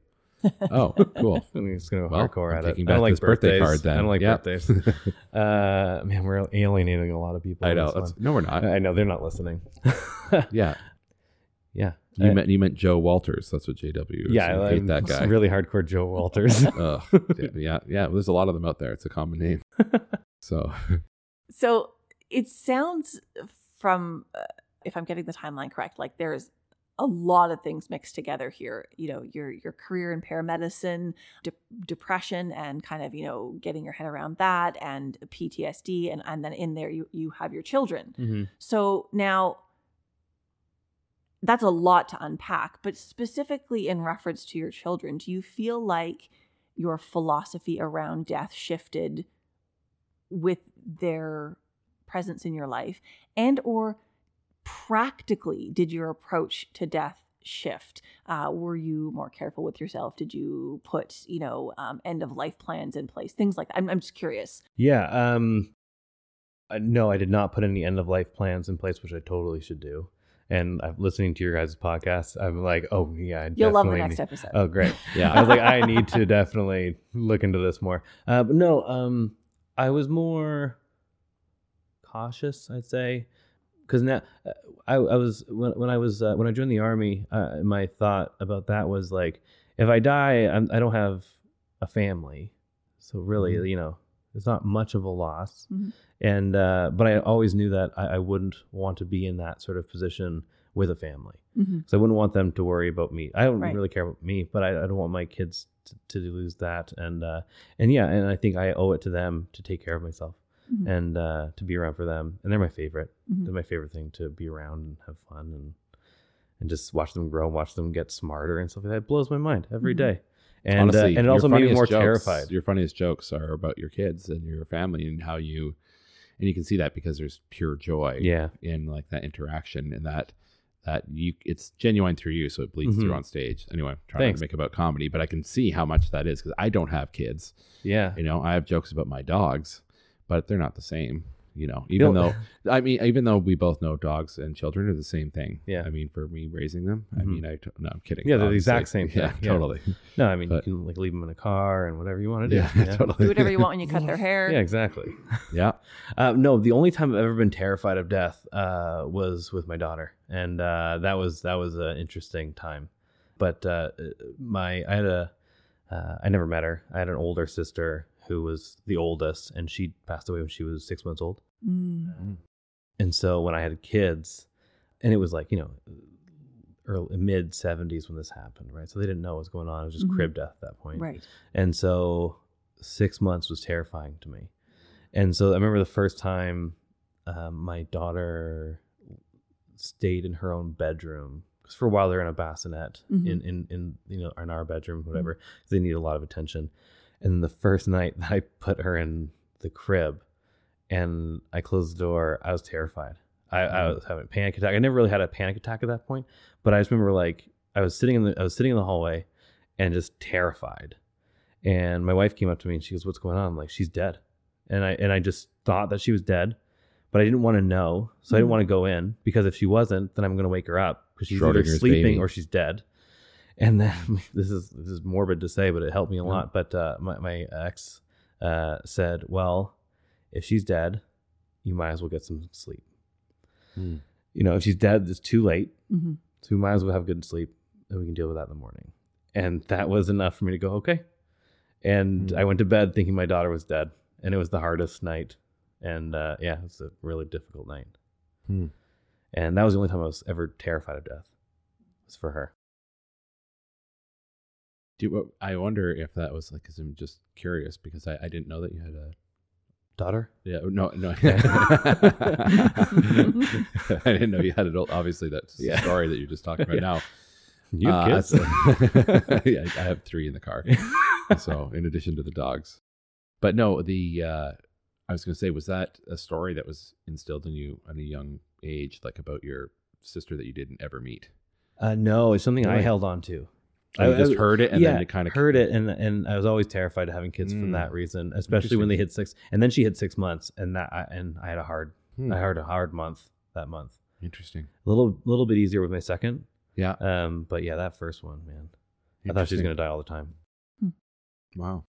oh cool I'm just gonna go Well, hardcore I'm at it. I don't like this birthday birthdays. card then. I don't like Yeah. birthdays. Uh, man, we're alienating a lot of people. i know that's, no we're not I know they're not listening. yeah yeah. You Uh, meant you meant joe walters that's what jw is. yeah, You I hate that guy Really hardcore Joe Walters. Ugh, yeah, yeah. Well, there's a lot of them out there. It's a common name. So So it sounds from, uh, if I'm getting the timeline correct, like there's a lot of things mixed together here. You know, your your career in paramedicine, de- depression, and kind of you know getting your head around that, and PTSD, and and then in there you you have your children. Mhm. So now that's a lot to unpack, but specifically in reference to your children, do you feel like your philosophy around death shifted with their presence in your life and or practically did your approach to death shift uh, were you more careful with yourself did you put you know um, end of life plans in place things like that i'm, I'm just curious Yeah. Um, uh, no, I did not put any end of life plans in place, which I totally should do. And I'm listening to your guys' podcast. I'm like, oh yeah, I you'll love the next need- episode Oh, great. yeah, I was like, I need to definitely look into this more. Uh, but no, um, I was more cautious, I'd say, because now uh, I, I was when when I was uh, when I joined the army, uh, my thought about that was like, if I die, I'm, I don't have a family, so really, Mhm. you know, it's not much of a loss. Mhm. And uh, but I always knew that I, I wouldn't want to be in that sort of position with a family. Mhm. So I wouldn't want them to worry about me. I don't Right. really care about me, but I, I don't want my kids to, to lose that. And uh, and yeah, and I think I owe it to them to take care of myself Mhm. and uh, to be around for them. And they're my favorite. Mhm. They're my favorite thing to be around and have fun and and just watch them grow, and watch them get smarter and stuff like that. It blows my mind every Mhm. day. And uh, and it also made me more jokes- terrified. Your funniest jokes are about your kids and your family and how you, and you can see that because there's pure joy Yeah. in like that interaction and that that you it's genuine through you, so it bleeds Mhm. through on stage. Anyway, I'm trying Thanks. to make about comedy, but I can see how much that is because I don't have kids. Yeah. You know, I have jokes about my dogs, but they're not the same. You know, even No. though I mean, even though we both know dogs and children are the same thing. Yeah. I mean, for me raising them, I Mhm. mean, I t- no, I'm kidding. Yeah, they're the exact same thing. Yeah, Yeah. totally. No, I mean But- you can like leave them in a car and whatever you want to do. Yeah, Yeah, totally. do whatever you want when you cut their hair Yeah, exactly. Yeah. Uh, no, the only time I've ever been terrified of death uh, was with my daughter, and uh, that was that was an interesting time. But uh, my I had a uh, I never met her. I had an older sister who was the oldest, and she passed away when she was six months old. Mm. And so when I had kids, and it was like you know, early mid seventies when this happened, right? So they didn't know what was going on. It was just Mhm. crib death at that point. right And so six months was terrifying to me. And so I remember the first time um, my daughter stayed in her own bedroom because for a while they're in a bassinet Mhm. in, in, in, you know, in our bedroom, whatever, 'cause they need a lot of attention. And the first night that I put her in the crib and I closed the door, I was terrified. I, I was having a panic attack. I never really had a panic attack at that point, but I just remember like I was sitting in the I was sitting in the hallway and just terrified. And my wife came up to me and she goes, "What's going on?" I'm like, "She's dead." And I and I just thought that she was dead, but I didn't want to know, so I didn't Mhm. want to go in because if she wasn't, then I'm going to wake her up because she's either sleeping baby. or she's dead. And then this is this is morbid to say, but it helped me a Yeah. lot. But uh, my my ex uh, said, "Well, if she's dead, you might as well get some sleep. Hmm. You know, if she's dead, it's too late, Mhm. so we might as well have good sleep, and we can deal with that in the morning." And that was enough for me to go, okay. And Hmm. I went to bed thinking my daughter was dead, and it was the hardest night. And uh, yeah, it was a really difficult night. Hmm. And that was the only time I was ever terrified of death. Was for her. Do I wonder if that was like, because I'm just curious because I, I didn't know that you had a. Daughter? Yeah, no, no. I didn't know you had an it. Obviously, that's the Yeah. story that you're just talking about Yeah. now. You Uh, kids? so- yeah, I have three in the car. so in addition to the dogs but no the uh i was going to say was that a story that was instilled in you at a young age like about your sister that you didn't ever meet uh, no, it's something I held on to. I, I- just heard it and yeah, then it kind of heard it, and and I was always terrified of having kids from Mm. that reason, especially when they hit six. And then she hit six months, and that I, and I had a hard, Hmm. I had a hard month that month. interesting A little little bit easier with my second, yeah um, but yeah, that first one, man, I thought she was gonna die all the time. wow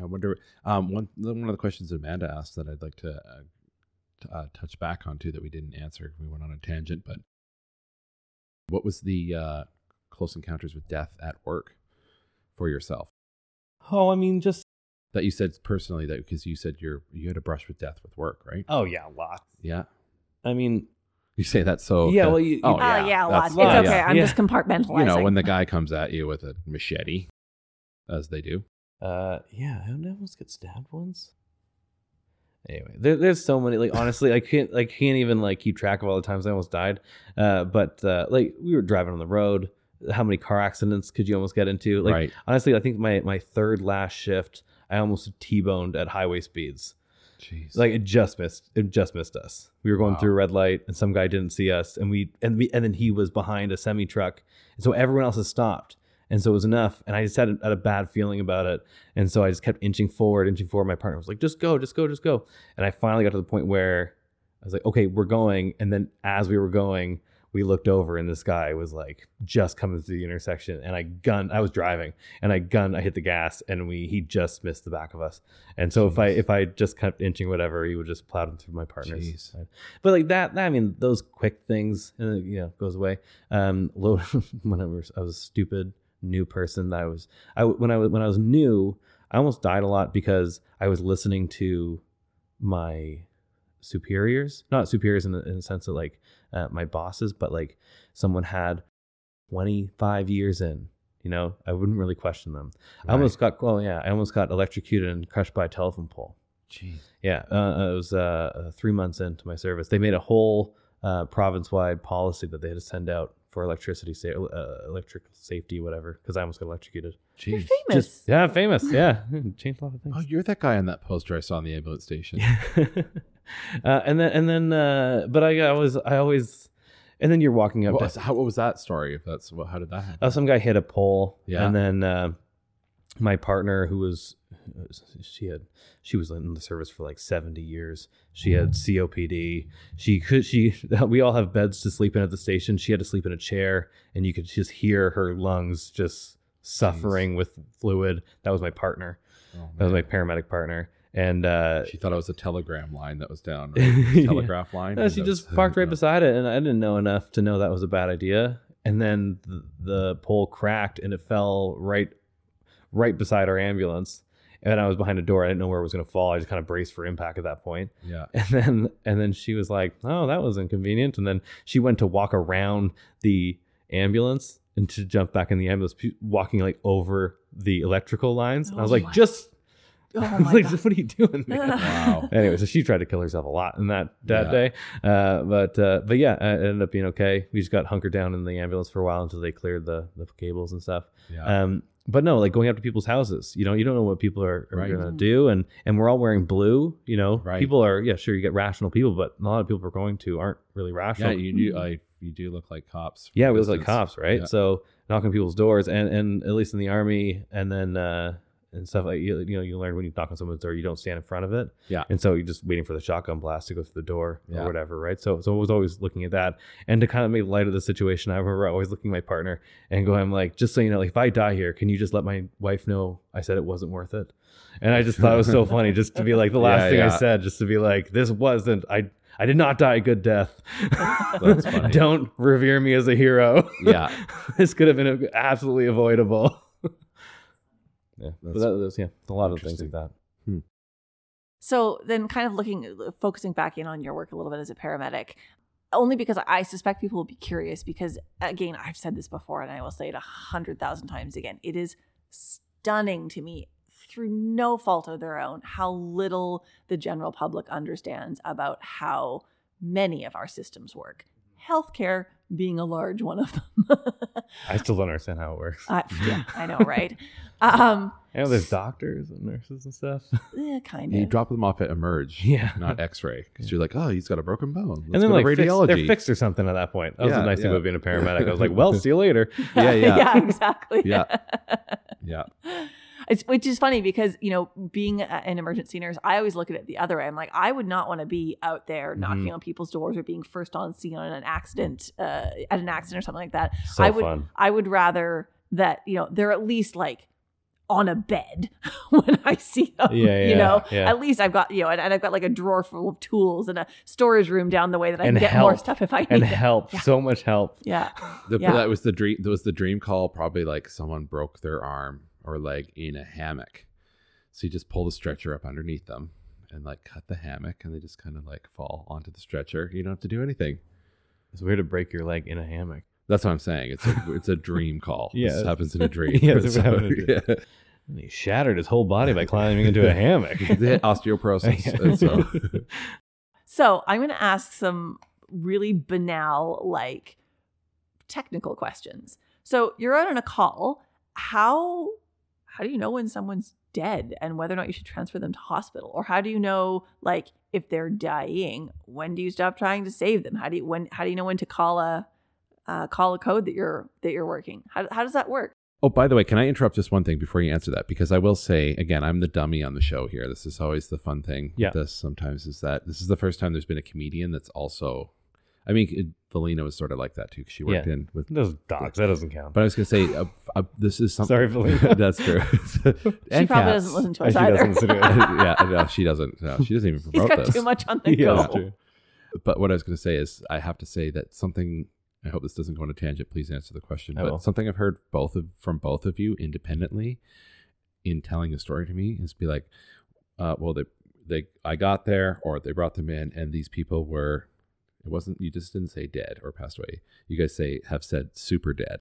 i wonder um one one of the questions amanda asked that i'd like to uh, uh, touch back on too that we didn't answer we went on a tangent but what was the uh close encounters with death at work for yourself Oh, I mean, just that you said personally that because you said you're you had a brush with death with work, right? oh yeah, a lot. Yeah, I mean, you say that so. Yeah, well, you- oh you- Oh yeah, yeah, that's- lots. it's okay. yeah. I'm Yeah. just compartmentalizing. You know when the guy comes at you with a machete, as they do. uh, yeah, I almost get stabbed once. Anyway, there, there's so many. Like honestly, I can't, I can't even like keep track of all the times I almost died. Uh, but uh, like we were driving on the road. How many car accidents could you almost get into? Like right. honestly, I think my my third last shift, I almost t-boned at highway speeds. Jeez. Like it just missed. It just missed us. We were going Wow. through a red light, and some guy didn't see us, and we and we and then he was behind a semi truck, and so everyone else has stopped, and so it was enough. And I just had a, had a bad feeling about it, and so I just kept inching forward, inching forward. My partner was like, "Just go, just go, just go," and I finally got to the point where I was like, "Okay, we're going." And then as we were going, we looked over, and this guy was like just coming through the intersection, and I gunned. I was driving, and I gunned. I hit the gas, and we he just missed the back of us. And so if I if I just kept inching whatever, he would just plow through my partner's Jeez. side. But like that, I mean, those quick things, uh, you know, goes away. Um, low, when I was I was stupid new person that I was, I when I was when I was new, I almost died a lot because I was listening to my superiors, not superiors in the, in the sense of like uh, my bosses, but like someone had twenty five years in. You know, I wouldn't really question them. I almost got, oh yeah, I almost got electrocuted and crushed by a telephone pole. Jeez. Yeah, uh, it was uh, uh, three months into my service. They made a whole uh, province-wide policy that they had to send out for electricity, sa- uh, electric safety, whatever. Because I almost got electrocuted. You're Jeez. famous. Just- yeah, famous. Yeah, changed a lot of things. Oh, you're that guy on that poster I saw in the ambulance station. uh, and then and then, uh, but I, I was I always, and then you're walking up. What to- was, how, what was that story? If that's what, how did that happen? uh, some guy hit a pole Yeah. and then uh, my partner who was she had she was in the service for like 70 years. She had copd she could she we all have beds to sleep in at the station. She had to sleep in a chair and you could just hear her lungs just suffering with fluid. That was my partner. Oh, that was my paramedic partner. And uh She thought it was a telegram line that was down. Right? Telegraph line. no, she just parked right beside it, and I didn't know enough to know that was a bad idea. And then the, the pole cracked, and it fell right, right beside our ambulance. And I was behind a door. I didn't know where it was going to fall. I just kind of braced for impact at that point. Yeah. And then, and then she was like, "Oh, that was inconvenient." And then she went to walk around the ambulance and to jump back in the ambulance, walking like over the electrical lines. And I was Oh like, my- "Just." Oh I was my like, God. what are you doing? man?" Wow. anyway, so she tried to kill herself a lot in that that Yeah. day. Uh, but uh, but yeah, it ended up being okay. We just got hunkered down in the ambulance for a while until they cleared the the cables and stuff. Yeah. Um, but no, like going up to people's houses, you know, you don't know what people are, are Right. gonna Mhm. do, and and we're all wearing blue. You know, Right. people are yeah, sure, you get rational people, but a lot of people we're going to aren't really rational. yeah, rational. you do. I you do look like cops. Yeah, we look like cops, right? Yeah. So knocking people's doors, and and at least in the army, and then uh, and stuff like you, you know, you learn when you knock on someone's door, you don't stand in front of it. Yeah. and so you're just waiting for the shotgun blast to go through the door Yeah. or whatever, right? So so I was always looking at that, and to kind of make light of the situation, I remember always looking at my partner and going I'm like, just so you know, like if I die here, can you just let my wife know I said it wasn't worth it? And I just thought it was so funny, just to be like the last Yeah, thing I said, just to be like, this wasn't I. I did not die a good death. Don't revere me as a hero. Yeah. this could have been absolutely avoidable. Yeah, but That's that, that's yeah, a lot of things like interesting. that. Hmm. So then, kind of looking, uh, focusing back in on your work a little bit as a paramedic, only because I suspect people will be curious. Because again, I've said this before, and I will say it a hundred thousand times again. It is stunning to me, through no fault of their own, how little the general public understands about how many of our systems work. Healthcare being a large one of them. I still don't understand how it works. I, yeah, I know, right? Um, I know there's doctors and nurses and stuff. eh, kind of. You drop them off at Emerge, Yeah. not X-ray, because you're like, oh, he's got a broken bone. Let's and then go like to fix, radiology. they're fixed or something at that point. That was a the nice thing about being a paramedic. I was like, well, see you later. Yeah, yeah. yeah, exactly. Yeah. yeah, It's which is funny because you know being a- an emergency nurse, I always look at it the other way. I'm like, I would not want to be out there knocking Mhm. on people's doors or being first on scene on an accident, uh, at an accident or something like that. So I would, fun. I would rather that you know they're at least like on a bed when I see them. Yeah, yeah, you know, yeah. at least I've got you know, and, and I've got like a drawer full of tools and a storage room down the way that I And can get more stuff if I need And it. help, Yeah. so much help. Yeah, The, Yeah. that was the dream. That was the dream call. Probably like someone broke their arm or leg in a hammock, so you just pull the stretcher up underneath them and like cut the hammock, and they just kind of like fall onto the stretcher. You don't have to do anything. It's weird to break your leg in a hammock. That's what I'm saying. It's a it's a dream call. Yeah. this happens in a dream. Yeah, this So, happened in a dream. yeah. And he shattered his whole body by climbing into a hammock. They had osteoporosis. so So I'm going to ask some really banal, like technical questions. So you're out on a call. How how do you know when someone's dead and whether or not you should transfer them to hospital? Or how do you know like if they're dying? When do you stop trying to save them? How do you when how do you know when to call a uh, call a code that you're that you're working? How how does that work? Oh, by the way, can I interrupt just one thing before you answer that? Because I will say again, I'm the dummy on the show here. This is always the fun thing. Yeah. With this sometimes is that this is the first time there's been a comedian that's also. I mean, it, Valina was sort of like that too. 'cause she worked Yeah. in with. Those dogs, that doesn't count. But I was gonna say, uh, uh, this is something. Sorry, Valina. that's true. She probably cats. doesn't listen to And us she either. doesn't listen to it. yeah, no, she doesn't. No, she doesn't even He's promote got this. too much on the Yeah, go. that's true. But what I was going to say is, I have to say that something. I hope this doesn't go on a tangent. Please answer the question. I but will. something I've heard both of from both of you independently in telling a story to me is be like, uh, well, they they I got there or they brought them in, and these people were. It wasn't. You just didn't say dead or passed away. You guys say have said super dead.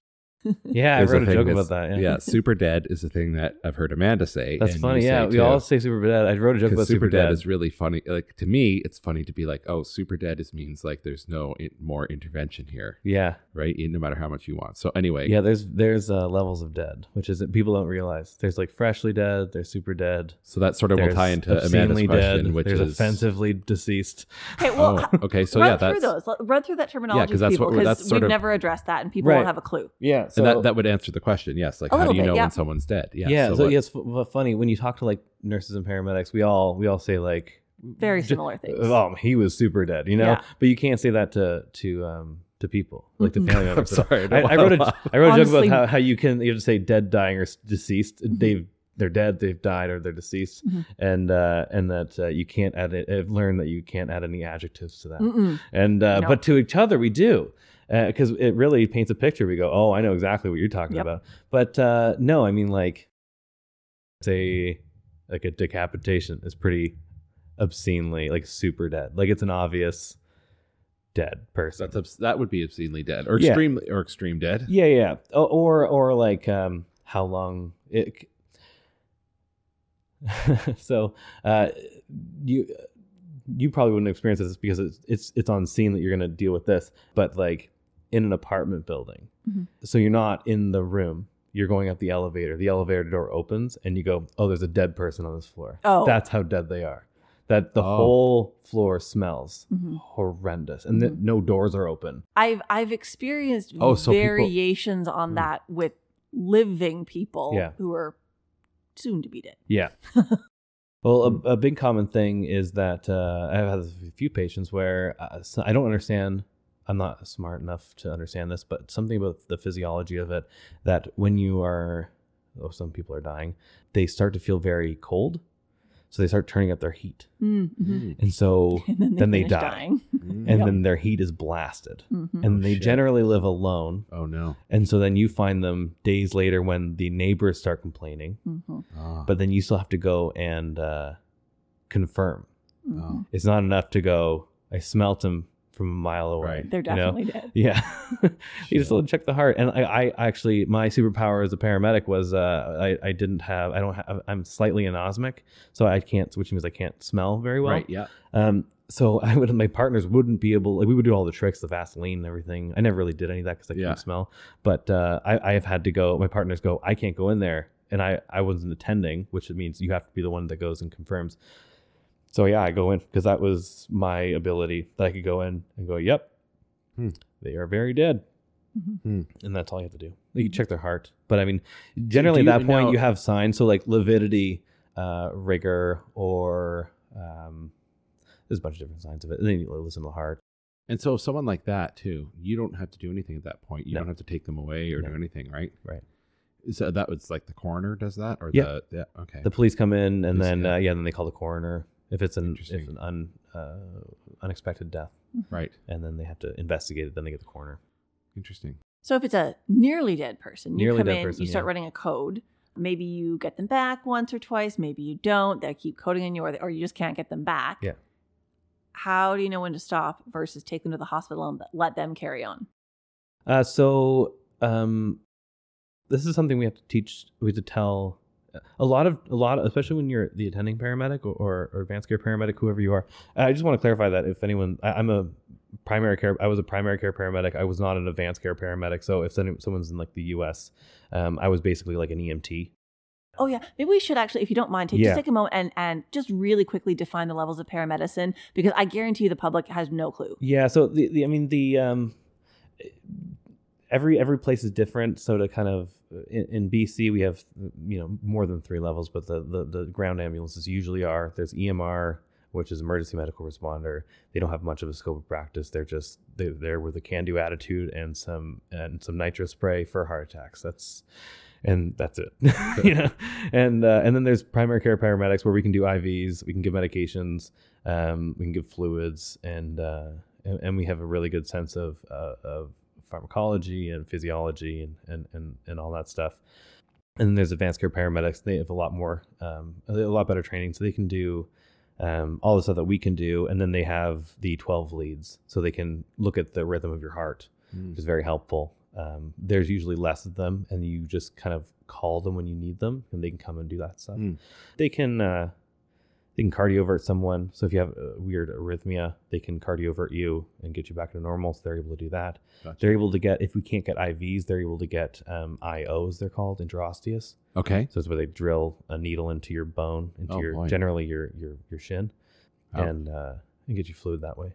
Yeah, I wrote a thing joke about that. Yeah, super dead is the thing that I've heard Amanda say. that's and funny. you Yeah, say we too. all say super dead. I wrote a joke about super super dead dead. is really funny. Like to me, it's funny to be like, "Oh, super dead is means like there's no i- more intervention here, yeah, right? No matter how much you want." So anyway, yeah. There's there's uh, levels of dead, which is that people don't realize. There's like freshly dead. There's super dead. so that sort of will tie into Amanda's obscenely question, dead. which there's is offensively deceased. Okay, well, Oh, okay, so run yeah, through those. Run through that terminology 'cause for that's people what we're- because that's sort we've of- never addressed that and people Right. won't have a clue. Yeah, so and that that would answer the question. Yes, like how do you bit, know yeah. when someone's dead? Yeah, yeah, so so, what- yeah, it's f- f- funny when you talk to like nurses and paramedics. We all we all say like Very similar things. Oh, he was super dead, you know. Yeah. But you can't say that to to um to people like to family I'm members. sorry. I, I wrote a wanna- wrote a joke about how, how you can you have to say dead, dying, or s- deceased. Mhm. They've they're dead, they've died, or they're deceased, Mhm. and uh, and that uh, you can't add. It, I've learned that you can't add any adjectives to that. Mm-mm. And uh, No. but to each other we do. Because it really paints a picture. We go, oh, I know exactly what you're talking Yep. about. But uh, no, I mean, like, say, like a decapitation is pretty obscenely, like, super dead. Like, it's an obvious dead person. that's obs- that would be obscenely dead or Yeah. extremely or extreme dead. Yeah, yeah. O- Or or like um how long it so uh, you you probably wouldn't experience this because it's it's it's on scene that you're going to deal with this, but like in an apartment building, Mhm. so you're not in the room. You're going up the elevator. The elevator door opens, and you go, "Oh, there's a dead person on this floor." Oh. that's how dead they are. That the Oh. whole floor smells Mhm. horrendous, and that no doors are open. I've I've experienced Oh, so people- variations on Mm. that with living people Yeah. who are soon to be dead. Yeah. well, a, a big common thing is that uh, I've had a few patients where uh, I don't understand. I'm not smart enough to understand this, but something about the physiology of it that when you are, oh, some people are dying, they start to feel very cold. So they start turning up their heat. Mm-hmm. And so, And then they, Then they finish die. dying. Mm. and Yep. then their heat is blasted. Mhm. And Oh, they shit. generally live alone. oh no. And so then you find them days later when the neighbors start complaining, Mhm. Ah. but then you still have to go and uh, confirm. Mhm. Oh. It's not enough to go. I smelt him from a mile away. Right. They're you know? definitely dead. Yeah, you Shit. just have to check the heart. And I, I actually, my superpower as a paramedic was uh, I, I didn't have, I don't have, I'm slightly anosmic, so I can't, which means I can't smell very well. right. Yeah. Um, so I would, my partners wouldn't be able, like, we would do all the tricks, the Vaseline and everything. I never really did any of that because I Yeah. couldn't smell. But uh, I, I have had to go. My partners go, I can't go in there, and I, I wasn't attending, which means you have to be the one that goes and confirms. So yeah, I go in because that was my ability that I could go in and go, yep, Hmm. they are very dead. Mhm. Hmm. And that's all you have to do. You can check their heart. But I mean, generally do at that point, know- you have signs. So like lividity, uh, rigor, or um, there's a bunch of different signs of it. And then you listen to the heart. And so, someone like that too, you don't have to do anything at that point. You No. don't have to take them away or No. do anything, right? Right. So that was like the coroner does that, or Yeah. the yeah. Okay. The police come in, and Police, then yeah. uh, yeah, then they call the coroner if it's an if an un, uh, unexpected death, right. and then they have to investigate it. Then they get the coroner. Interesting. So if it's a nearly dead person, you Nearly come dead in, person, you start yeah. running a code. Maybe you get them back once or twice. Maybe you don't. They keep coding on you, or, or you just can't get them back. Yeah. How do you know when to stop versus take them to the hospital and let them carry on? Uh, so um, this is something we have to teach. We have to tell a lot of a lot, of, especially when you're the attending paramedic or, or, advanced care paramedic, whoever you are. I just want to clarify that if anyone, I, I'm a primary care. I was a primary care paramedic. I was not an advanced care paramedic. So if someone's in like the U.S., um, I was basically like an EMT. Oh yeah, maybe we should actually, if you don't mind, take Yeah. just take a moment and and just really quickly define the levels of paramedicine because I guarantee you the public has no clue. Yeah. So the, the I mean the um, every every place is different. So to kind of in, in BC we have you know more than three levels, but the, the the ground ambulances usually are. There's EMR, which is emergency medical responder. They don't have much of a scope of practice. They're just they're there with a can-do attitude and some and some nitro spray for heart attacks. That's and that's it. you know, and uh, and then there's primary care paramedics where we can do IVs, we can give medications, um, we can give fluids, and, uh, and and we have a really good sense of uh, of pharmacology and physiology and, and and and all that stuff. And then there's advanced care paramedics. They have a lot more, um, a lot better training, so they can do um, all the stuff that we can do. And then they have the 12 leads, so they can look at the rhythm of your heart Mm. which is very helpful. Um, there's usually less of them, and you just kind of call them when you need them, and they can come and do that stuff. Mm. They can uh, they can cardiovert someone. So if you have a weird arrhythmia, they can cardiovert you and get you back to normal. So they're able to do that. Gotcha. They're able to get if we can't get IVs, they're able to get um, IOs. They're called intraosseous. Okay. So it's where they drill a needle into your bone, into Oh, your boy. generally your your your shin, Oh. and uh, and get you fluid that way.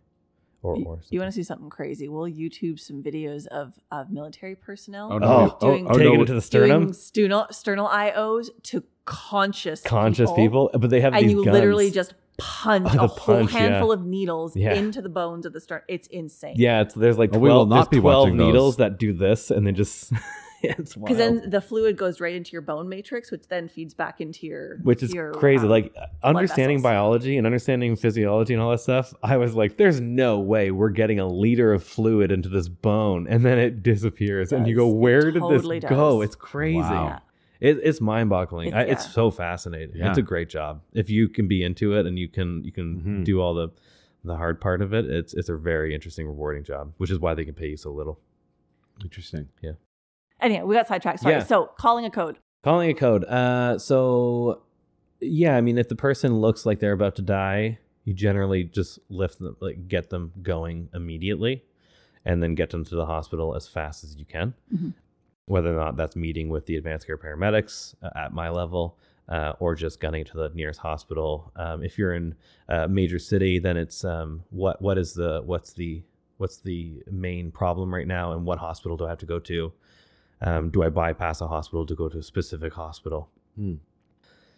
Or You, or you want to see something crazy? We'll YouTube some videos of of military personnel Oh, no. Oh, doing oh, taking no. it to the sternum. doing sternal sternal IOs to conscious conscious people, but they have and these you guns. literally just punch Oh, the a whole punch, yeah. handful of needles Yeah. into the bones of the sternum. It's insane. Yeah, it's, there's like Oh, 12, we will not there's be 12 watching those. needles that do this and then just it's Because then the fluid goes right into your bone matrix, which then feeds back into your which is your, crazy. um, like understanding biology and understanding physiology and all that stuff. I was like, there's no way we're getting a liter of fluid into this bone and then it disappears. And you does. go, It where did totally this go? It's crazy. Wow. yeah. It, it's mind boggling. It's- It's, yeah. so fascinating. Yeah. It's a great job. If you can be into it and you can you can Mhm. do all the the hard part of it, it's it's a very interesting, rewarding job, which is why they can pay you so little. Interesting. Yeah. Anyway, we got sidetracked. Sorry. Yeah. So calling a code. Calling a code. Uh, so yeah, I mean, if the person looks like they're about to die, you generally just lift them, like get them going immediately, and then get them to the hospital as fast as you can. Mhm. Whether or not that's meeting with the advanced care paramedics uh, at my level, uh, or just gunning to the nearest hospital. Um, if you're in a major city, then it's um, what what is the what's the what's the main problem right now, and what hospital do I have to go to? Um, do I bypass a hospital to go to a specific hospital? Hmm.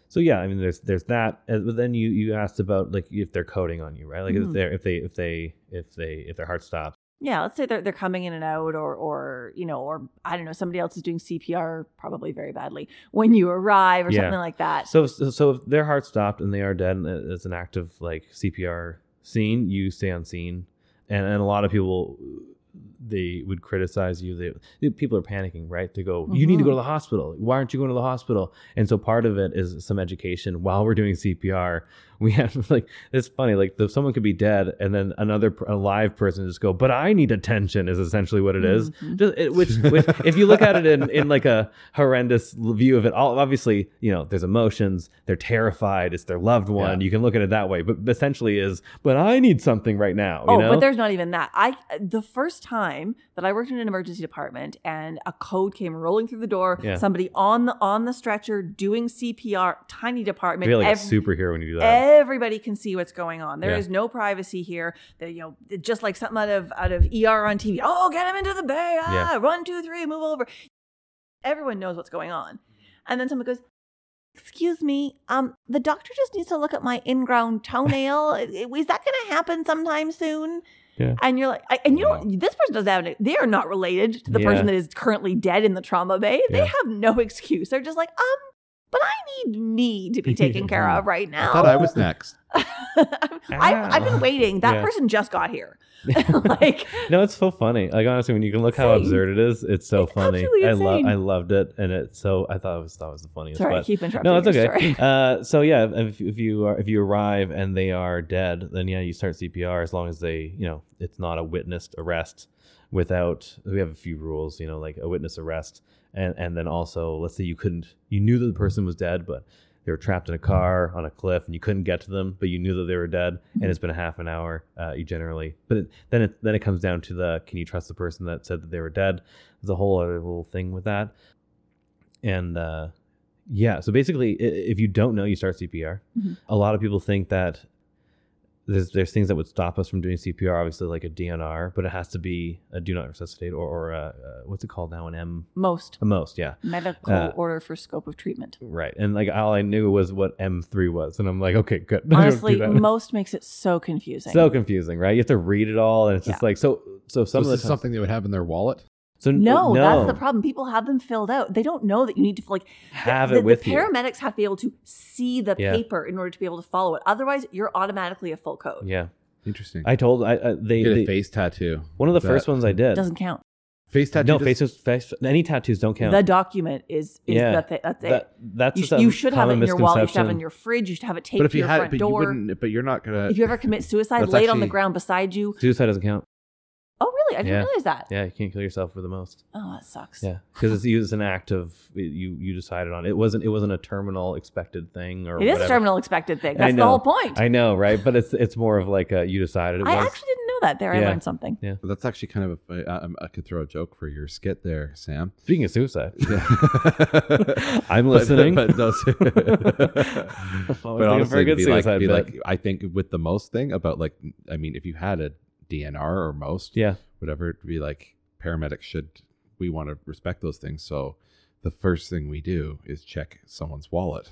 So yeah, I mean, there's there's that. Uh, But then you you asked about like if they're coding on you, right? Like if Mhm. they're if they if they if they if their heart stops. Yeah, let's say they're they're coming in and out, or or you know, or I don't know, somebody else is doing CPR probably very badly when you arrive, or Yeah. something like that. So so so if their heart stopped and they are dead, and it's an active like CPR scene, you stay on scene, and and a lot of people they would criticize you. They, they- people are panicking, right? To go, you need to go to the hospital. Why aren't you going to the hospital? And so part of it is some education while we're doing CPR. We have like it's funny, like the, someone could be dead, and then another per- alive person just go, but I need attention. Is essentially what it is. Mhm. Just, it, which, which, if you look at it in, in like a horrendous view of it, all obviously, you know, there's emotions. They're terrified. It's their loved one. Yeah. You can look at it that way, but essentially is, but I need something right now. You Oh, know? but there's not even that. I the first time that I worked in an emergency department and a code came rolling through the door, Yeah. somebody on the on the stretcher doing CPR, tiny department. feel like ev- a superhero when you do that. Everybody can see what's going on. There Yeah. is no privacy here. That you know, just like something out of out of ER on TV. Oh, get him into the bay! Ah, Yeah. run two three, move over. Everyone knows what's going on, and then someone goes, "Excuse me, um, the doctor just needs to look at my ingrown toenail. is that going to happen sometime soon?" Yeah. And you're like, I, and you Wow. know, this person doesn't have. Any, they are not related to the Yeah. person that is currently dead in the trauma bay. They Yeah. have no excuse. They're just like, um, but I need me to be taken care of right now. I thought I was next. I've, I've been waiting. That Yeah. person just got here. like, no, it's so funny. Like honestly, when you can look how absurd it is, it's so It's funny. I love. I loved it, and it's so I thought it was thought it was the funniest. sorry, I but- keep interrupting. No, it's okay. story. Uh, so yeah, if, if you are if you arrive and they are dead, then yeah, you start CPR as long as they, you know, it's not a witnessed arrest. Without, we have a few rules, you know, like a witness arrest, and and then also, let's say you couldn't, you knew that the person was dead, but they were trapped in a car on a cliff and you couldn't get to them, but you knew that they were dead, and it's been a half an hour. Uh, you generally, but it, then it then it comes down to the can you trust the person that said that they were dead? There's a whole other little thing with that, and uh, yeah, so basically, if you don't know, you start CPR. Mhm. A lot of people think that there's there's things that would stop us from doing CPR, obviously like a DNR, but it has to be a do not resuscitate or, or uh, uh, what's it called now? An M, Most a most, yeah, medical Uh, order for scope of treatment. right. And like all I knew was what M3 was, and I'm like, okay, good. I don't Honestly, most makes it so confusing. so confusing, right? You have to read it all, and it's just like so. So So some is of the this times, something they would have in their wallet? So no, no, that's the problem. People have them filled out. They don't know that you need to like Have the, it with the you. paramedics have to be able to see the Yeah. paper in order to be able to follow it. Otherwise, you're automatically a full code. Yeah, Interesting. I told I, I they, Get they a face tattoo. one of the Is first ones I did. Doesn't count. Face tattoo. no, faces, face, any tattoos don't count. The document is is Yeah. the thi- that's it. That, that's you, sh- you should have it in your wallet. You should have it in your fridge. You should have it taped But if to you your had, front but you door. wouldn't. But you're not gonna. If you ever commit suicide, That's lay it on the ground beside you. Suicide doesn't count. Oh, really? I didn't Yeah. realize that. Yeah, you can't kill yourself for the most. Oh, that sucks. Yeah, because it's used as an act of you. You decided on it wasn't. It wasn't a terminal expected thing or It is a terminal expected thing. I That's the know. whole point. I, I know, right? But it's it's more of like a, you decided it was. I actually didn't know that. There, I Yeah. learned something. Yeah. But that's actually kind of. A, I, I could throw a joke for your skit there, Sam. Speaking of suicide, Yeah. I'm listening. But, no, Always but looking for honestly, a good to be like, be like, I think with the most thing about like, I mean, if you had a DNR or most, yeah, whatever, it'd be like paramedics should. We want to respect those things. So the first thing we do is check someone's wallet.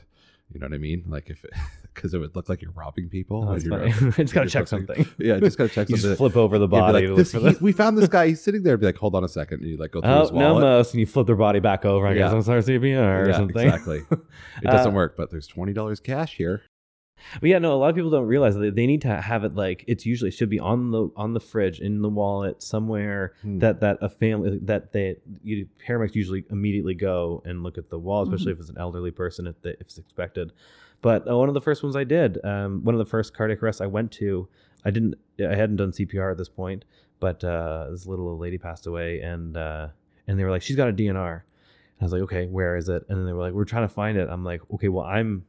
You know what I mean? Like if, because it would look like you're robbing people. oh, when that's you're- funny. I just gotta check something. Yeah, just gotta check You something. just flip over the body. like, "This- he- we found this guy. He's sitting there. Be like, hold on a second. And you like go through Oh his no, wallet. most, and you flip their body back over. I guess Yeah. I'm sorry, CPR or yeah, something. exactly. It doesn't Uh, work, but there's twenty dollars cash here. But yeah, no, a lot of people don't realize that they need to have it like it's usually should be on the on the fridge in the wallet somewhere Hmm. that that a family that they you, paramedics usually immediately go and look at the wall, especially if it's an elderly person if, they, if it's expected. But uh, one of the first ones I did, um, one of the first cardiac arrests I went to, I didn't, I hadn't done CPR at this point, but uh, this little old lady passed away, and uh, and they were like, she's got a DNR. And I was like, okay, where is it? And then they were like, we're trying to find it. I'm like, okay, well, I'm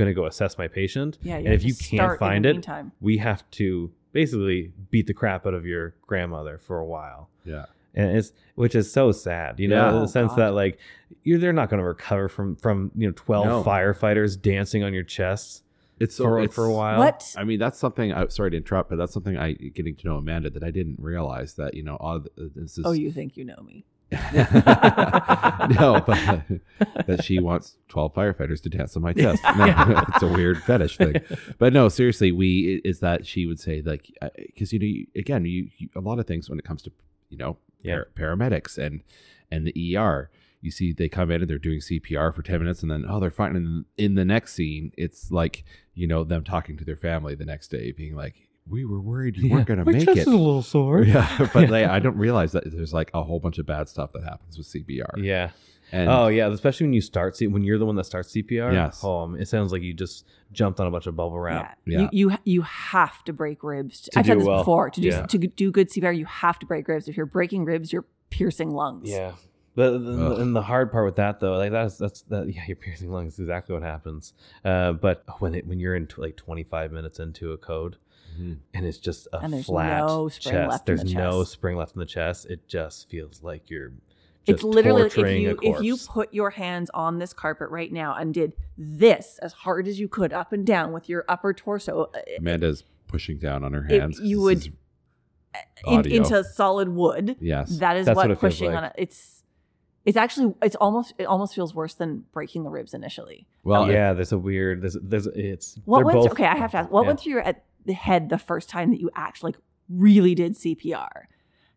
going to go assess my patient. Yeah, and if you can't find it, meantime. we have to basically beat the crap out of your grandmother for a while. Yeah. And it's which is so sad, you know, Yeah. in the Oh, sense God. that like you're they're not going to recover from from you know twelve No. firefighters dancing on your chest It's for it's, for a while. What? I mean, that's something. I, sorry to interrupt, but that's something I getting to know Amanda that I didn't realize that you know. All uh, this is Oh, you think you know me? no, but that she wants twelve firefighters to dance on my chest. No, it's a weird fetish thing. But no, seriously, we is that she would say like because you know you, again you, you a lot of things when it comes to you know Yeah. par- paramedics and and the ER. You see, they come in and they're doing CPR for ten minutes, and then oh, they're fine. And in the next scene, it's like you know them talking to their family the next day, being like, "We were worried you weren't going to My make chest it." is a little sore. Yeah, but They, I don't realize that there's like a whole bunch of bad stuff that happens with CPR. Yeah. And oh yeah, especially when you start C- when you're the one that starts CPR. Yes. Oh, um, it sounds like you just jumped on a bunch of bubble wrap. Yeah. Yeah. You, you you have to break ribs. To I've said this well. before. To do Yeah. to do good CPR, you have to break ribs. If you're breaking ribs, you're piercing lungs. Yeah. But Ugh. and the hard part with that though, like that's that's that yeah, you're piercing lungs. exactly what happens. Uh, but when it when you're in like 25 minutes into a code Mhm. and it's just a And there's flat no spring chest, left in there's the no chest. spring left in the chest. It just feels like you're. It's literally like if you if you put your hands on this carpet right now and did this as hard as you could up and down with your upper torso uh, Amanda's pushing down on her If hands. you would- in, into solid wood, yes. that is That's what, what it pushing like. on it. It's it's actually it's almost it almost feels worse than breaking the ribs initially. well, yeah, there's a weird. There's there's it's. What they're went both, through, okay? I have to ask. What yeah. went through your at the head the first time that you actually like really did CPR?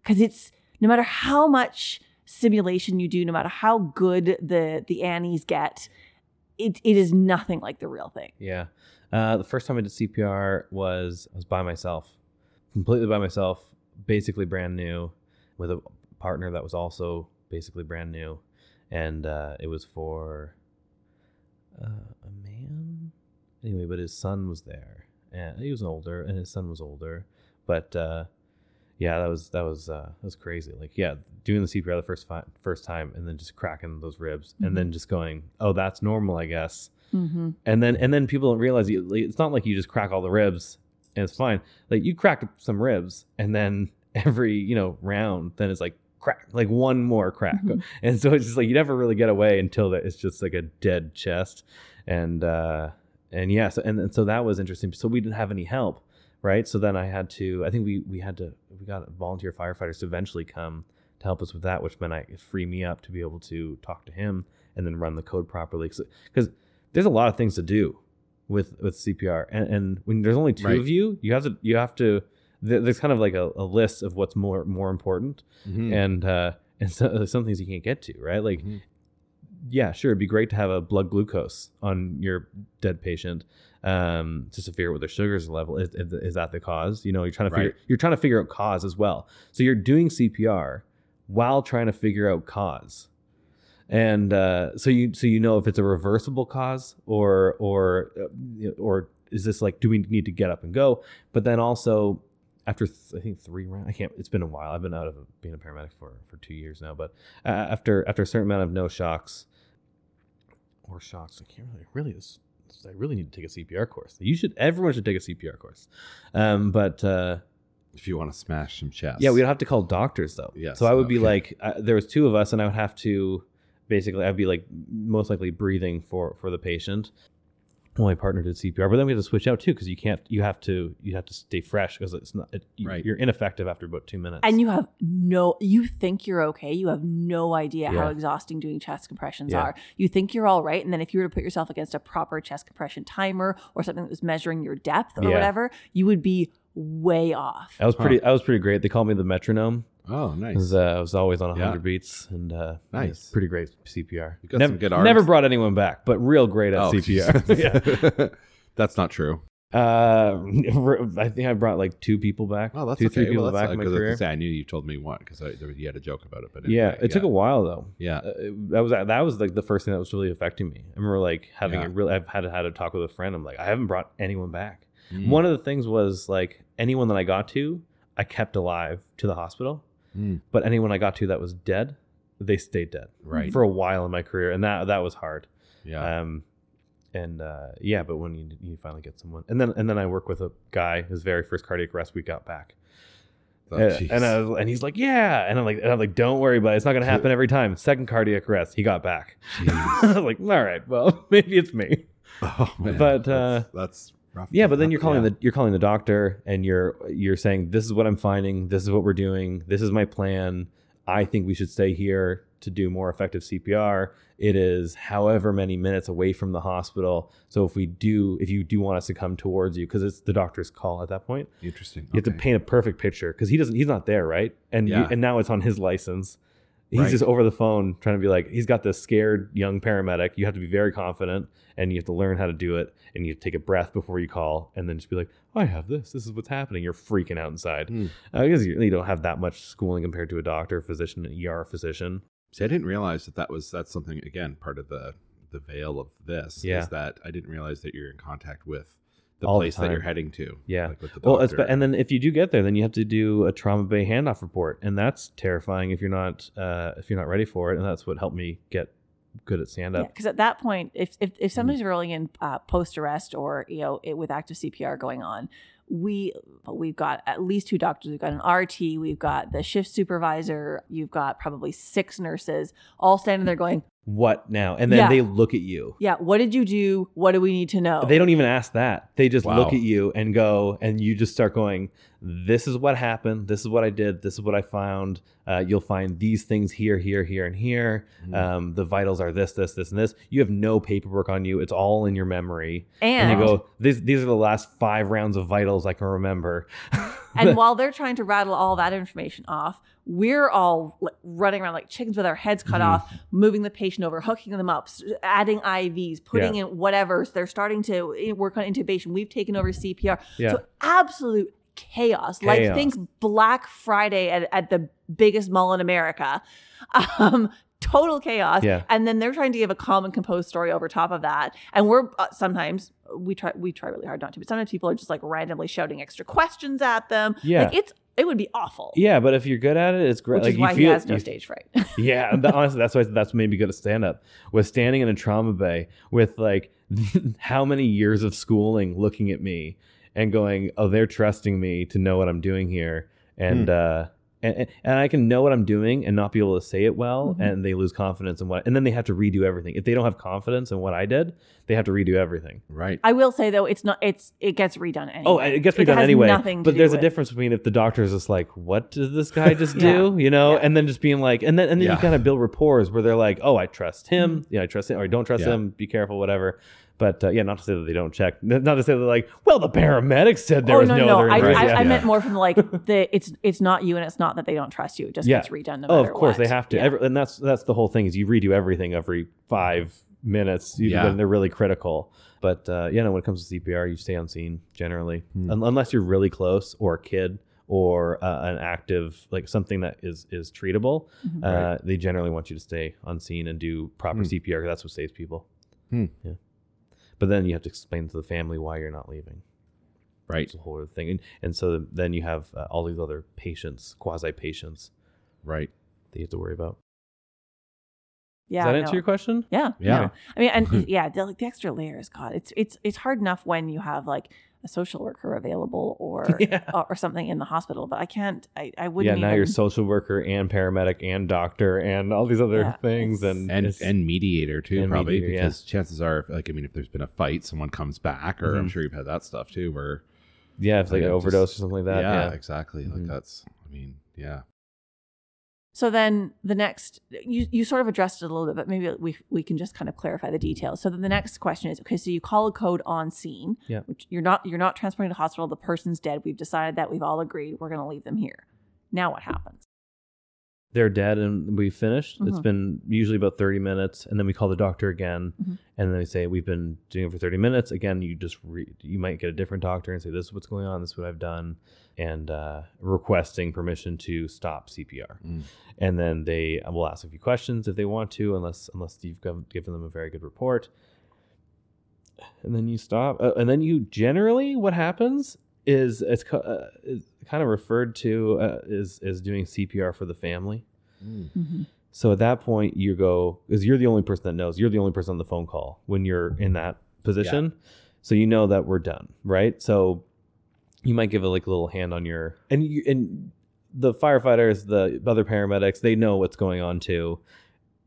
Because it's no matter how much simulation you do, no matter how good the the Annies get, it it is nothing like the real thing. Yeah. Uh, the first time I did CPR was I was by myself, completely by myself, basically brand new, with a partner that was also basically brand new, and uh, it was for uh, a man. Anyway, but his son was there, and he was older, and his son was older, but uh, yeah, that was that was uh, that was crazy. Like, yeah, doing the CPR the first fi- first time, and then just cracking those ribs, Mhm. and then just going, oh, that's normal, I guess Mm-hmm. and then and then people don't realize you, like, it's not like you just crack all the ribs and it's fine like you crack some ribs and then every you know round then it's like crack like one more crack Mhm. and so it's just like you never really get away until that it's just like a dead chest and uh and yeah so and, and so that was interesting so we didn't have any help right so then i had to i think we we had to we got volunteer firefighters to eventually come to help us with that which meant i it freed me up to be able to talk to him and then run the code properly because there's a lot of things to do with with CPR, and, and when there's only two Right. of you, you have to you have to. There's kind of like a, a list of what's more more important, Mhm. and uh, and so, some things you can't get to, right? Like, Mhm. Yeah, sure, it'd be great to have a blood glucose on your dead patient, um, to figure out what their sugars level is. Is, is that the cause? You know, you're trying to figure Right. you're trying to figure out cause as well. So you're doing CPR while trying to figure out cause and uh, so you so you know if it's a reversible cause or or uh, or is this like do we need to get up and go? But then also after th- I think three rounds, I can't. It's been a while. I've been out of being a paramedic for for two years now. But uh, after after a certain amount of no shocks or shocks, I can't really really. This, I really need to take a CPR course. You should. Everyone should take a CPR course. Um, but uh, if you want to smash some chest, yeah, we'd have to call doctors though. Yes, So I would be like, uh, there was two of us, and I would have to basically, I'd be like most likely breathing for for the patient. Well, my partner did CPR, but then we had to switch out too because you can't. You have to. You have to stay fresh because it's not. It, you, Right. You're ineffective after about two minutes. And you have no, you think you're okay. You have no idea how exhausting doing chest compressions Yeah. are. You think you're all right. And then if you were to put yourself against a proper chest compression timer or something that was measuring your depth or Yeah. whatever, you would be way off. I was pretty. I was pretty great. They called me the metronome. Oh, I nice. was, uh, I was always on 100 Yeah. beats and uh, Nice. pretty great CPR. You got never, some good never brought anyone back, but real great at Oh, CPR. yeah. that's not true. Uh, I think I brought like two people back. Oh, that's two, okay. three people well, back in my career. say I knew you told me one because you had a joke about it. But Yeah, anyway, it took a while though. Yeah, Uh, it- that was that was like the first thing that was really affecting me. I remember like having Yeah. a real. I've had had a talk with a friend. I'm like, I haven't brought anyone back. Mm. One of the things was like anyone that I got to, I kept alive to the hospital. Mm. But anyone I got to that was dead, they stayed dead right. for a while in my career, and that that was hard. yeah, Um, and uh, yeah, but when you you finally get someone, and then and then I work with a guy his very first cardiac arrest we got back, Oh, and, and, I was, and he's like, yeah, and I'm like, and I'm like, don't worry, but it's not gonna happen every time. Second cardiac arrest, he got back. I was like, all right, well, maybe it's me. oh, man. But, uh, that's, that's rough. Yeah, but then you're calling Yeah. the you're calling the doctor and you're you're saying this is what I'm finding, this is what we're doing, this is my plan. I think we should stay here to do more effective CPR. It is however many minutes away from the hospital. So if we do if you do want us to come towards you because it's the doctor's call at that point, Interesting. you have to paint a perfect picture because he doesn't he's not there, right? And you, Yeah. and now it's on his license. He's Right. just over the phone trying to be like he's got this scared young paramedic. You have to be very confident and you have to learn how to do it and you take a breath before you call and then just be like, I have this. This is what's happening. You're freaking out inside. Hmm. I guess you, you don't have that much schooling compared to a doctor, physician, an ER physician. See, I didn't realize that that was that's something again part of the the veil of this. Yeah. is that I didn't realize that you're in contact with the All the place that you're heading to. Yeah. like with the Well, and then if you do get there, then you have to do a trauma bay handoff report, and that's terrifying if you're not uh, if you're not ready for it. And that's what helped me get good at stand up. because at that point, if if, if somebody's rolling in uh, post arrest or you know it, with active CPR going on, we we've got at least two doctors. We've got an RT. We've got the shift supervisor. You've got probably six nurses all standing there going, What now? And then Yeah. they look at you. "Yeah, what did you do? What do we need to know?" They don't even ask that. They just Wow. look at you and go, and you just start going, This is what happened. This is what I did. This is what I found. Uh, you'll find these things here, here, here, and here. Mhm. Um, the vitals are this, this, this, and this. You have no paperwork on you. It's all in your memory. and And you go, these, these are the last five rounds of vitals I can remember. And while they're trying to rattle all that information off, we're all like, running around like chickens with our heads cut Mhm. off, moving the patient over, hooking them up, adding IVs, putting in whatever. So they're starting to work on intubation. We've taken over CPR. yeah. So absolute chaos. Like Chaos. think Black Friday at, at the biggest mall in America. Um, total chaos. Yeah. And then they're trying to give a calm and composed story over top of that. And we're uh, sometimes we try we try really hard not to, but sometimes people are just like randomly shouting extra questions at them. Yeah. Like it's it would be awful. yeah, but if you're good at it, it's great. Which like is you why feel, he has no you- stage fright. Yeah, and that- honestly, that's why that's made me good at stand up. Was standing in a trauma bay with like how many years of schooling looking at me and going, "Oh, they're trusting me to know what I'm doing here," and uh, and and- and I can know what I'm doing and not be able to say it well, Mhm. and they lose confidence in what, and then they have to redo everything. If they don't have confidence in what I did, they have to redo everything. right. I will say though, it's not it's it gets redone anyway. Oh, it gets It redone has anyway. nothing to But do there's a with- difference between if the doctor is just like, "What does this guy just Yeah. do?" You know, Yeah. and then just being like, and then and then Yeah. you kind of build rapport where they're like, "Oh, I trust him. Yeah, I trust him, or I don't trust Yeah. him. Be careful, whatever." But uh, yeah, not to say that they don't check. Not to say they're like, "Well, the paramedics said there oh was no, no, no, other." I, emergency." I, Yeah. I meant more from like the it's it's not you and it's not that they don't trust you. It just Yeah. gets redone no oh, of course what. they have to. Yeah. Every, and that's that's the whole thing is you redo everything every five minutes you- Yeah. when they're really critical. But uh, yeah, no, when it comes to CPR, you stay on scene generally, Hmm. Un- unless you're really close or a kid or uh, an active like something that is is treatable. Mhm. Uh, they generally want you to stay on scene and do proper Hmm. CPR. 'cause That's what saves people. Hmm. Yeah. But then you have to explain to the family why you're not leaving. Right. It's a whole other thing. And, and so then you have uh, all these other patients, quasi patients, Right. that you have to worry about. yeah, Does that no. answer your question? Yeah, Yeah. no. I mean, and yeah, the, like the extra layers. God, it's it's it's hard enough when you have like a social worker available or Yeah. or, or something in the hospital, but I can't. I I wouldn't. Yeah, now even, you're social worker and paramedic and doctor and all these other Yeah, things and And it's- and mediator too, and probably mediator, yeah. because chances are, like I mean, if there's been a fight, someone comes back, or I'm Mhm. sure you've had that stuff too, where yeah, it's like like an it just- overdose or something like that. yeah, Yeah, exactly. Mhm. Like that's, I mean, yeah, So then the next, you, you sort of addressed it a little bit, but maybe we, we can just kind of clarify the details. So then the next question is, okay, so you call a code on scene, Yeah. which you're not, you're not transporting to the hospital. The person's dead. We've decided that we've all agreed we're going to leave them here. Now what happens? They're dead and we finished. It's Mhm. been usually about 30 minutes, and then we call the doctor again, Mhm. and then they say we've been doing it for 30 minutes. Again, you just re- you might get a different doctor and say this is what's going on, this is what I've done, and uh, requesting permission to stop CPR. Mm. And then they will ask a few questions if they want to, unless unless you've given them a very good report. And then you stop, uh, and then you generally what happens is it's uh, is kind of referred to uh, is is doing CPR for the family. Mm. So at that point, you go because you're the only person that knows. You're the only person on the phone call when you're in that position, so you know that we're done, right? So you might give it like a little hand on your and you and the firefighters, the other paramedics, they know what's going on too,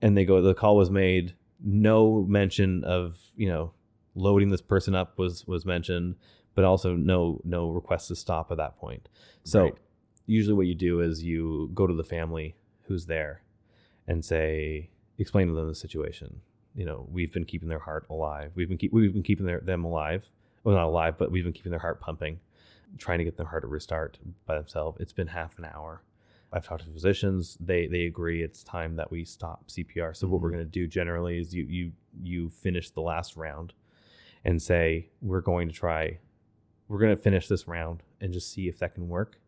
and they go. The call was made. No mention of you know loading this person up was was mentioned, but also no no request to stop at that point. So Right. usually what you do is you go to the family who's there and say explain to them the situation. You know, we've been keeping their heart alive. We've been keep, we've been keeping their, them alive. Well, not alive, but we've been keeping their heart pumping, trying to get their heart to restart by themselves. It's been half an hour. I've talked to physicians. They they agree it's time that we stop CPR. So what we're Mhm. going to do generally is you you you finish the last round and say we're going to try we're going to finish this round and just see if that can work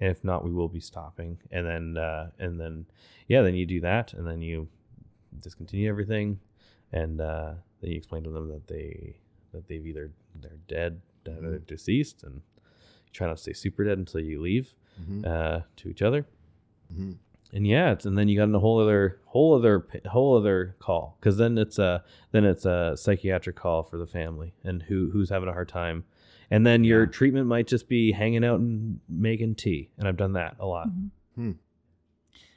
and if not we will be stopping and then uh, and then yeah then you do that and then you discontinue everything and uh, then you explain to them that they that they've either they're dead dead or Mhm. deceased and you try not to stay super dead until you leave Mhm. uh, to each other Mhm. and yeah, it's, and then you got in a whole other whole other whole other call because then it's a then it's a psychiatric call for the family and who who's having a hard time, and then your treatment might just be hanging out and making tea, and I've done that a lot. Mhm. Hmm.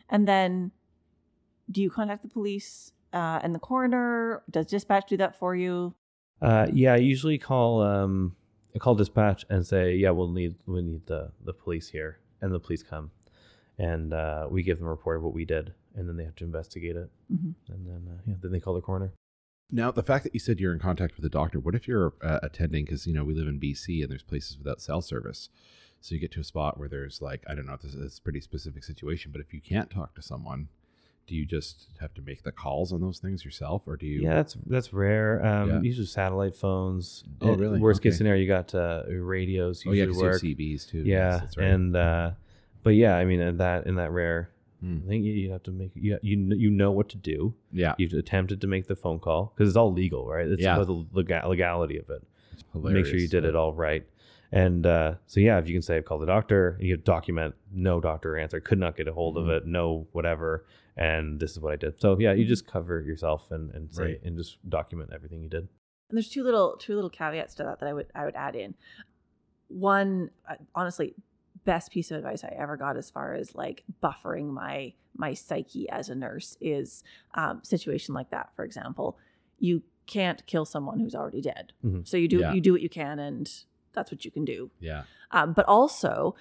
And then, do you contact the police uh, and the coroner? Does dispatch do that for you? Uh, yeah, I usually call um I call dispatch and say yeah we'll need we need the the police here, and the police come, and uh, we give them a report of what we did, and then they have to investigate it, Mhm. and then uh, yeah then they call the coroner. Now, the fact that you said you're in contact with a doctor, what if you're uh, attending? Because you know we live in BC and there's places without cell service, so you get to a spot where there's like I don't know, if this is a pretty specific situation. But if you can't talk to someone, do you just have to make the calls on those things yourself, or do you? Yeah, that's that's rare. Um, Yeah. Usually satellite phones. Oh, really? Worst case scenario, you got uh, radios Oh yeah, usually 'cause you have. CBs too. Yeah, Yes, that's right. and uh, but yeah, I mean, in that in that rare, Hmm. I think you, you have to make you you kn- you know what to do. yeah, You've attempted to make the phone call because it's all legal, right? It's Yeah. about the lega- legality of it. it's Make sure you did it all right. And uh, so yeah, if you can say I've called the doctor, and you document no doctor answer, could not get a hold of it, no whatever, and this is what I did. So yeah, you just cover yourself and and say Right. and just document everything you did. And there's two little two little caveats to that that I would I would add in. One, uh, honestly, best piece of advice I ever got as far as like buffering my my psyche as a nurse is um, situation like that. For example, you can't kill someone who's already dead, Mhm. so you do Yeah. you do what you can, and that's what you can do. Yeah, Um, but also,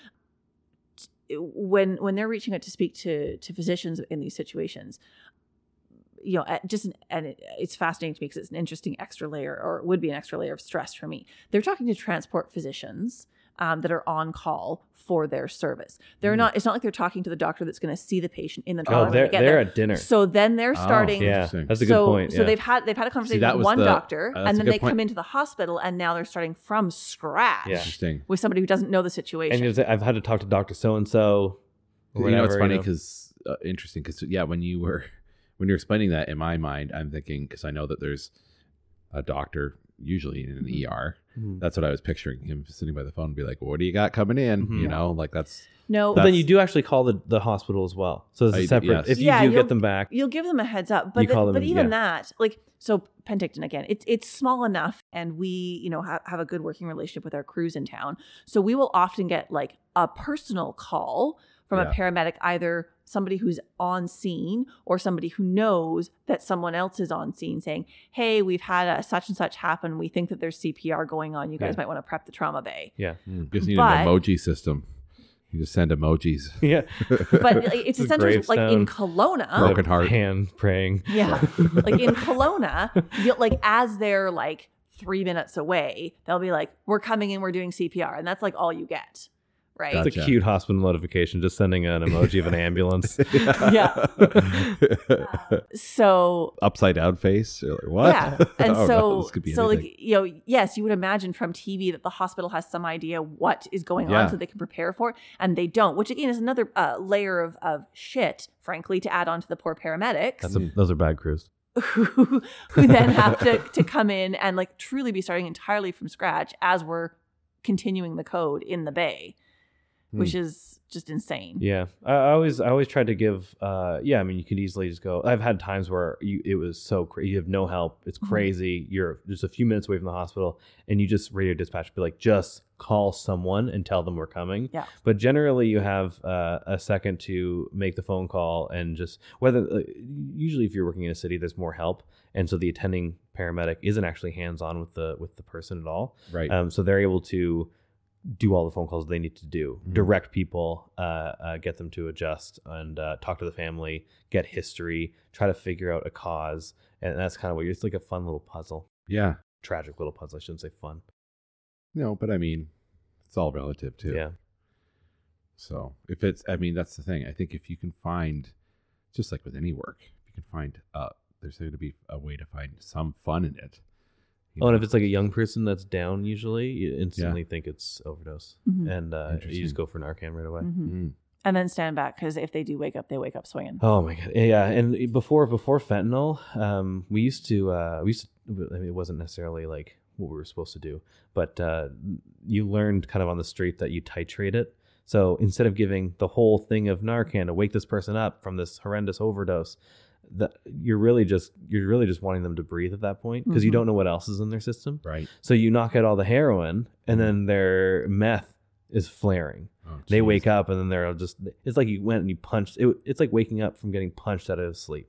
when when they're reaching out to speak to to physicians in these situations, you know, just an, and it, it's fascinating to me because it's an interesting extra layer, or it would be an extra layer of stress for me. They're talking to transport physicians um, that are on call for their service. They're Mm. not. It's not like they're talking to the doctor that's going to see the patient in the Oh, trial they're they get they're there. at dinner. So then they're Oh, starting. yeah, that's a so, good point. So they've had they've had a conversation that with one the- doctor, uh, and then they point. come into the hospital, and now they're starting from scratch Yeah. interesting. with somebody who doesn't know the situation. and say, I've had to talk to Doctor So and So. you know, it's funny because uh, interesting because yeah, when you were when you're explaining that in my mind, I'm thinking because I know that there's a doctor usually in an Mhm. ER. Hmm. That's what I was picturing him sitting by the phone and be like, "What do you got coming in?" Mhm. You know, like that's no, But then you do actually call the, the hospital as well. So there's I a do- separate. yes. If you Yeah, do get them back, you'll give them a heads up, but the- call them- but even yeah. that, like so Penticton again, it's it's small enough, and we you know have, have a good working relationship with our crews in town, so we will often get like a personal call from Yeah. a paramedic, either somebody who's on scene or somebody who knows that someone else is on scene, saying, "Hey, we've had a such and such happen. We think that there's CPR going on. You guys Yeah. might want to prep the trauma bay." yeah, mm, just need But- an emoji system. You just send emojis. yeah. But like, it's It's essentially like in gravestone. Kelowna. Broken heart. hand praying. Yeah. like in Kelowna, like as they're like three minutes away, they'll be like, "We're coming in. We're doing CPR," and that's like all you get, right? Gotcha. It's a cute hospital notification, just sending an emoji of an ambulance. Yeah. So Upside down face. You're like, what? yeah, and Oh, so this so anything. like you know, yes, you would imagine from TV that the hospital has some idea what is going Yeah. on, so they can prepare for it, and they don't. Which again is another uh, layer of of shit, frankly, to add on to the poor paramedics. That's a, those are bad crews. who, who then have to, to come in and like truly be starting entirely from scratch as we're continuing the code in the bay. Which is just insane. Yeah, I, I always I always tried to give. Uh, yeah, I mean, you could easily just go. I've had times where you it was so crazy. you have no help. It's Mhm. crazy. You're just a few minutes away from the hospital, and you just radio dispatch be like, just call someone and tell them we're coming. Yeah. But generally, you have uh, a second to make the phone call and just whether. Uh, usually, if you're working in a city, there's more help, and so the attending paramedic isn't actually hands on with the with the person at all. Right. Um, so they're able to do all the phone calls they need to do, Mhm. direct people, uh, uh, get them to adjust, and uh, talk to the family, get history, try to figure out a cause, and that's kind of what you're. It's like a fun little puzzle, yeah. tragic little puzzle. I shouldn't say fun. No, but I mean, it's all relative too. Yeah, So if it's, I mean, that's the thing. I think if you can find, just like with any work, if you can find, uh, there's going to be a way to find some fun in it. You Oh, and if it's like a young person that's down, usually you instantly think it's overdose, Mhm. and uh, you Interesting. just go for Narcan right away. Mhm. Mm. And then stand back because if they do wake up, they wake up swinging. Oh my god, yeah. And before before fentanyl, um, we used to uh, we used to, I mean, it wasn't necessarily like what we were supposed to do, but uh, you learned kind of on the street that you titrate it. So instead of giving the whole thing of Narcan to wake this person up from this horrendous overdose, that you're really just you're really just wanting them to breathe at that point because you Mhm. don't know what else is in their system. Right. So you knock out all the heroin, and then their meth is flaring Oh, they wake up and then they're just it's like you went and you punched it, it's like waking up from getting punched out of sleep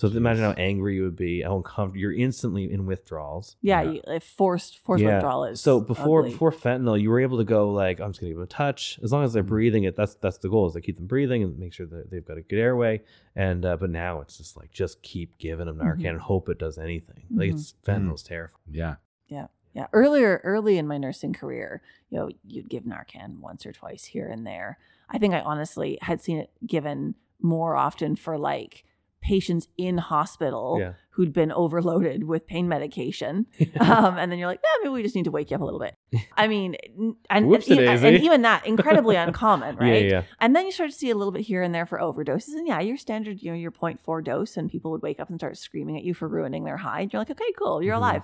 so imagine how angry you would be how uncomfortable you're instantly in withdrawals Yeah, Yeah. You, if forced forced withdrawal is so before ugly. before fentanyl you were able to go like i'm just gonna give them a touch as long as they're Mhm. breathing it that's that's the goal is to keep them breathing and make sure that they've got a good airway and uh, but now it's just like just keep giving them narcan Mhm. and hope it does anything like Mhm. it's fentanyl's terrifying Yeah. Yeah. Yeah, earlier early in my nursing career, you know, you'd give Narcan once or twice here and there. I think I honestly had seen it given more often for like patients in hospital Yeah. who'd been overloaded with pain medication. um, and then you're like, yeah, maybe we just need to wake you up a little bit. I mean, and, and, e- and even that incredibly uncommon, right? yeah yeah And then you start to see a little bit here and there for overdoses. And yeah, your standard, you know, your 0.4 dose, and people would wake up and start screaming at you for ruining their high. And you're like, okay, cool, you're Mhm. alive.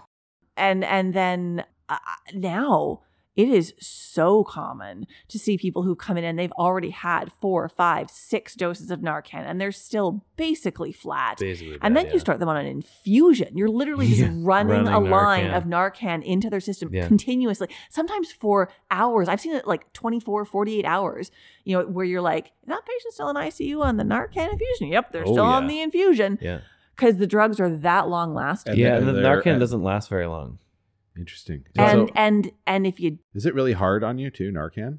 And and then uh, now it is so common to see people who come in and they've already had four, five, six doses of Narcan, and they're still basically flat. basically And that, then yeah. you start them on an infusion. You're literally just Yeah, running, a running line of Narcan into their system Yeah. continuously, sometimes for hours. I've seen it like 24, 48 hours, you know, where you're like, is that patient still in ICU on the Narcan infusion? Yep, they're Oh, still on the infusion yeah because the drugs are that long lasting. And yeah and the narcan and- doesn't last very long Interesting. And so, and and if you is it really hard on you too, Narcan?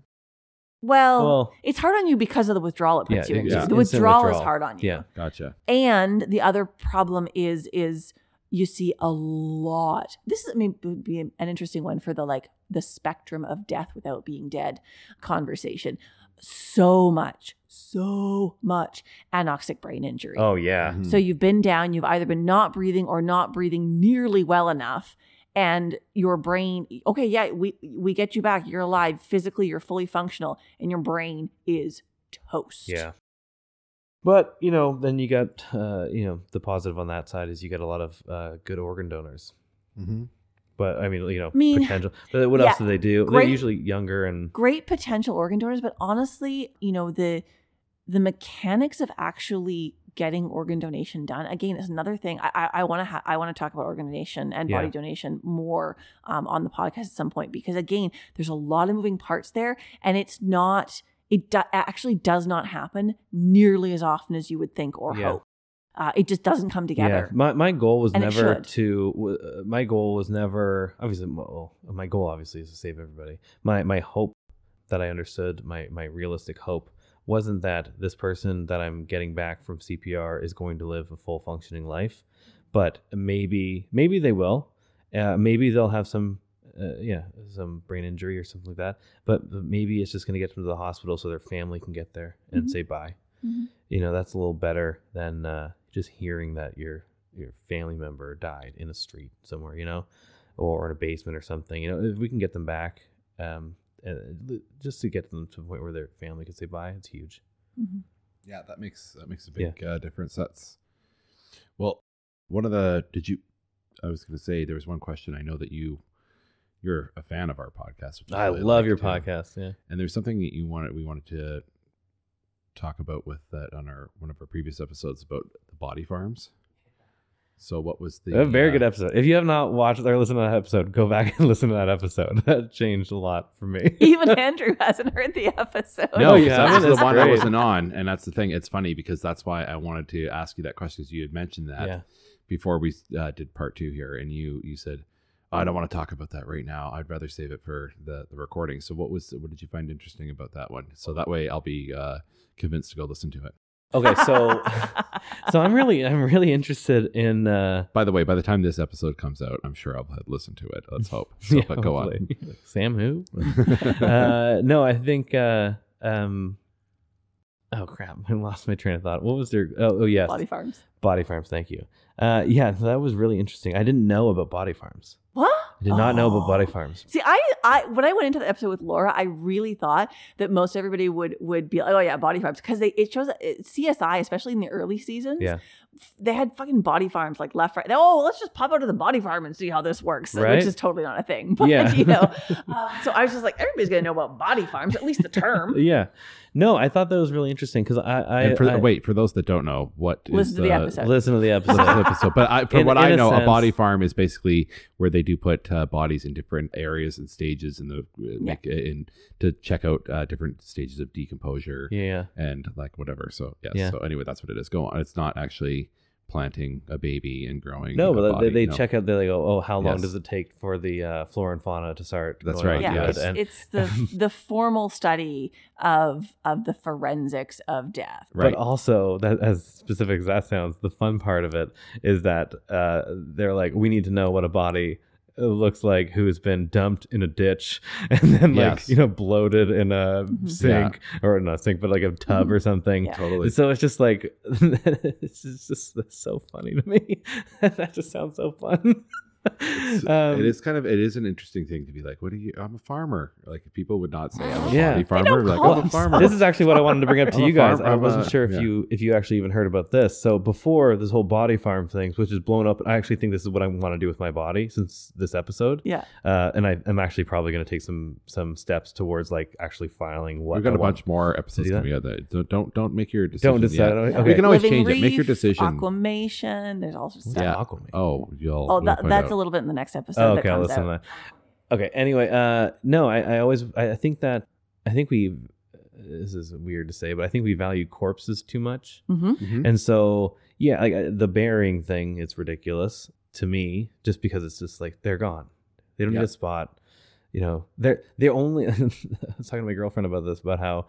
well, well it's hard on you because of the withdrawal it puts Yeah, you into. yeah. The Instant withdrawal, is hard on you. yeah Gotcha. And the other problem is is you see a lot. This is I mean would be an interesting one for the like the spectrum of death without being dead conversation. So much, so much anoxic brain injury. oh yeah Mhm. So you've been down, you've either been not breathing or not breathing nearly well enough. And your brain, okay, yeah, we we get you back. You're alive. Physically, you're fully functional, and your brain is toast. Yeah. But, you know, then you got, uh, you know, the positive on that side is you get a lot of uh, good organ donors. Mm-hmm. But, I mean, you know, mean, potential. But what yeah, else do they do? great- They're usually younger and. great potential organ donors, but honestly, you know, the the mechanics of actually getting organ donation done again is another thing. I I want to ha- I want to talk about organ donation and body donation more um, on the podcast at some point because again, there's a lot of moving parts there, and it's not it do- actually does not happen nearly as often as you would think or Yeah. hope. Uh, it just doesn't come together. Yeah. My, my goal was And never to. Uh, my goal was never. Obviously, well, my goal obviously is to save everybody. My my hope that I understood, my my realistic hope wasn't that this person that I'm getting back from CPR is going to live a full functioning life, but maybe maybe they will. Uh, maybe they'll have some uh, yeah some brain injury or something like that. But maybe it's just going to get them to the hospital so their family can get there and Mhm. say bye. Mhm. You know that's a little better than uh, just hearing that your your family member died in a street somewhere. You know, or in a basement or something. You know, if we can get them back. Um, uh, just to get them to the point where their family can say bye, it's huge. Mhm. Yeah, that makes that makes a big uh, difference. That's well, one of the did you? I was going to say there was one question I know that you you're a fan of our podcast. Which I really love like, your too. podcast. Yeah. And there's something that you wanted we wanted to talk about with that on our one of our previous episodes about the body farms. So what was the a very uh, good episode. If you have not watched or listened to that episode, go back and listen to that episode. That changed a lot for me. Even Andrew hasn't heard the episode. No, you 'cause that was the That's one I wasn't on, and that's the thing. It's funny because that's why I wanted to ask you that question because you had mentioned that yeah. before we uh, did part two here, and you you said "Oh, I don't want to talk about that right now. I'd rather save it for the, the recording. So what was what did you find interesting about that one? So that way I'll be uh, convinced to go listen to it. Okay, so so I'm really I'm really interested in uh By the way, by the time this episode comes out, I'm sure I'll have listened to it. Let's hope. So yeah, but go on. Sam who? uh no, I think uh um Oh crap! I lost my train of thought. What was their? Oh, oh yes, Body Farms. Body Farms. Thank you. Uh, yeah, so that was really interesting. I didn't know about Body Farms. What? I did not know about Body Oh. Farms. See, I, I when I went into the episode with Laura, I really thought that most everybody would would be like, oh yeah, body farms, because they it shows it- CSI, especially in the early seasons, Yeah. they had fucking body farms like left, right. Oh, let's just pop out of the body farm and see how this works, Right? which is totally not a thing. But Yeah. you know, um, so I was just like, everybody's gonna know about body farms, at least the term. Yeah, no, I thought that was really interesting because I, I, for, I wait, for those that don't know, what Listen to the episode. listen to the episode. the episode. But I, from In- what in I a know, a body farm is basically where they do put uh, bodies in different areas and stages in the uh, make in to check out uh, different stages of decomposure yeah, and like whatever. So yes. Yeah. So anyway, that's what it is. Go on. It's not actually planting a baby and growing. no, a but body, they, they no. check out. They go, oh, how long Yes. does it take for the uh, flora and fauna to start? That's going right, Yeah, yes. it's, And it's the the formal study of of the forensics of death. Right. But also, that as specific as that sounds, the fun part of it is that uh, they're like, we need to know what a body looks like who has been dumped in a ditch and then like Yes. you know bloated in a Mhm. sink or not sink but like a tub or something. Yeah. totally. So it's just like it's just, just that's so funny to me. that just sounds so fun. It's- Um, it is kind of it is an interesting thing to be like, what are you? I'm a farmer. Like people would not say I'm a Yeah. body farmer. Like call I'm a farmer. This is actually what I wanted to bring up to I'm you guys. farm- I wasn't a- sure if yeah. you if you actually even heard about this. So before this whole body farm things, which is blown up, I actually think this is what I want to do with my body since this episode. Yeah. Uh, and I, I'm actually probably going to take some some steps towards like actually filing what We've got I a want. bunch more episodes do that? coming out. That don't don't, don't make your decision. Don't decide. yet. Okay. We can always Living change it. Make your decision. Aquamation. There's all sorts of stuff. Yeah. Aquaman? Oh, you'll. Oh, you'll that, that's out. a little bit in the next episode. Oh, that okay, I'll comes listen out. to that. Okay. Anyway, uh, no, I, I always I I think that I think we this is weird to say, but I think we value corpses too much. hmm Mhm. And so, yeah, like uh, the burying thing, it's ridiculous to me just because it's just like they're gone. They don't Yeah. need a spot. You know, they're they only. I was talking to my girlfriend about this about how,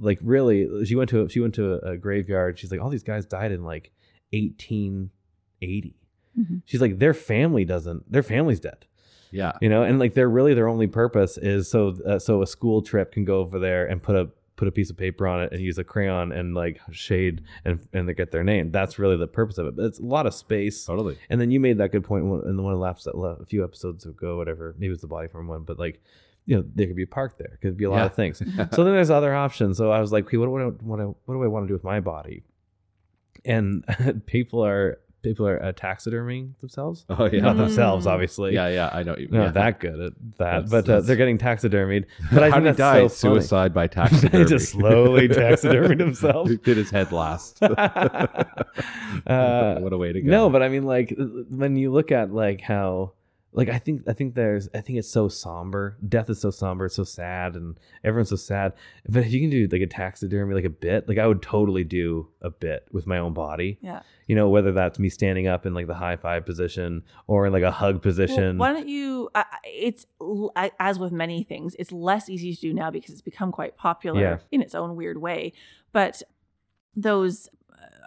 like, really, she went to a, she went to a, a graveyard. She's like, all these guys died in like 1880. Mhm. She's like, their family doesn't. Their family's dead. Yeah. You know, and like they're really their only purpose is so uh, so a school trip can go over there and put a put a piece of paper on it and use a crayon and like shade and and they get their name. That's really the purpose of it. But it's a lot of space. Totally. And then you made that good point in the one of the laps that a few episodes ago, whatever. Maybe it was the body form one, but like, you know, there could be a park there. Could be a lot Yeah. of things. so then there's other options. So I was like, okay, what do I what, do I- what do I want to do with my body? And people are people are uh, taxiderming themselves. Oh yeah. Not themselves, Mm. obviously. Yeah, yeah. I know. You, Not yeah. that good at that, That's- but uh, that's- they're getting taxidermied. But I How think did he that's die? so funny. Suicide by he taxidermy. just slowly taxidermied himself. He did his head last. Uh, what a way to go. No, but I mean, like when you look at like how, like I think I think there's I think it's so somber. Death is so somber, it's so sad, and everyone's so sad. But if you can do like a taxidermy, like a bit, like I would totally do a bit with my own body. Yeah. You know, whether that's me standing up in like the high five position or in like a hug Well, position. why don't you? Uh, it's as with many things, it's less easy to do now because it's become quite popular Yeah. in its own weird way. But those,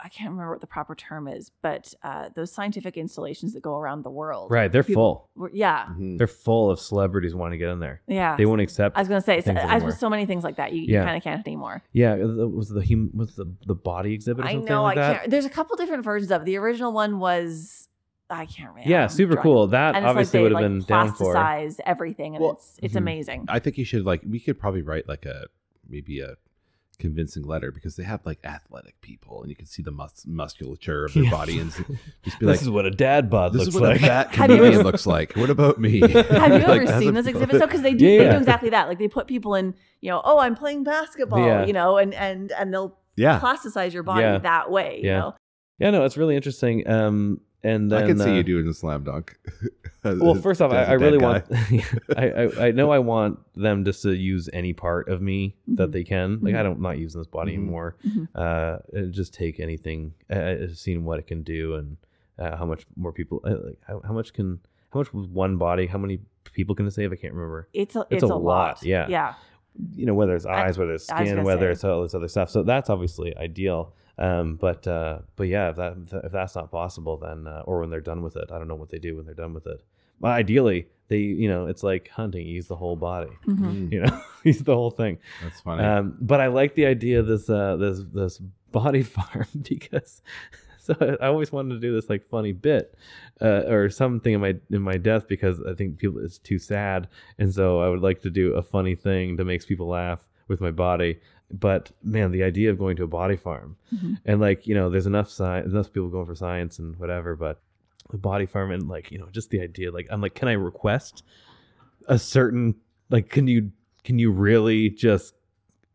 I can't remember what the proper term is, but uh, those scientific installations that go around the world, right, they're People- full. were- Yeah, Mhm. They're full of celebrities wanting to get in there. yeah. They won't accept. I was gonna say, it's, things as with so many things like that, you, Yeah. you kind of can't anymore. yeah, the- was the hum, was the the body exhibit or I something know. like I that? can't. There's a couple different versions of it. The original one was I can't remember. Yeah, super cool. That And it's obviously like would have like been down for. plasticize everything, and Well, it's it's mhm. amazing. I think you should like. We could probably write like a maybe a convincing letter because they have like athletic people and you can see the mus- musculature of their Yeah. body and just be like, this is what a dad bod this looks is what like. a fat you comedian ever- looks like what about me Have you Like, ever seen a- those exhibits? though? Because they do Yeah, they do exactly that. Like they put people in, you know, oh, I'm playing basketball, Yeah. you know, and and and they'll yeah plasticize your body Yeah. that way. You Yeah. know? yeah, no, it's really interesting. Um, and then i can see uh, you doing a slam dunk Well, first off, I, As a I really dead want. I, I I know I want them just to use any part of me that Mhm. they can. Like I Mhm. don't I'm not using this body Mhm. anymore. Mhm. Uh, just take anything. Uh, I've seen what it can do and uh, how much more people. Uh, like how, how much can how much with one body? How many people can it save? I can't remember. It's a It's it's, a a, lot, yeah. Yeah. you know whether it's eyes, whether it's skin, whether say. it's all this other stuff. So that's obviously ideal. Um, but uh, but yeah, if that if that's not possible, then uh, or when they're done with it, I don't know what they do when they're done with it. Well, ideally, they you know it's like hunting. You use the whole body. Mhm. Mm, You know, use the whole thing. that's funny Um, but I like the idea of this uh, this this body farm because so I always wanted to do this like funny bit uh, or something in my in my death because I think people it's too sad, and so I would like to do a funny thing that makes people laugh with my body. But man, the idea of going to a body farm Mhm. and like you know, there's enough science, enough people going for science and whatever, but the body farm and like you know, just the idea. Like I'm like, can I request a certain like? Can you can you really just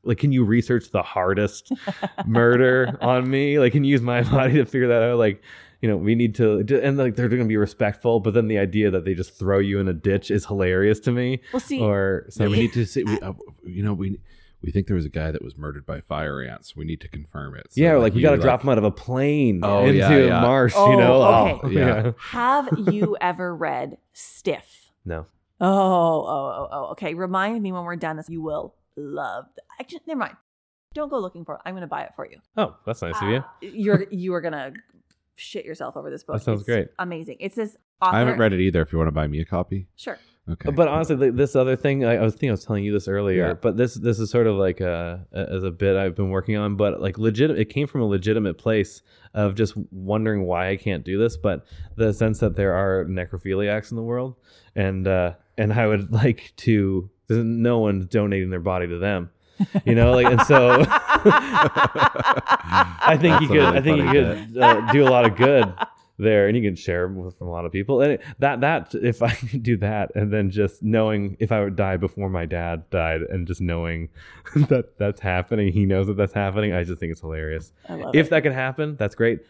like can you research the hardest murder on me? Like, can you use my body to figure that out? Like, you know, we need to, and like they're going to be respectful, but then the idea that they just throw you in a ditch is hilarious to me. Well, see, Or yeah, we need to see we, uh, you know we we think there was a guy that was murdered by fire ants we need to confirm it So, yeah, or like we you, got to drop him out of a plane Oh, into yeah, a yeah. marsh, Oh, you know? okay. Oh, Yeah. have you ever read Stiff? No. Oh, oh, oh, oh. Okay. Remind me when we're done this. You will love. Actually, never mind. Don't go looking for it. I'm going to buy it for you. Oh, that's nice of you. Uh, You're you are gonna shit yourself over this book. That sounds It's great. Amazing. It's this. Author. i haven't read it either if you want to buy me a copy Sure. Okay But honestly, th- this other thing, I, I was thinking I was telling you this earlier, Yeah. but this this is sort of like a, a- as a bit I've been working on, but like legit, it came from a legitimate place of just wondering why I can't do this, but the sense that there are necrophiliacs in the world, and uh, and I would like to. There's no one donating their body to them, you know, like and so. I think you That's a could. I think you could uh, do a lot of good there, and you can share with from a lot of people. And it, that that if I could do that, and then just knowing if I would die before my dad died, and just knowing that that's happening, he knows that that's happening. I just think it's hilarious. I love If it. that can happen, that's great.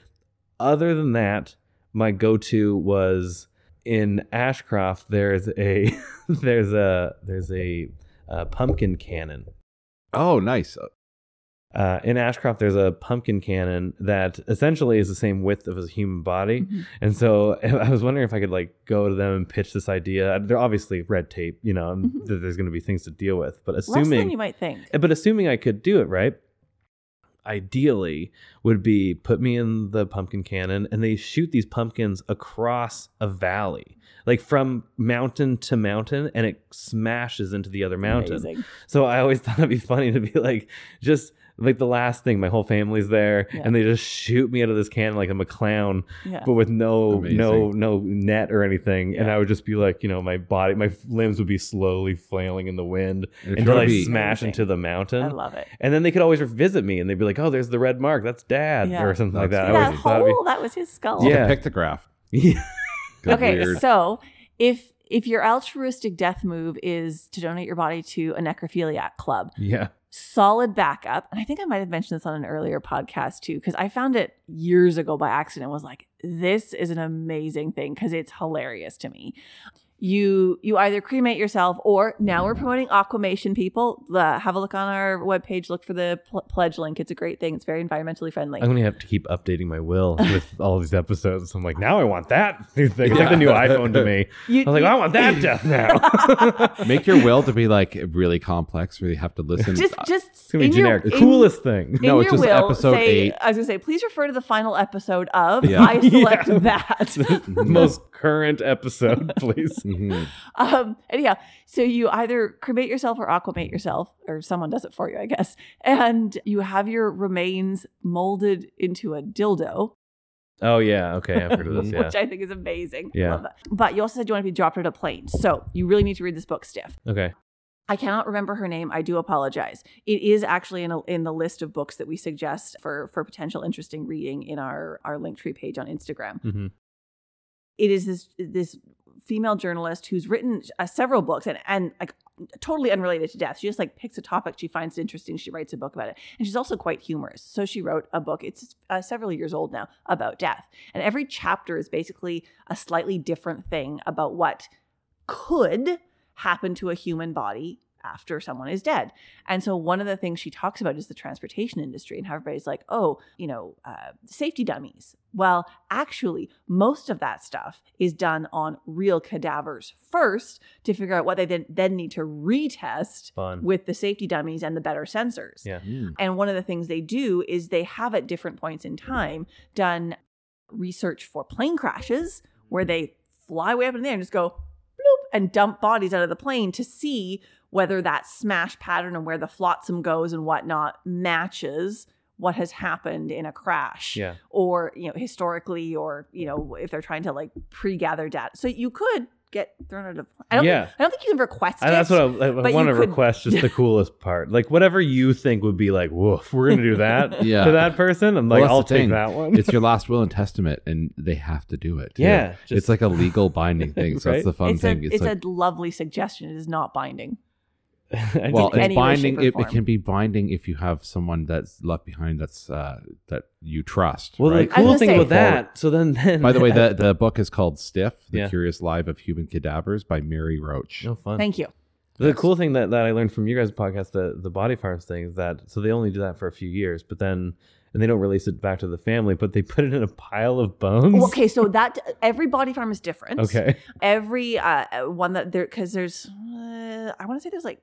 Other than that, my go-to was in Ashcroft. There's a there's a there's a, uh pumpkin cannon. oh nice Uh, in Ashcroft, there's a pumpkin cannon that essentially is the same width of a human body. Mhm. And so I was wondering if I could like go to them and pitch this idea. They're obviously red tape, you know, Mhm. th- there's going to be things to deal with. But assuming, you might think. but assuming I could do it right, ideally would be put me in the pumpkin cannon and they shoot these pumpkins across a valley, like from mountain to mountain, and it smashes into the other mountain. Amazing. So I always thought it'd be funny to be like, just like the last thing, my whole family's there, Yeah. and they just shoot me out of this cannon like I'm a clown, Yeah. but with no Amazing. no no net or anything, and I would just be like, you know, my body, my limbs would be slowly flailing in the wind And if until I be- smash Amazing. into the mountain. I love it. And then they could always visit me, and they'd be like, "Oh, there's the red mark. That's Dad," Yeah. or something like That's that. I that always thought it'd hole? That was his skull. Yeah. a pictograph be- yeah. Okay, weird. so if if your altruistic death move is to donate your body to a necrophiliac club, yeah. Solid backup. And I think I might have mentioned this on an earlier podcast too, because I found it years ago by accident. Was like, this is an amazing thing because it's hilarious to me. You you either cremate yourself or now we're promoting aquamation. People, the, have a look on our webpage. Look for the pl- pledge link. It's a great thing. It's very environmentally friendly. I'm gonna have to keep updating my will with all these episodes. I'm like, now I want that new thing. It's like the new iPhone to me. You- I was like, you- I want that death now. Make your will to be like really complex, where you have to listen. just uh, just It's gonna be in your- generic. the in- coolest thing. No, it's just will, episode say, eight. I was gonna say, please refer to the final episode of Yeah. I select Yeah. that. Most current episode, please. Mhm. um, anyhow, so you either cremate yourself or aquamate yourself, or someone does it for you, I guess, and you have your remains molded into a dildo, Oh yeah, okay, I've heard of this. Yeah. which I think is amazing. Yeah. But you also said you want to be dropped out of a plane, so you really need to read this book, Stiff. Okay. I cannot remember her name. I do apologize. It is actually in, a, in the list of books that we suggest for for potential interesting reading in our our Linktree page on Instagram. Mhm. It is this this female journalist who's written uh, several books and and like totally unrelated to death. She just like picks a topic she finds interesting. She writes a book about it, and she's also quite humorous. So she wrote a book. It's uh, several years old now about death, and every chapter is basically a slightly different thing about what could happen to a human body after someone is dead. And so one of the things she talks about is the transportation industry and how everybody's like, oh, you know, uh, safety dummies. Well, actually, most of that stuff is done on real cadavers first to figure out what they then, then need to retest Fun. with the safety dummies and the better sensors. Yeah. Mm. And one of the things they do is they have at different points in time done research for plane crashes where they fly way up in the air and just go bloop and dump bodies out of the plane to see whether that smash pattern and where the flotsam goes and whatnot matches what has happened in a crash Yeah. or you know historically or you know if they're trying to like pre-gather data so you could get thrown out of I don't Yeah. think, I don't think you can request And that's what I, I want to could- request. Just the coolest part, like whatever you think would be like, woof, we're gonna do that Yeah. to that person. I'm Well, like, that's I'll take thing. that one. it's your last will and testament, and they have to do it. too. Yeah, just- it's like a legal binding thing. So Right? that's the fun it's thing. a it's it's like, a lovely suggestion it is not binding I well, it's binding. It, it can be binding if you have someone that's left behind that's uh, that you trust. well, right? the cool thing say- about that. So then, then By the way, the the book is called Stiff: The Yeah. Curious Life of Human Cadavers by Mary Roach. no fun. thank you The cool thing that, that I learned from you guys' podcast, the the body farms thing, is that so they only do that for a few years, but then and they don't release it back to the family, but they put it in a pile of bones. okay so that every body farm is different Okay. every uh one that there because there's uh, i want to say there's like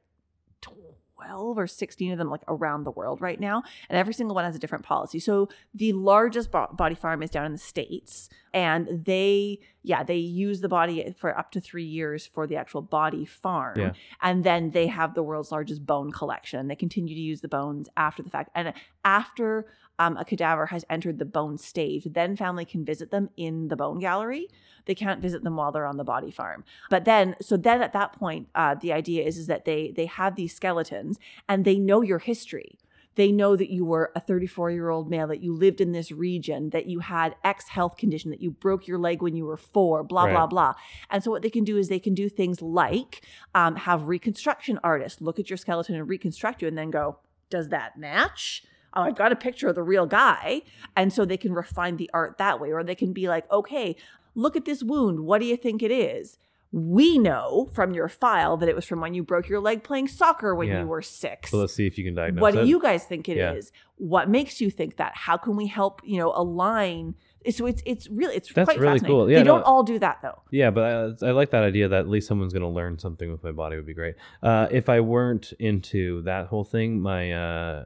12 or 16 of them like around the world right now and every single one has a different policy. So the largest bo- body farm is down in the states and they yeah they use the body for up to three years for the actual body farm. Yeah. and then they have the world's largest bone collection. They continue to use the bones after the fact. And after um, a cadaver has entered the bone stage then family can visit them in the bone gallery. They can't visit them while they're on the body farm. But then so then at that point uh, the idea is is that they they have these skeletons and they know your history. They know that you were a 34 year old male that you lived in this region that you had x health condition that you broke your leg when you were four blah blah blah. And so what they can do is they can do things like um, have reconstruction artists look at your skeleton and reconstruct you and then go does that match oh, I've got a picture of the real guy. And so they can refine the art that way. Or they can be like, okay, look at this wound. What do you think it is? We know from your file that it was from when you broke your leg playing soccer when Yeah. you were six. So let's see if you can diagnose what it. do you guys think it is? Yeah. What makes you think that? How can we help, you know, align? So it's it's really it's That's quite really fascinating. cool. Yeah, they no- don't all do that though. Yeah, but I, I like that idea that at least someone's going to learn something with my body would be great. Uh, if I weren't into that whole thing, my uh,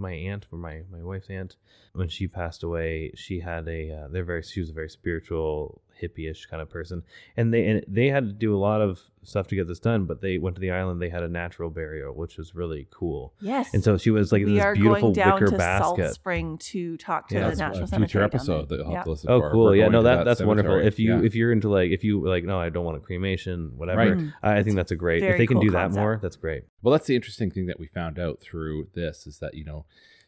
My aunt or my my wife's aunt, when she passed away, she had a uh, they're very she was a very spiritual hippie-ish kind of person, and they and they had to do a lot of stuff to get this done. But they went to the island, they had a natural burial, which was really cool. Yes. And so she was like in we this are beautiful going down wicker to Salt basket. Spring to talk to Yeah, the that's National a Cemetery. future down episode that I'll Yeah. have to listen Oh, for. cool! We're Yeah, no, to that, that's wonderful. If you Yeah. if you're into like if you like, no, I don't want a cremation, whatever. Right. Mm. I, I think that's a great. If they can cool do that concept. more, that's great. Well, that's the interesting thing that we found out through this is that you know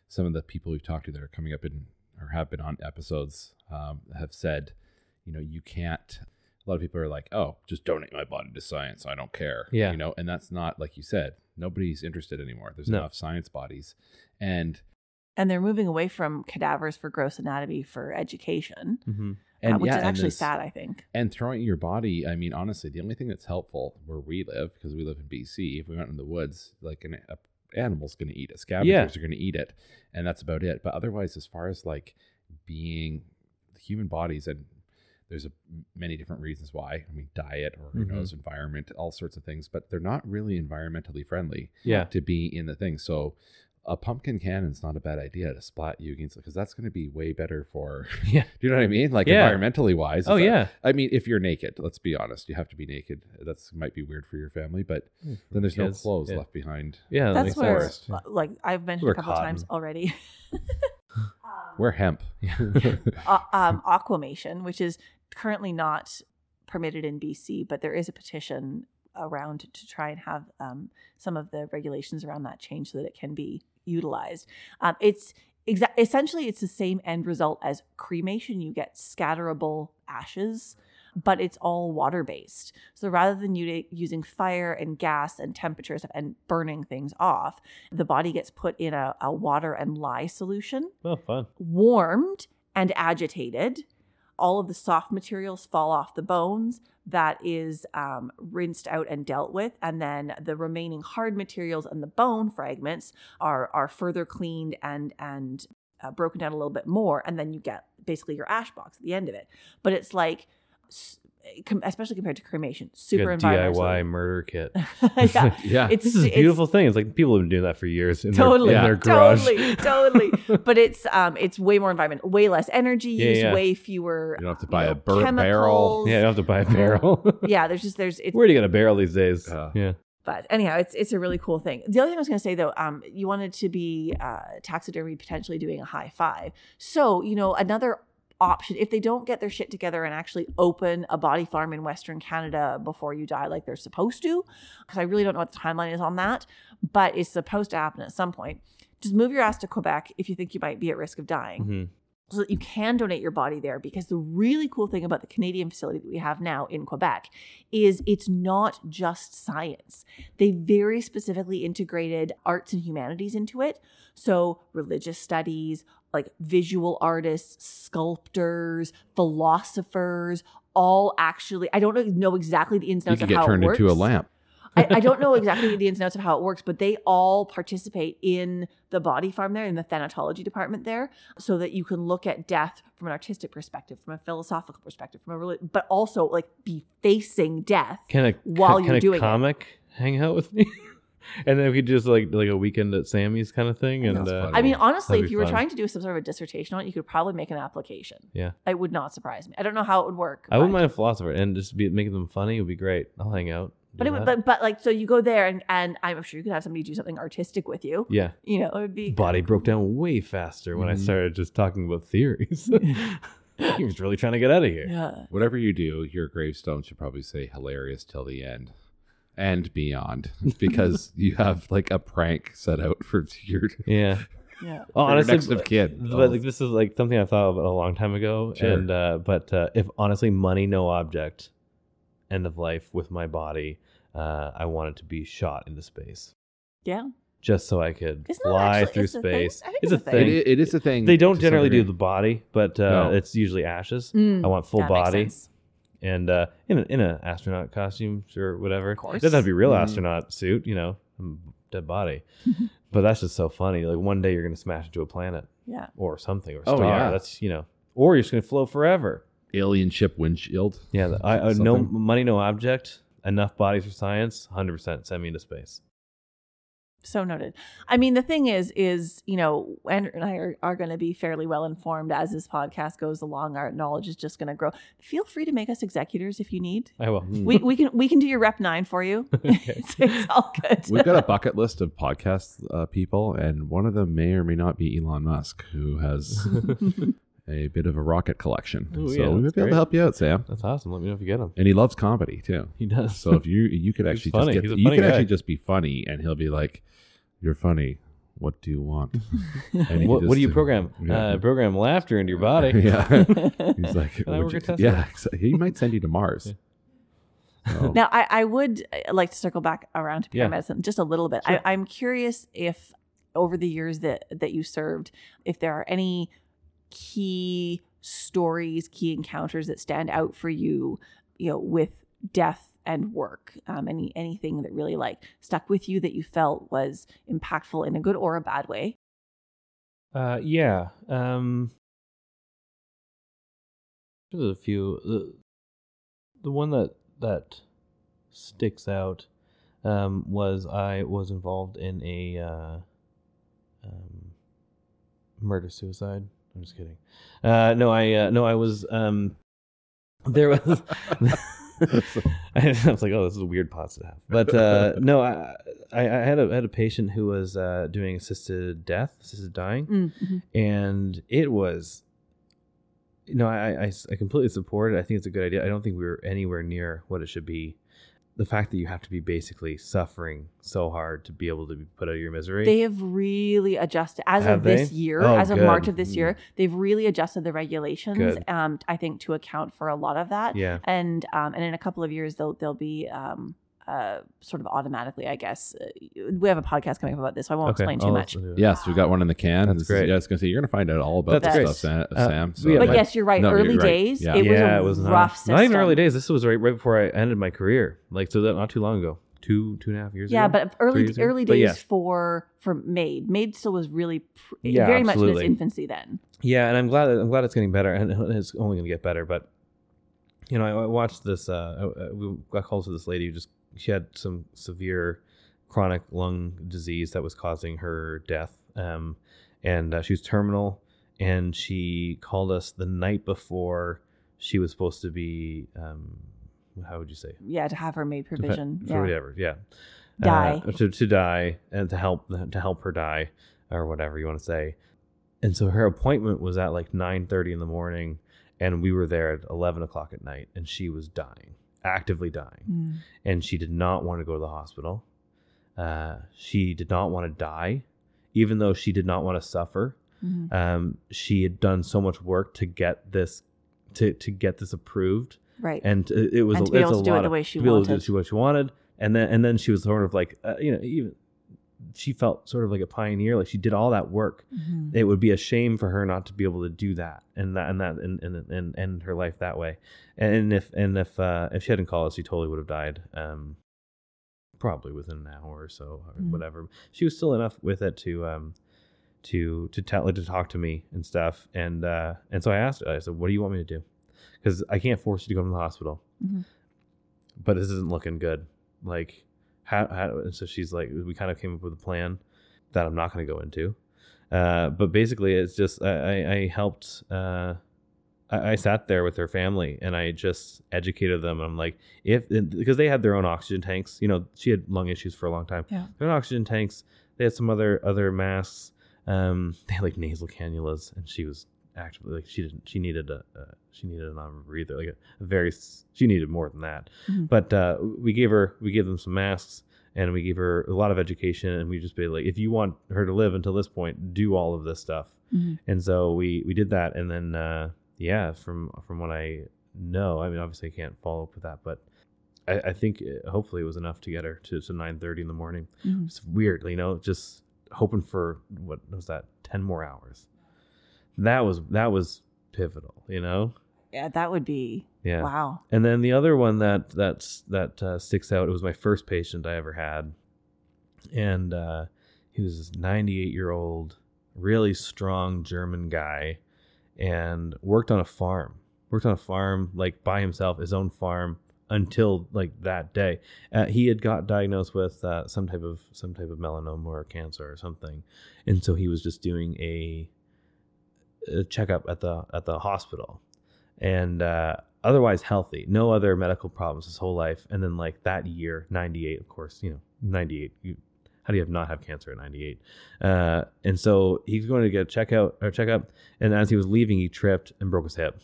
some of the people we've talked to that are coming up in or have been on episodes um, have said, you know, you can't. A lot of people are like, "Oh, just donate my body to science. I don't care." Yeah. you know, and that's not like you said. Nobody's interested anymore. There's No. enough science bodies, and And they're moving away from cadavers for gross anatomy for education, Mm-hmm. and uh, which yeah, is actually there's- sad, I think. And throwing your body, I mean, honestly, the only thing that's helpful where we live, because we live in BC, if we went in the woods, like an a, animal's going to eat it, scavengers are going to eat it, and that's about it. But otherwise, as far as like being human bodies, and there's a, many different reasons why. I mean, diet or who Mhm. knows, environment, all sorts of things, but they're not really environmentally friendly Yeah. to be in the thing. So. A pumpkin cannon's not a bad idea to splat you against because that's going to be way better for. Yeah. Do you know what I mean? Like Yeah. environmentally wise. Oh If yeah. I mean, if you're naked, let's be honest, you have to be naked. That's might be weird for your family, but then there's Kids, no clothes yeah. left behind. Yeah. That's makes where, forest. like I've mentioned Or a couple times cotton. already. Wear hemp. uh, um, aquamation, which is currently not permitted in BC, but there is a petition around to try and have um, some of the regulations around that change so that it can be utilized. Um, it's exa- essentially it's the same end result as cremation. You get scatterable ashes, but it's all water based. So rather than u- using fire and gas and temperatures and burning things off, the body gets put in a, a water and lye solution, Oh, fun. warmed and agitated. All of the soft materials fall off the bones. That is um, rinsed out and dealt with, and then the remaining hard materials and the bone fragments are are further cleaned and and uh, broken down a little bit more, and then you get basically your ash box at the end of it. But it's like, especially compared to cremation, super Good DIY murder kit. yeah, yeah. it's This is a it's- beautiful thing. It's like people have been doing that for years in, Totally, their, in Yeah. their garage. totally, totally. But it's um, it's way more environment, way less energy Yeah, use, yeah. way fewer. You don't have to you buy know, a burnt barrel. Yeah, you don't have to buy a barrel. yeah. There's just there's it's Where do you get a barrel these days? Uh, yeah. but anyhow, it's it's a really cool thing. The other thing I was going to say though, um, you wanted to be uh, taxidermy potentially doing a high five. So you know another option if they don't get their shit together and actually open a body farm in Western Canada before you die, like they're supposed to, because I really don't know what the timeline is on that, but it's supposed to happen at some point. Just move your ass to Quebec if you think you might be at risk of dying hmm so that you can donate your body there because the really cool thing about the Canadian facility that we have now in Quebec is it's not just science. They very specifically integrated arts and humanities into it. So religious studies, like visual artists, sculptors, philosophers, all actually I don't know- exactly the ins and You outs could of get how turned it works. into a lamp. I, I don't know exactly the ins and outs of how it works, but they all participate in the body farm there, in the thanatology department there, so that you can look at death from an artistic perspective, from a philosophical perspective, from a reli- but also like be facing death. Can a While can you're a doing it. comic hang out with me? and then we could just like like a weekend at Sammy's kind of thing. And uh. I mean, honestly, That'd if be you were fun. trying to do some sort of a dissertation on it, you could probably make an application. Yeah. It would not surprise me. I don't know how it would work. I wouldn't mind a philosopher and just be making them funny would be great. I'll hang out. But, it, would- but but like so you go there and and I'm sure you could have somebody do something artistic with you. yeah, You know, it would be body broke down way faster when I Mhm. started just talking about theories. he was really trying to get out of here. Yeah. Whatever you do, your gravestone should probably say hilarious till the end and beyond because you have like a prank set out for your, Yeah. Yeah. Oh, for your honestly, next of kin. but like this is like something I thought of a long time ago. Sure. And uh, but uh, if honestly, money no object, end of life with my body, uh, I wanted to be shot into space Yeah. just so I could Isn't fly actually- through it's a thing? space. It's it's a a thing. thing. it, it is a thing. They don't generally do the body, but uh, No. it's usually ashes. Mm, I want full body sense. And uh, in a, in a astronaut costume or whatever. Of course. It doesn't have to be real Mhm. astronaut suit, you know, dead body. but that's just so funny. Like one day you're gonna smash into a planet Yeah. or something or Oh, star. yeah. That's you know, or you're just gonna float forever. alien ship windshield. Yeah, the- I, I no money, no object. Enough bodies for science. Hundred percent. Send me into space. So noted. I mean, the thing is, is you know, Andrew and I are, are going to be fairly well informed as this podcast goes along. Our knowledge is just going to grow. Feel free to make us executors if you need. I will. We, we can we can do your rep nine for you. it's, it's all good. We've got a bucket list of podcast uh, people, and one of them may or may not be Elon Musk, who has a bit of a rocket collection. Ooh, so yeah, we might that's be able to help you out, Sam. That's awesome. Let me know if you get him. And he loves comedy too. He does. So if you you could actually just get you could guy. actually just be funny, and he'll be like, "You're funny. What do you want?" And what, what do you uh, program? yeah. Uh, program laughter into your body. yeah. He's like, Can I work you-" at Tesla? yeah, exa- he might send you to Mars. So- Now, I, I would uh, like to circle back around to Yeah. paramedicine just a little bit. Sure. I, I'm curious if over the years that that you served, if there are any key stories, key encounters that stand out for you, you know, with death and work. Um, any anything that really like stuck with you that you felt was impactful in a good or a bad way. Uh, yeah. Um, there's a few. The, the one that that sticks out um, was I was involved in a uh, um, murder suicide. I'm just kidding. Uh, no, I uh, no, I was um, there was. I was like, oh, this is a weird pause to have. But uh, no, I, I I had a had a patient who was uh, doing assisted death, assisted dying Mm-hmm. and it was you know I, I i completely support it i think it's a good idea i don't think we were anywhere near what it should be the fact that you have to be basically suffering so hard to be able to be put out of your misery. They have really adjusted as Have of this year, Oh, as of good. March of this Mm. year. They've really adjusted the regulations, um, I think, to account for a lot of that. yeah. And um, and in a couple of years, they'll they'll be um, uh, sort of automatically, I guess. Uh, we have a podcast coming up about this, so I won't explain too I'll much. listen to it. Yes, we got one in the can. That's This is- great. yeah, I was gonna say you're gonna find out all about That's this great. stuff, Sam. Uh, Sam so yeah, But my- yes, you're right. No, you're early right. days, Yeah. it was yeah, a it was rough not, system. not even early days. This was right right before I ended my career, like so that not too long ago, two two and a half years Yeah, ago. Yeah, but early early days yeah. for for MAID. MAID still was really pr- Yeah, very much in its infancy then. Yeah, and I'm glad I'm glad it's getting better, and it's only going to get better. But you know, I, I watched this. Uh, I- I- we got called to this lady who just she had some severe chronic lung disease that was causing her death, um, and uh, she was terminal. And she called us the night before she was supposed to be. Um, how would you say? Yeah, to have her MAID provision. for yeah. whatever, yeah. Die. Uh, to, to die and to help to help her die or whatever you want to say. And so her appointment was at like nine thirty in the morning, and we were there at eleven o'clock at night, and she was dying, actively dying, Mm. and she did not want to go to the hospital. Uh, she did not want to die, even though she did not want to suffer. Mhm. Um, she had done so much work to get this to to get this approved Right. and it it was And a, to be able a to do it the way she to be able to wanted. do what she wanted and then and then she was sort of like uh, you know even she felt sort of like a pioneer like she did all that work. Mhm. it would be a shame for her not to be able to do that and that and that and and, and end her life that way. And if and if uh if she hadn't called us she totally would have died um probably within an hour or so or Mm. whatever. She was still enough with it to um to to tell to talk to me and stuff. And uh and so i asked her i said what do you want me to do? Because i can't force you to go to the hospital. Mhm. but this isn't looking good. Like how, how and so she's like we kind of came up with a plan that i'm not going to go into. Uh, but basically it's just i, I, helped uh, I, I sat there with her family and i just educated them. I'm like if because they had their own oxygen tanks you know she had lung issues for a long time. Yeah. their own oxygen tanks they had some other other masks. Um, they had like nasal cannulas and she was actively like she didn't she needed a uh, she needed an non-rebreather like a, a very she needed more than that Mhm. but uh, we gave her we gave them some masks and we gave her a lot of education and we just be like if you want her to live until this point do all of this stuff Mhm. and so we we did that and then uh, yeah from from what i know i mean obviously i can't follow up with that but i, I think uh, hopefully it was enough to get her to, to 9.30 in the morning Mhm. it's weird you know just hoping for what was that 10 more hours that was that was pivotal you know Yeah, that would be yeah wow. and then the other one that that's that uh, sticks out. It was my first patient I ever had, and uh, he was this 98 year old, really strong German guy, and worked on a farm. Worked on a farm like by himself, his own farm until like that day. Uh, he had got diagnosed with uh, some type of some type of melanoma or cancer or something, and so he was just doing a, a checkup at the at the hospital and uh, otherwise healthy, no other medical problems his whole life. And then like that year, 98, of course, you know, 98. You, how do you have not have cancer at 98? Uh, and so he's going to get a checkout or checkup. And as he was leaving, he tripped and broke his hip.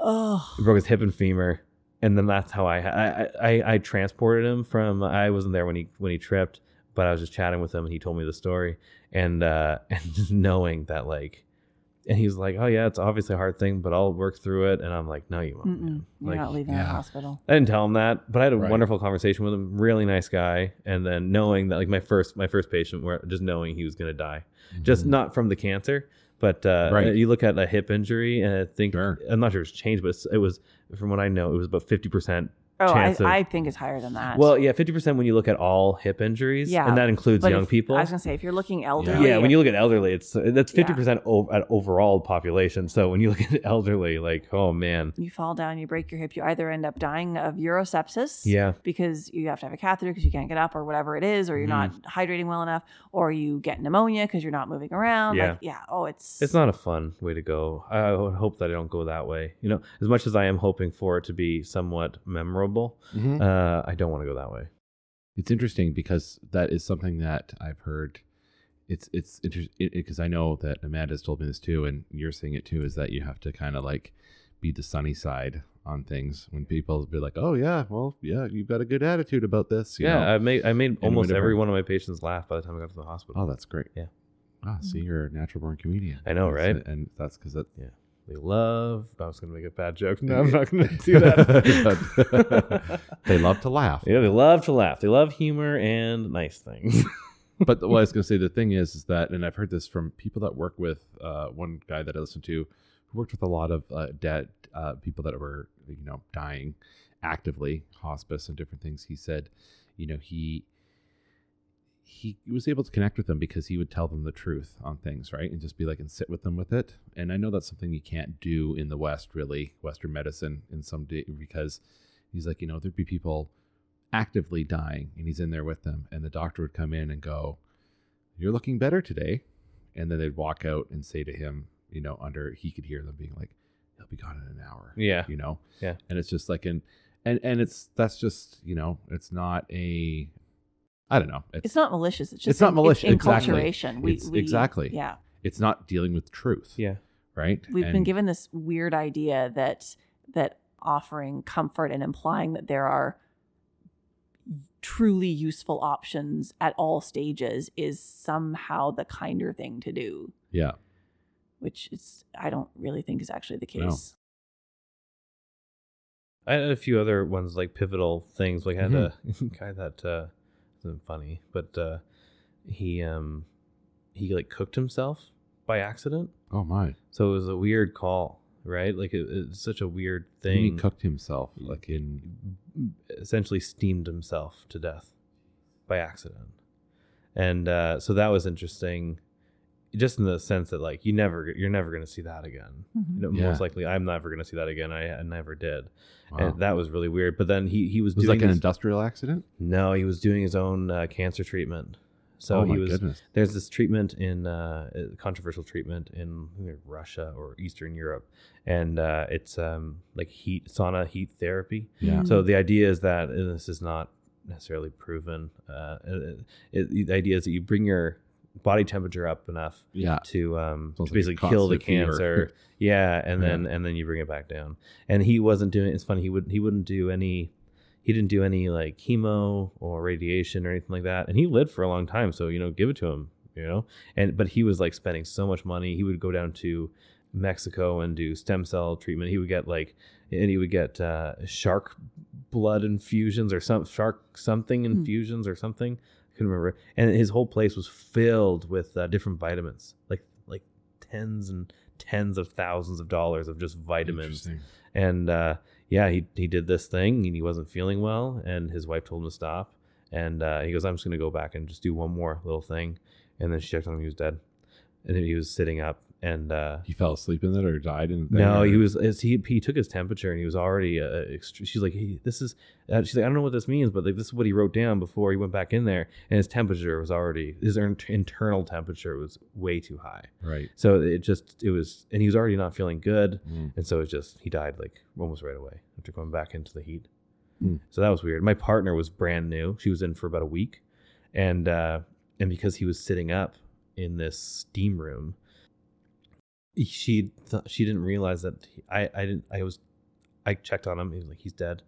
Oh. He broke his hip and femur. And then that's how I, I, I, I transported him from, I wasn't there when he, when he tripped, but I was just chatting with him and he told me the story and, uh, and just knowing that like, and he's like, "Oh yeah, it's obviously a hard thing, but I'll work through it." And I'm like, "No, you won't. Man. You're Like, not leaving the hospital. I didn't tell him that, but I had a Right. wonderful conversation with him. Really nice guy. And then knowing that, like my first my first patient, where just knowing he was going to die, just Mhm. not from the cancer, but uh, Right. you look at a hip injury, and I think Sure. I'm not sure it's changed, but it was from what I know, it was about fifty percent. Oh, I, of- I think it's higher than that. Well, yeah, fifty percent when you look at all hip injuries, Yeah, and that includes young if- people. I was gonna say if you're looking elderly, yeah, when you look at elderly, it's uh, that's Yeah. fifty percent at overall population. So when you look at elderly, like, oh man, you fall down, you break your hip, you either end up dying of urosepsis. yeah, Because you have to have a catheter because you can't get up or whatever it is, or you're not mm-hmm. hydrating well enough, or you get pneumonia because you're not moving around. Yeah. Like, yeah. Oh, it's it's not a fun way to go. I would hope that I don't go that way. You know, as much as I am hoping for it to be somewhat memorable, Mhm. uh, I don't want to go that way. It's interesting because that is something that I've heard. It's it's interesting because I know that Amanda's told me this too, and you're saying it too. Is that you have to kind of like be the sunny side on things when people be like, "Oh yeah, well yeah, you've got a good attitude about this." you yeah, know? I made I made almost whenever- every one of my patients laugh by the time I got to the hospital. oh, that's great. Yeah. Ah, see, you're a natural born comedian. I know, right? And that's because it. They love. I was gonna make a bad joke. No, I'm not gonna do that. they love to laugh. yeah, they love to laugh. They love humor and nice things. but what I was going to say, the thing is, is that, and I've heard this from people that work with uh, one guy that I listened to, who worked with a lot of uh, dead uh, people that were, you know, dying actively, hospice and different things. He said, you know, he he was able to connect with them because he would tell them the truth on things, right, and just be like and sit with them with it. And I know that's something you can't do in the West, really, Western medicine, in some day because he's like, you know, there'd be people actively dying and he's in there with them. And the doctor would come in and go you're looking better today. And then they'd walk out and say to him you know under he could hear them being like he'll be gone in an hour yeah, you know? Yeah. and it's just like an and and it's that's just you know it's not a i don't know it's It's not malicious. It's just It's not in- malicious, exactly. enculturation. We, It's- we- exactly. Yeah. it's not dealing with truth yeah. right We've been given this weird idea that that offering comfort and implying that there are truly useful options at all stages is somehow the kinder thing to do, yeah which is I don't really think is actually the No. case. I had a few other ones like pivotal things. Like I had Mm-hmm. a guy that uh, isn't funny, but uh, he um he like cooked himself by accident. oh my So it was a weird call, right? Like it, it's such a weird thing. he cooked himself like in essentially steamed himself to death by accident, and uh, so that was interesting. Just in the sense that like you never you're never going to see that again. Mhm. You know, Yeah. Most likely, I'm never going to see that again. I, I never did, wow. and that was really weird. But then he he was, it was doing like an his- industrial accident no, he was doing his own uh, cancer treatment. So oh he my was goodness there's this treatment in uh, controversial treatment in Russia or Eastern Europe, and uh, it's um, like heat sauna heat therapy. yeah So the idea is that and this is not necessarily proven. Uh, it, it- the idea is that you bring your body temperature up enough yeah to um, Sounds to like basically kill the cancer. yeah, and Yeah. then and then you bring it back down. And he wasn't doing. It's funny. He would he wouldn't do any. He didn't do any like chemo or radiation or anything like that. And he lived for a long time. So you know, give it to him. You know, and but he was like spending so much money. He would go down to Mexico and do stem cell treatment. He would get like, and he would get uh, shark blood infusions or some shark something Hmm. infusions or something. Couldn't remember. And his whole place was filled with uh, different vitamins, like like tens and tens of thousands of dollars of just vitamins. And uh, yeah, he he did this thing and he wasn't feeling well, and his wife told him to stop. And uh, he goes, "I'm just gonna go back and just do one more little thing." And then she checked on him; he was dead. And then he was sitting up, and uh, he fell asleep in it or died in no, there? he was. As he he took his temperature and he was already. Uh, ext- she's like, hey, this is. Uh, she's like, I don't know what this means, but like this is what he wrote down before he went back in there, and his temperature was already his in- internal temperature was way too high. right So it just it was, and he was already not feeling good, Mm. and so it just he died like almost right away after going back into the heat. Hmm. So that was weird. My partner was brand new; she was in for about a week, and uh, and because he was sitting up in this steam room, she th- she didn't realize that he, I I didn't I was I checked on him. He was like he's dead,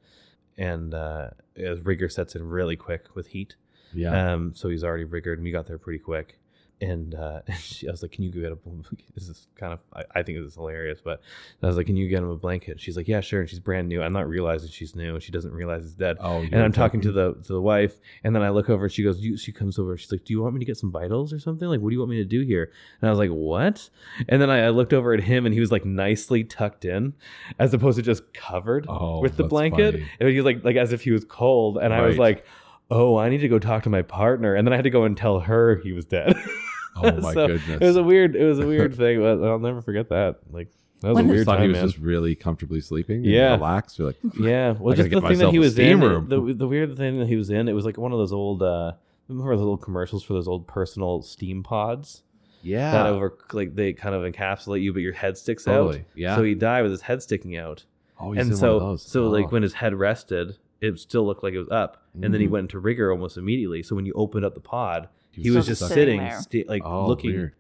and uh, as rigor sets in really quick with heat. yeah Um, so he's already rigored, and we got there pretty quick. And uh, she, I was like, "Can you get a?" This is kind of, I, I think this is hilarious, but I was like, "Can you get him a blanket?" She's like, "Yeah, sure." And she's brand new. I'm not realizing she's new. She doesn't realize he's dead. oh And I'm talking to the to the wife, and then I look over. and She goes, you, she comes over. She's like, "Do you want me to get some vitals or something? Like, what do you want me to do here?" And I was like, "What?" And then I, I looked over at him, and he was like nicely tucked in, as opposed to just covered oh, with the blanket. funny. And he was like like as if he was cold, and I was like, "Oh, I need to go talk to my partner." And then I had to go and tell her he was dead. oh my So, goodness It was a weird, it was a weird thing, but I'll never forget that. Like that was When a weird thought time, he was man. just really comfortably sleeping and Yeah. relaxed you're like Yeah, well, I just the thing that he was in. room. The, the weird thing that he was in, it was like one of those old. uh Remember those old commercials for those old personal steam pods yeah that over like they kind of encapsulate you, but your head sticks totally out. yeah So he died with his head sticking out, oh, he's and in so one of those. so Oh. like when his head rested, it still looked like it was up, and then he Mm. went into rigor almost immediately. So when you opened up the pod, he was just stuck- sitting sitting, there. sta- like oh, looking. weird.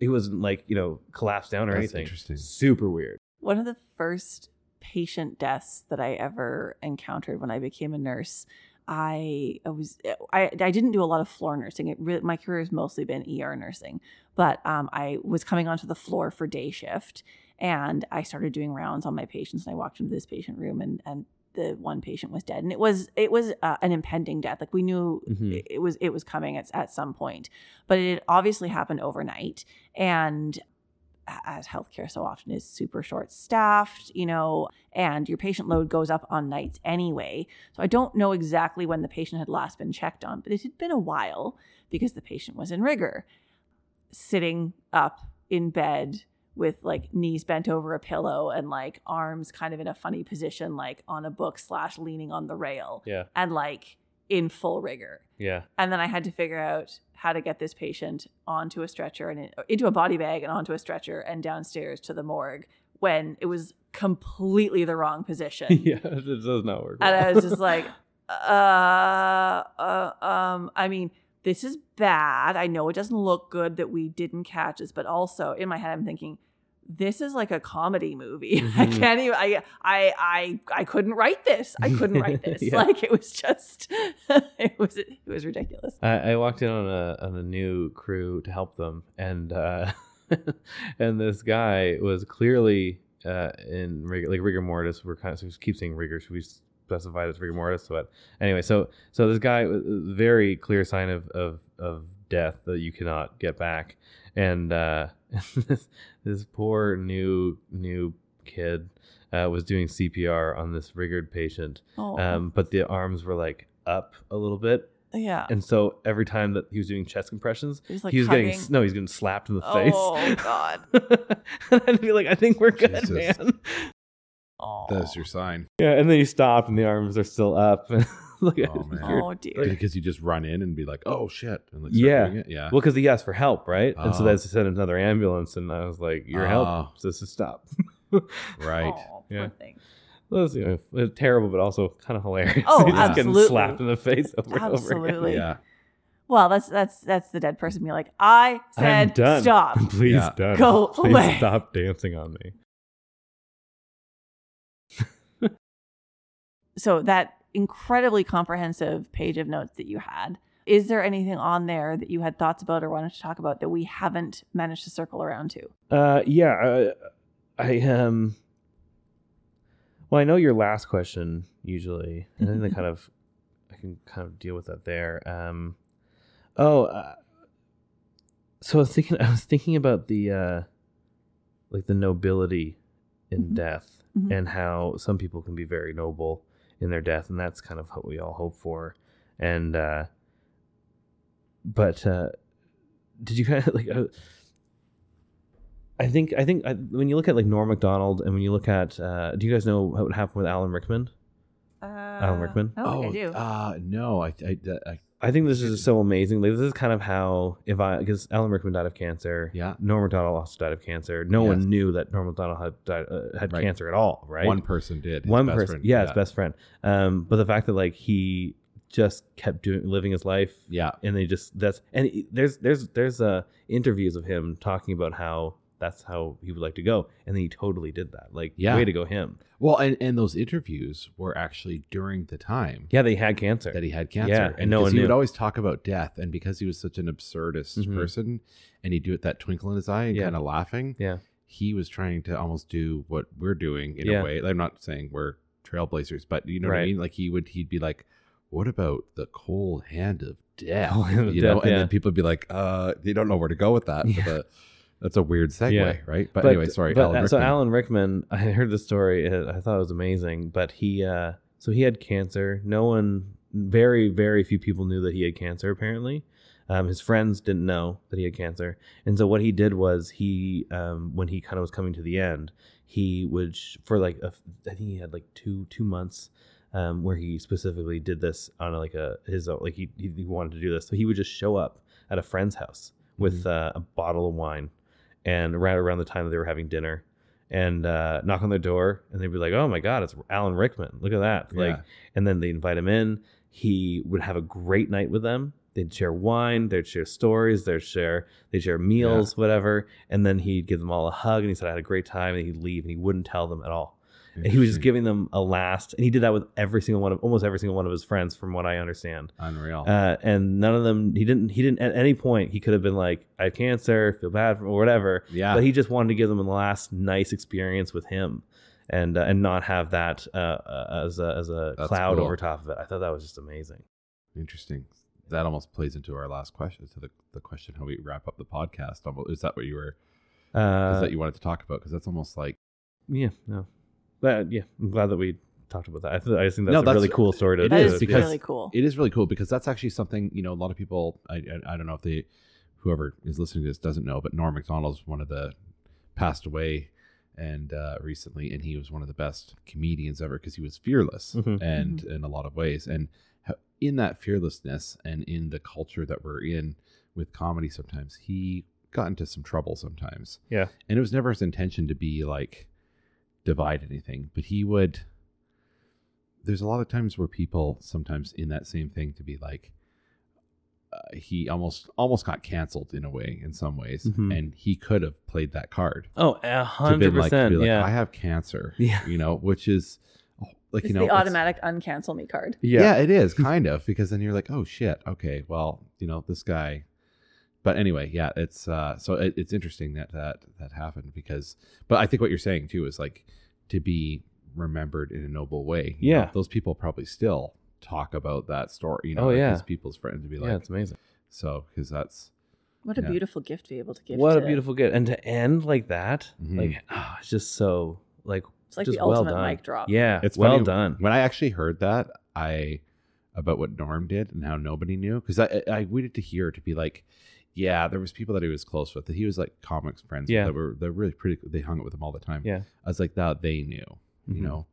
He wasn't like you know collapsed down or That's anything. interesting. Super weird. One of the first patient deaths that I ever encountered when I became a nurse. I, I was I, I didn't do a lot of floor nursing. It really, my career has mostly been ER nursing, but um, I was coming onto the floor for day shift, and I started doing rounds on my patients. And I walked into this patient room, and and the one patient was dead, and it was it was uh, an impending death. Like we knew Mhm. it, it was it was coming at at some point, but it obviously happened overnight, and as healthcare so often is super short staffed, you know, and your patient load goes up on nights anyway. So I don't know exactly when the patient had last been checked on, but it had been a while because the patient was in rigor, sitting up in bed with like knees bent over a pillow and like arms kind of in a funny position, like on a book slash leaning on the rail Yeah. and like in full rigor. Yeah. And then I had to figure out how to get this patient onto a stretcher and in- into a body bag and onto a stretcher and downstairs to the morgue when it was completely the wrong position. yeah. It does not work. And I was just like, uh, uh, um, I mean, this is bad. I know it doesn't look good that we didn't catch this, but also in my head, I'm thinking, this is like a comedy movie. I Mhm. can't even. I, I, I, I couldn't write this. I couldn't write this. Yeah. Like it was just, it was, it was ridiculous. I, I walked in on a on a new crew to help them, and uh, and this guy was clearly uh, in rig- like rigor mortis. We're kind of so we keep saying rigor. Should we specify it as rigor mortis? But anyway, so so this guy was a very clear sign of of of death that you cannot get back, and uh, this this poor new new kid. Uh, was doing CPR on this rigored patient, Oh, um, but the arms were like up a little bit, yeah. and so every time that he was doing chest compressions, It was like he was getting no, he's getting slapped in the Oh face. Oh God. and I'd be like, I think we're good, Jesus. man. Oh. That's your sign. Yeah, and then you stop, and the arms are still up. Look at Oh, it. man. Oh dear. Because you just run in and be like, "Oh shit!" And like Yeah. yeah. Well, because he asked for help, right? And so Oh. that's sent another ambulance, and I was like, "Your Oh. help, ah. so to stop." right. Oh, Yeah. thing. Well, it's, you know, terrible, but also kind of hilarious. Oh, just absolutely. getting slapped in the face over and over again. Absolutely. Yeah. Well, that's that's that's the dead person being like, I said done. stop. Please, Yeah. done. Go Please away. stop dancing on me. So that incredibly comprehensive page of notes that you had is there anything on there that you had thoughts about or wanted to talk about that we haven't managed to circle around to Uh, yeah, uh, I um. Well, I know your last question usually, and then I kind of, I can kind of deal with that there. Um, oh, uh, so I was thinking, I was thinking about the, uh, like the nobility in Mhm. death, Mhm. and how some people can be very noble in their death, and that's kind of what we all hope for. And, uh, but uh, did you kind of like? Uh, I think I think I, when you look at like Norm Macdonald and when you look at, uh, do you guys know what happened with Alan Rickman? uh, Alan Rickman? I oh, I do. Uh, no, I, I, I, I think this is so amazing. Like this is kind of how if I because Alan Rickman died of cancer. yeah, Norm Macdonald also died of cancer. No Yes. one knew that Norm Macdonald had died, uh, had Right. cancer at all, right? one person did. one person, friend. yeah, his best friend. Um, but the fact that like he just kept doing living his life, Yeah, and they just that's and he- there's there's there's uh interviews of him talking about how that's how he would like to go, and then he totally did that. Like, Yeah. way to go him. Well, and, and those interviews were actually during the time Yeah, they had cancer. that he had cancer. Yeah, and no because one he knew. would always talk about death, and because he was such an absurdist Mhm. person, and he'd do it that twinkle in his eye and Yeah. kind of laughing. Yeah. he was trying to almost do what we're doing in Yeah. a way. I'm not saying we're trailblazers, but you know what I Right. mean. Like he would, he'd be like, "What about the cold hand of death?" Cold hand of you know, death, and yeah. then people would be like, "Uh, they don't know where to go with that." Yeah. But that's a weird segue, Yeah. right? But, anyway, sorry. But, Alan uh, so Alan Rickman, I heard the story. I thought it was amazing. But he, uh, so he had cancer. No one, very, very few people knew that he had cancer. Apparently, um, his friends didn't know that he had cancer. And so what he did was he, um, when he kind of was coming to the end, he would sh- for like a, I think he had like two two months. Um, where he specifically did this on like a his own, like he, he wanted to do this, so he would just show up at a friend's house with uh, a bottle of wine, and right around the time that they were having dinner, and uh, knock on their door, and they'd be like, "Oh my God, it's Alan Rickman! Look at that!" Like, and then they invite him in. He would have a great night with them. They'd share wine, they'd share stories, they'd share they'd share meals, whatever. And then he'd give them all a hug, and he said, "I had a great time." And he'd leave, and he wouldn't tell them at all. He was just giving them a last, and he did that with every single one of almost every single one of his friends, from what I understand. unreal. Uh, and none of them, he didn't, he didn't at any point he could have been like, I have cancer, feel bad for or whatever. yeah, But he just wanted to give them the last nice experience with him, and uh, and not have that uh, uh, as a as a That's cloud cool. over top of it. I thought that was just amazing. interesting. That almost plays into our last question, to the, the question how we wrap up the podcast. Is that what you were? Is Uh, that you wanted to talk about? Because that's almost like yeah, no, but yeah, I'm glad that we talked about that. I, th- I just think that's No, a that's- really cool story to it That is, is because really cool. it is really cool because that's actually something you know a lot of people I, I I don't know if they whoever is listening to this doesn't know but Norm Macdonald's one of the passed away and uh, recently and he was one of the best comedians ever because he was fearless Mhm. and in a lot of ways and in that fearlessness and in the culture that we're in with comedy sometimes he got into some trouble sometimes Yeah. and it was never his intention to be like divide anything but he would there's a lot of times where people sometimes in that same thing to be like uh, he almost almost got canceled in a way in some ways Mhm. and he could have played that card Oh, a hundred like, percent. like, Yeah, i have cancer Yeah. you know which is oh, like It's you know the automatic uncancel me card. yeah. it is kind of because then you're like, oh shit, okay, well, you know, this guy. But anyway, yeah, it's uh, so it, it's interesting that that that happened because, but I think what you're saying too is like to be remembered in a noble way. you know, Yeah. those people probably still talk about that story. You know, Oh, like yeah. his people's friends to be like, yeah, it's amazing. so because that's What a Yeah. beautiful gift to be able to give. What to, a beautiful gift, and to end like that, Mhm. like ah, it's just so like It's like just the well ultimate done. mic drop. Yeah, It's well funny, done. when I actually heard that, I about what Norm did and how nobody knew because I I waited to hear to be like, yeah, there was people that he was close with that he was like comics friends. Yeah. that were they're really pretty. They hung out with him all the time. Yeah. I was like that they knew, you Mhm. know,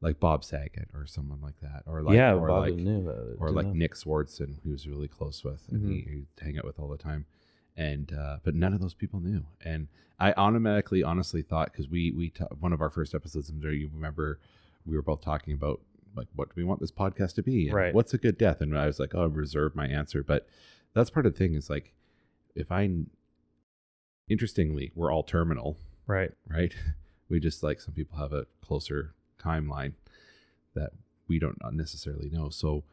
like Bob Saget or someone like that, or like yeah, or Bob like knew or like know. Nick Swardson, who was really close with, and Mhm. he, he'd hang out with all the time. And uh, but none of those people knew, and I automatically, honestly thought because we we ta- one of our first episodes, I'm sure you remember, we were both talking about like what do we want this podcast to be, and Right. What's a good death? And I was like, oh, I reserve my answer, but that's part of the thing is like, if I, interestingly, we're all terminal, right. right? We just like some people have a closer timeline that we don't necessarily know. So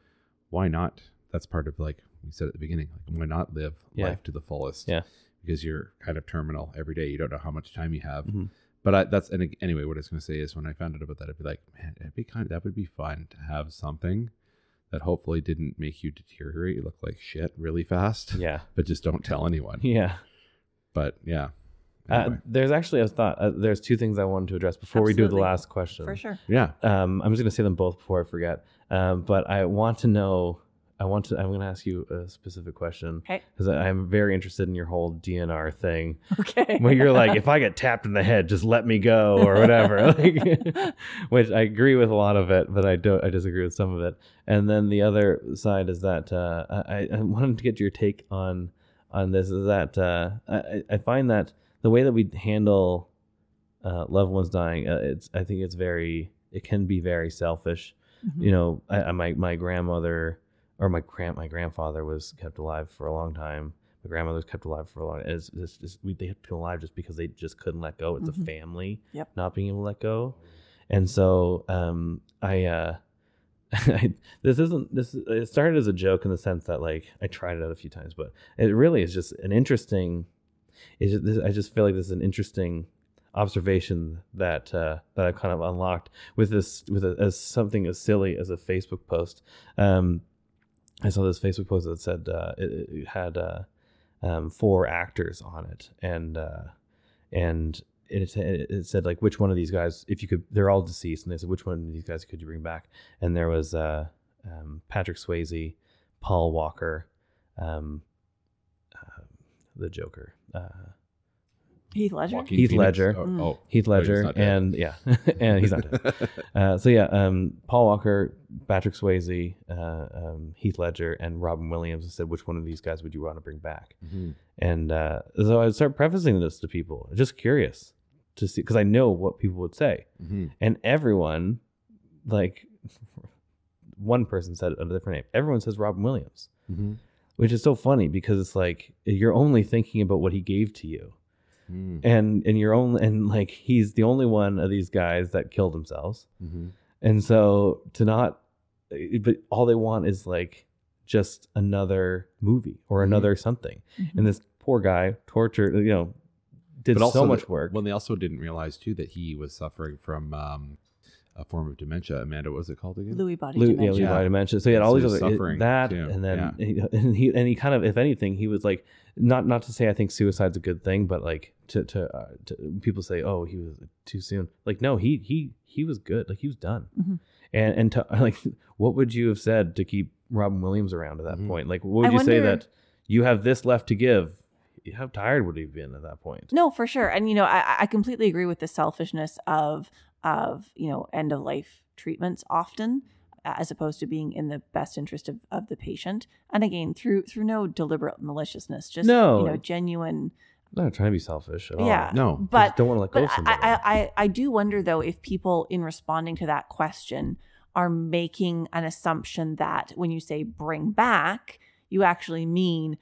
why not? That's part of like we said at the beginning. Like why not live Yeah. life to the fullest? Yeah. Because you're kind of terminal every day. You don't know how much time you have. Mhm. But I, that's and anyway. What I was going to say is when I found out about that, I'd be like, man, it'd be kind. that would be fun to have something that hopefully didn't make you deteriorate. You look like shit really fast. Yeah, But just don't tell anyone. yeah. But yeah. Uh, there's actually a thought. Uh, there's two things I wanted to address before we do the last question. for sure. yeah. Um, I'm just going to say them both before I forget. Um, but I want to know. I want to. I'm going to ask you a specific question Okay. because I'm very interested in your whole DNR thing. Okay. Where you're like, if I get tapped in the head, just let me go or whatever. like, which I agree with a lot of it, but I don't. I disagree with some of it. And then the other side is that uh, I, I wanted to get your take on on this. Is that uh, I, I find that the way that we handle uh, loved ones dying, uh, it's I think it's very it can be very selfish. Mhm. You know, I, I, my my grandmother or my grand my grandfather was kept alive for a long time. My grandmother was kept alive for a long. It's, it's just we they kept him alive just because they just couldn't let go. It's Mhm. a family Yep. not being able to let go, and so um, I. Uh, I, this isn't this it started as a joke in the sense that like I tried it out a few times, but it really is just an interesting. This, I just feel like this is an interesting observation that uh, that I've kind of unlocked with this with a, as something as silly as a Facebook post. Um, I saw this Facebook post that said uh, it, it had uh, um, four actors on it, and uh, and it, it said like which one of these guys, if you could, they're all deceased, and they said which one of these guys could you bring back? And there was uh, um, Patrick Swayze, Paul Walker, um, uh, the Joker. Heath Ledger. Joaquin Heath Phoenix? Ledger. Oh, Mm. oh. Heath Oh, Ledger, not and yeah, and he's not dead. Uh, so yeah, um, Paul Walker, Patrick Swayze, uh, um, Heath Ledger, and Robin Williams said, which one of these guys would you want to bring back? Mhm. And uh, so I start prefacing this to people, just curious to see, because I know what people would say, Mhm. and everyone, like, one person said a different name. Everyone says Robin Williams, Mhm. which is so funny because it's like you're only thinking about what he gave to you. Mm. and and you're only and like he's the only one of these guys that killed themselves Mhm. and so to not but all they want is like just another movie or Mhm. another something and this poor guy tortured you know did But also so much work Well, they also didn't realize too that he was suffering from um, a form of dementia. Amanda, what was it called again? Lewy body Lou, yeah, dementia. Lewy body dementia. So he had all So these other suffering, that, too. and then Yeah. he, and he and he kind of, if anything, he was like not not to say I think suicide's a good thing, but like to to, uh, to people say, oh, he was too soon. Like no, he he he was good. Like he was done. Mhm. And and to like, what would you have said to keep Robin Williams around at that Mhm. point? Like, what would I you say that you have this left to give? How tired would he have been at that point? No, for sure. And you know, I, I completely agree with the selfishness of of you know end of life treatments often, as opposed to being in the best interest of, of the patient. And again, through through no deliberate maliciousness, just No. you know, genuine. I'm not trying to be selfish at all. Yeah, No, but don't want to let go but of I, somebody. I, I I do wonder though if people in responding to that question are making an assumption that when you say bring back, you actually mean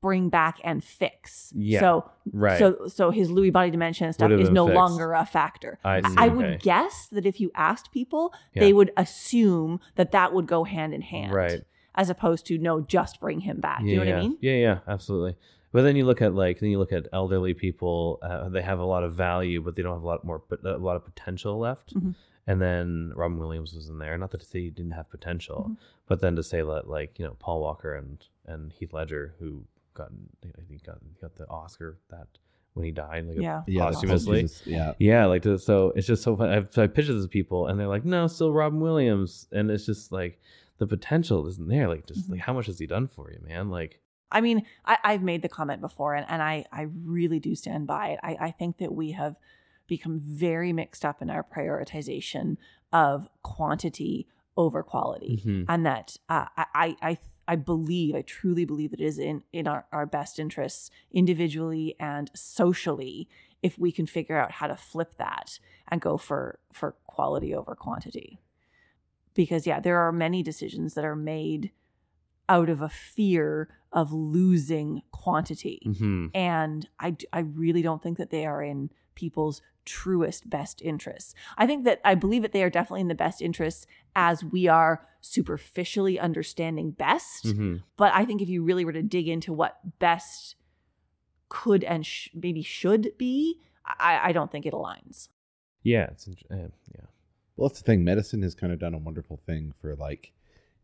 bring back and fix. Yeah, So right. so so his Lewy body dementia and stuff is no fixed. longer a factor. I, see, I would guess that if you asked people, Yeah. they would assume that that would go hand in hand, Right. As opposed to no, just bring him back. Yeah, you know what. I mean? Yeah, yeah, absolutely. But then you look at like then you look at elderly people. Uh, they have a lot of value, but they don't have a lot more, but a lot of potential left. Mhm. And then Robin Williams was in there. Not that to say he didn't have potential, Mhm. but then to say that like you know Paul Walker and and Heath Ledger, who got I think got got the Oscar that when he died, like Yeah. yeah, posthumously. Jesus, yeah. Yeah, like to, so it's just so fun. I've, so I pitched this to people, and they're like, "No, still Robin Williams," and it's just like the potential isn't there. Like, just Mhm. like how much has he done for you, man? Like, I mean, I, I've made the comment before, and, and I, I really do stand by it. I, I think that we have become very mixed up in our prioritization of quantity over quality, Mhm. and that uh, I, I, I, I believe, I truly believe that it is in, in our, our best interests, individually and socially, if we can figure out how to flip that and go for for quality over quantity. Because yeah, there are many decisions that are made out of a fear of losing quantity. mhm. And I really don't think that they are in people's truest best interests. I think that I believe that they are definitely in the best interests as we are superficially understanding best. Mhm. But I think if you really were to dig into what best could and sh- maybe should be, I, I don't think it aligns. yeah, it's int- uh, yeah. Well, that's the thing. Medicine has kind of done a wonderful thing for like,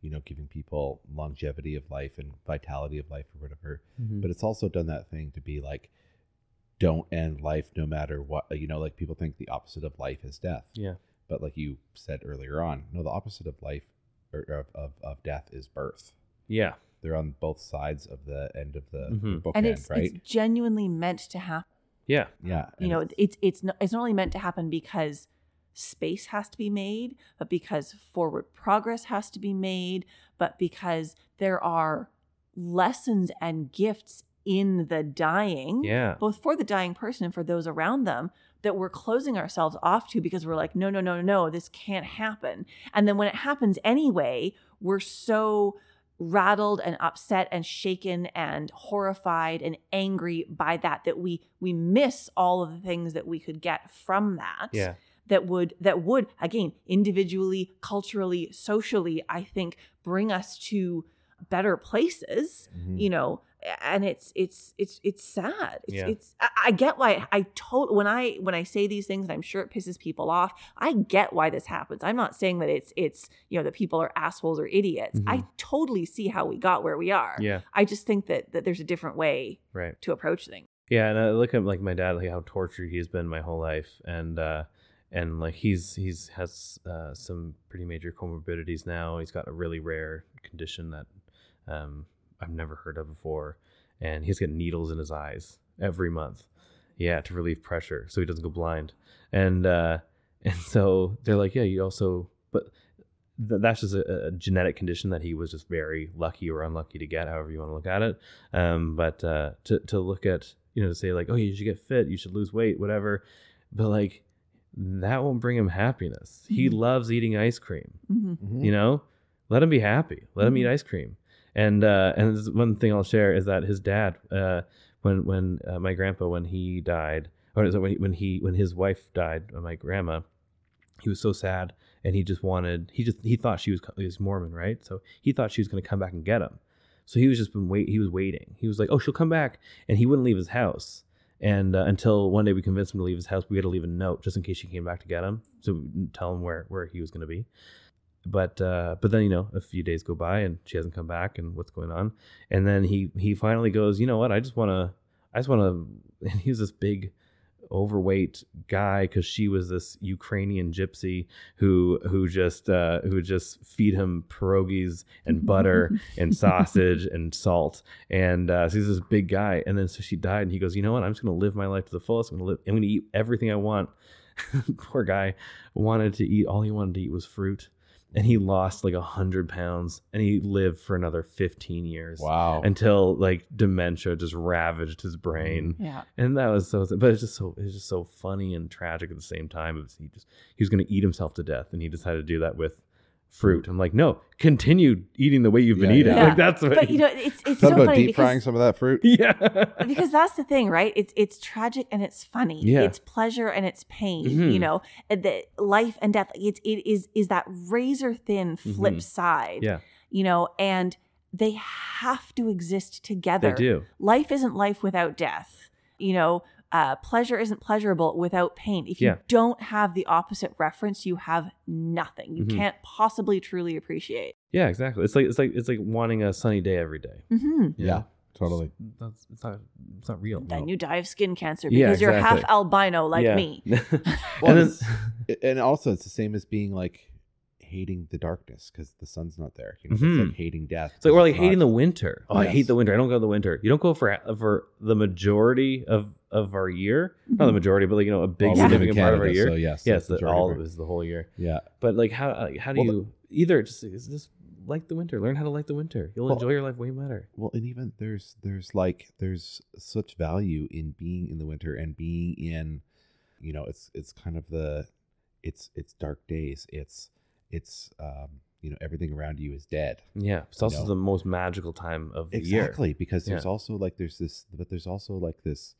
you know, giving people longevity of life and vitality of life or whatever. Mm-hmm. But it's also done that thing to be like, don't end life no matter what. You know, like people think the opposite of life is death. yeah, But like you said earlier on, no, the opposite of life or of, of, of death is birth. yeah, They're on both sides of the end of the, the Mhm. bookend, and it's, right? it's genuinely meant to happen. yeah. yeah. you and know it's- it's it's not, it's not only meant to happen because space has to be made but because forward progress has to be made but because there are lessons and gifts in the dying Yeah. both for the dying person and for those around them that we're closing ourselves off to because we're like no no no no no this can't happen and then when it happens anyway we're so rattled and upset and shaken and horrified and angry by that that we we miss all of the things that we could get from that Yeah. that would that would again individually culturally socially i think bring us to better places Mhm. you know and it's it's it's it's sad it's, Yeah. it's I, I get why i told when i when i say these things and i'm sure it pisses people off i get why this happens i'm not saying that it's it's you know that people are assholes or idiots i totally see how we got where we are Yeah. i just think that that there's a different way Right. to approach things Yeah, and I look at like my dad, like how tortured he's been my whole life, and uh, and like he's he's has uh, some pretty major comorbidities now. He's got a really rare condition that um, I've never heard of before, and he's got needles in his eyes every month. Yeah, to relieve pressure, so he doesn't go blind. And uh, and so they're like, yeah, you also, but th- that's just a, a genetic condition that he was just very lucky or unlucky to get, however you want to look at it. Um, but uh, to to look at you know to say like, oh, you should get fit, you should lose weight, whatever, but like that won't bring him happiness. He Mhm. loves eating ice cream. Mhm. Mhm. You know, let him be happy. Let him eat Mhm. ice cream. And uh, and one thing I'll share is that his dad, uh, when when uh, my grandpa when he died, or is it when he, when he when his wife died, uh, my grandma, he was so sad, and he just wanted he just he thought she was he was Mormon, right? So he thought she was going to come back and get him. So he was just been wait. He was waiting. He was like, "Oh, she'll come back," and he wouldn't leave his house. And uh, until one day we convinced him to leave his house, we had to leave a note just in case she came back to get him, so tell him where where he was going to be. But uh, but then you know a few days go by and she hasn't come back and what's going on, and then he he finally goes, you know what? I just want to I just want to. And he was this big overweight guy because she was this Ukrainian gypsy who who just uh, who would just feed him pierogies and butter and sausage and salt. And uh, so he's this big guy. And then so she died, and he goes, you know what? I'm just gonna live my life to the fullest. I'm gonna live. I'm gonna eat everything I want. Poor guy wanted to eat. All he wanted to eat was fruit. And he lost like a hundred pounds, and he lived for another fifteen years Wow. until like dementia just ravaged his brain mm-hmm. Yeah. and that was so but it's just so it's just so funny and tragic at the same time It was- he just he was going to eat himself to death and he decided to do that with fruit i'm like no continue eating the way you've been Yeah, eating yeah. like that's what But you know, it's it's Thought so about funny deep because frying some of that fruit. yeah because that's the thing, right? It's it's tragic and it's funny. Yeah. It's pleasure and it's pain. Mhm. You know, the life and death. It's it is is that razor thin flip Mhm. side. yeah You know, and they have to exist together. they do Life isn't life without death. You know, uh, pleasure isn't pleasurable without pain. If you Yeah. don't have the opposite reference, you have nothing. You Mhm. can't possibly truly appreciate. yeah exactly it's like it's like it's like wanting a sunny day every day Mm-hmm. Yeah, totally. that's it's not it's not real Then you die of skin cancer Yeah, because you're half albino like Yeah. me. Well, and then and also it's the same as being like hating the darkness because the sun's not there. You know, Mhm. it's like hating death. It's like we're like hating not- the winter. Oh, I hate the winter. I don't go to the winter. You don't go for for the majority of of our year. Not the Mhm. majority, but like you know a big Well, we live in significant part of our year. So yes, yes, the, all of of it. it is the whole year. Yeah. But like how like, how do Well, the- you either just is just like the winter? Learn how to like the winter. You'll Well- enjoy your life way better. Well, and even there's there's like there's such value in being in the winter and being in, you know, it's it's kind of the, it's it's dark days. It's it's um you know everything around you is dead. Yeah, it's also know. the most magical time of the year. Exactly because there's Yeah. also like there's this, but there's also like this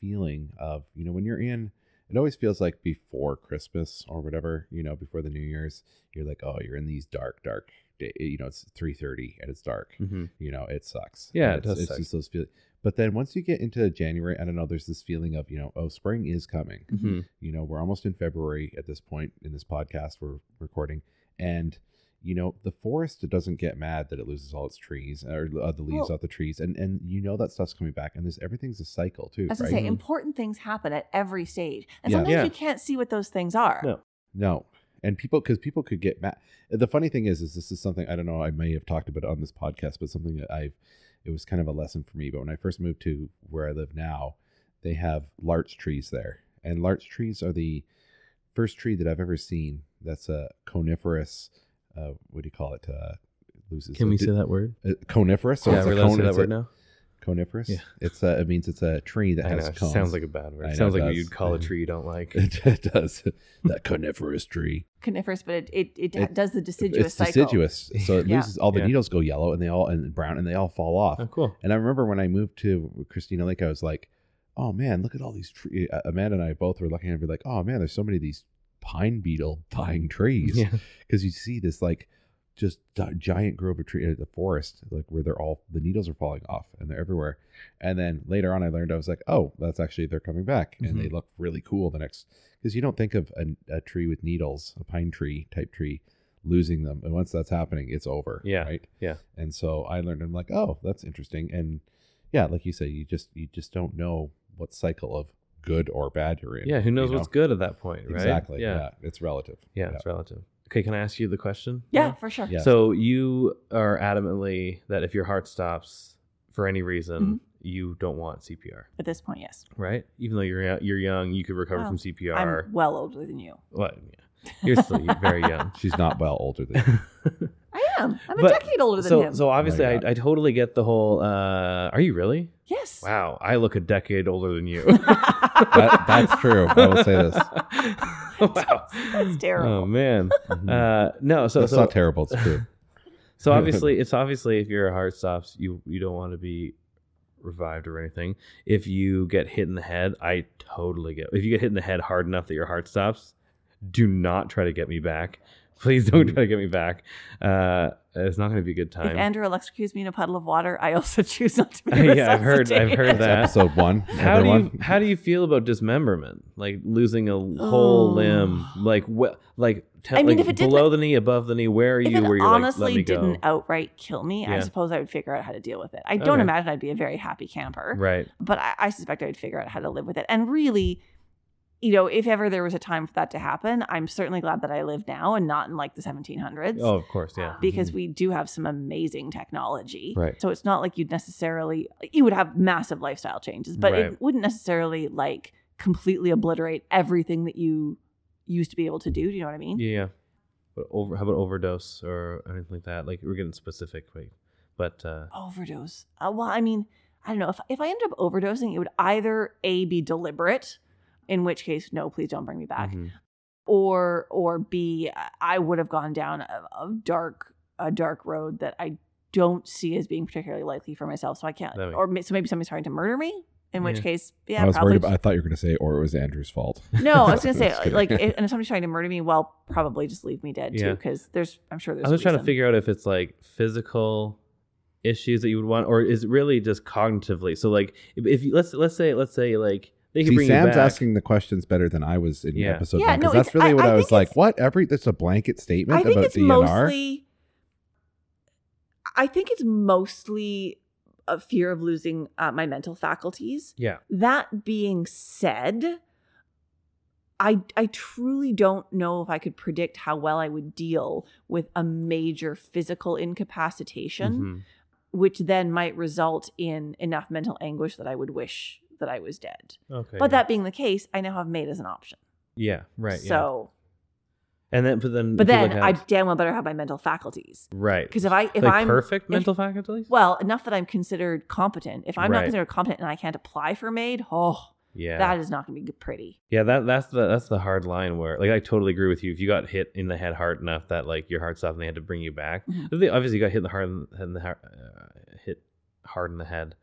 feeling of you know when you're in. It always feels like before Christmas or whatever, you know, before the New Year's, you're like, oh, you're in these dark, dark day. You know, it's three thirty and it's dark. hmm you know it sucks Yeah, And it it's, does it's suck. just those feel but then once you get into january i don't know there's this feeling of you know oh spring is coming hmm you know we're almost in february at this point in this podcast we're recording and you know the forest doesn't get mad that it loses all its trees or uh, the leaves Well- off the trees and and you know that stuff's coming back and there's everything's a cycle too As I right say, Mhm. important things happen at every stage, and Yeah. sometimes Yeah. you can't see what those things are. No. No. And people, because people could get mad. The funny thing is, is this is something I don't know. I may have talked about it on this podcast, but something that I've. It was kind of a lesson for me. But when I first moved to where I live now, they have larch trees there, and larch trees are the first tree that I've ever seen that's a coniferous. Uh, what do you call it? Uh, loses. Can we say that word? uh, coniferous? So yeah, we're allowed to say that word now. Coniferous. Yeah. It's a, it means it's a tree that I has know, it cones. sounds like a bad word. Know It sounds like does. you'd call a tree you don't like. it does. that coniferous tree. Coniferous, but it it, it, It- does the deciduous it's cycle. deciduous, so it Yeah. loses all the Yeah. needles go yellow and they all and brown and they all fall off. Oh, cool. And I remember when I moved to Christina Lake, I was like, "Oh man, look at all these trees." Amanda and I both were looking and be like, "Oh man, there's so many of these pine beetle dying trees." Yeah. because you see this like just gi- giant grove of tree, uh, the forest, like where they're all the needles are falling off and they're everywhere. And then later on, I learned I was like, "Oh, that's actually they're coming back and they Mhm. look really cool." The next because you don't think of a, a tree with needles, a pine tree type tree, losing them, and once that's happening, it's over. Yeah, Right. yeah. And so I learned. I'm like, oh, that's interesting. And yeah, like you say, you just you just don't know what cycle of good or bad you're in. Yeah, who knows you know? what's good at that point, right? Exactly. Yeah. Yeah. It's relative. Yeah, it's relative. Okay, can I ask you the question? Yeah, now? for sure. Yeah. So you are adamantly that if your heart stops for any reason, Mm-hmm. you don't want CPR, At this point, yes. right? Even though you're you're young, you could recover Well, from CPR. I'm well older than you. What? Yeah. You're still very young. She's not well older than you. I am. I'm a decade older than so him. so obviously, my I, I totally get the whole. Uh, are you really? yes. Wow, I look a decade older than you. That- that's true. I will say this. wow. That's terrible. Oh man. Uh, no, so That's so not terrible. It's true. So obviously, it's obviously if your heart stops, you you don't want to be revived or anything. If you get hit in the head, I totally get. If you get hit in the head hard enough that your heart stops, do not try to get me back. Please don't try to get me back. Uh, it's not going to be a good time. If time. Andrew electrocutes me in a puddle of water, I also choose not to be yeah, I've heard. I've heard resuscitated. that. Episode one. How do you how do you feel about dismemberment? Like losing a whole Oh. limb? Like what? Like te- I mean, like if it didn't- below the knee, above the knee. Where are If you? it Where you're like, honestly didn't outright kill me, I suppose I would figure out how to deal with it. I don't Okay. imagine I'd be a very happy camper, Right. but I, I suspect I would figure out how to live with it. And really, you know, if ever there was a time for that to happen, I'm certainly glad that I live now and not in like the 1700s. Oh, of course. Yeah. Because we do have some amazing technology. Right. So it's not like you'd necessarily, you would have massive lifestyle changes, but Right. it wouldn't necessarily like completely obliterate everything that you used to be able to do. Do you know what I mean? Yeah. yeah. But over, how about overdose or anything like that? Like we're getting specific, wait. But uh, overdose. Uh, well, I mean, I don't know. If, if I ended up overdosing, it would either A, be deliberate, in which case, no, please don't bring me back, mhm. or or B, I would have gone down a, a dark a dark road that I don't see as being particularly likely for myself. So I can't. That Or ma- so maybe somebody's trying to murder me. In which Yeah. case, yeah, I was probably. worried about. I thought you were going to say, or it was Andrew's fault. no, I was gonna say like, if, and if somebody's trying to murder me, well, probably just leave me dead Yeah. too, because there's, I'm sure there's. I was trying to figure out if it's like physical issues that you would want, or is it really just cognitively? So like, if, if you, let's let's say let's say like they can See, bring Sam's you back. asking the questions better than I was in Yeah. episode Yeah, one no, because that's it's- really I- what I I, was think like. it's- What? Every that's a blanket statement I think about it's DNR. mostly. I think it's mostly a fear of losing uh, my mental faculties. Yeah. That being said, I I truly don't know if I could predict how well I would deal with a major physical incapacitation, Mhm. which then might result in enough mental anguish that I would wish that I was dead. Okay. But yeah. that being the case, I now have MAID as an option. Yeah. Right. yeah. So, And then, but then, but then like, I have- damn well better have my mental faculties. right Because if I if like I'm perfect if- mental faculties. well enough that I'm considered competent, if I'm Right. not considered competent and I can't apply for MAID, oh, yeah. that is not going to be pretty. Yeah, that that's the that's the hard line where like I totally agree with you. If you got hit in the head hard enough that like your heart stopped and they had to bring you back, Mhm. If they obviously got hit in the hard in the heart, uh, hit hard in the head,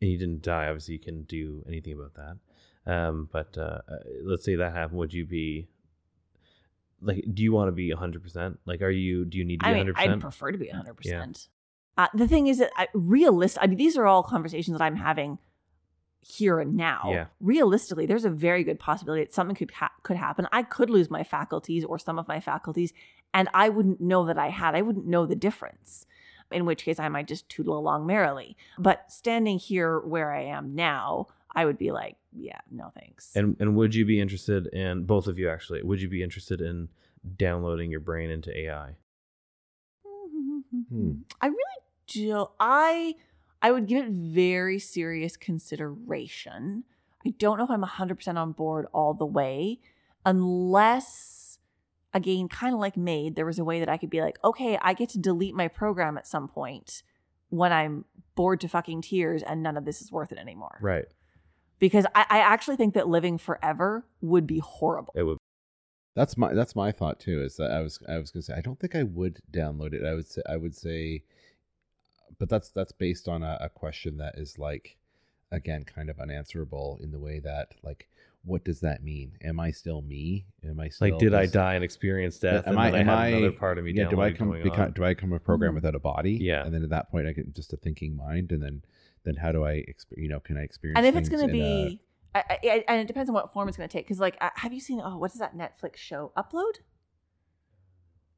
and you didn't die. Obviously, you can do anything about that. Um, but uh, uh, let's say that happened, would you be like? Do you want to be hundred percent? Like, are you? Do you need to be I hundred I'd prefer to be 100. percent uh, The thing is that I, realist. I mean, these are all conversations that I'm having here and now. Yeah. Realistically, there's a very good possibility that something could ha- could happen. I could lose my faculties or some of my faculties, and I wouldn't know that I had. I wouldn't know the difference. In which case, I might just tootle along merrily. But standing here where I am now, I would be like, yeah, no thanks. And and would you be interested in both of you actually? Would you be interested in downloading your brain into AI? Hmm. I really do. I I would give it very serious consideration. I don't know if I'm 100% on board all the way, unless, again, kind of like MAID, there was a way that I could be like, okay, I get to delete my program at some point when I'm bored to fucking tears and none of this is worth it anymore. Right. Because I, I actually think that living forever would be horrible. It would. That's my that's my thought too. Is that I was I was gonna say I don't think I would download it. I would say I would say, but that's that's based on a, a question that is like, again, kind of unanswerable in the way that like, what does that mean? Am I still me? Am I still Like, did I die and experience death? Am and I? then Am I had I? another part of me yeah. Do I come? going Become, do I become a program Mhm. without a body? Yeah. And then at that point, I get just a thinking mind, and then then how do I? Exp- you know, can I experience? and if it's going to be I, I, and it depends on what form it's going to take because like uh, have you seen oh what is that netflix show upload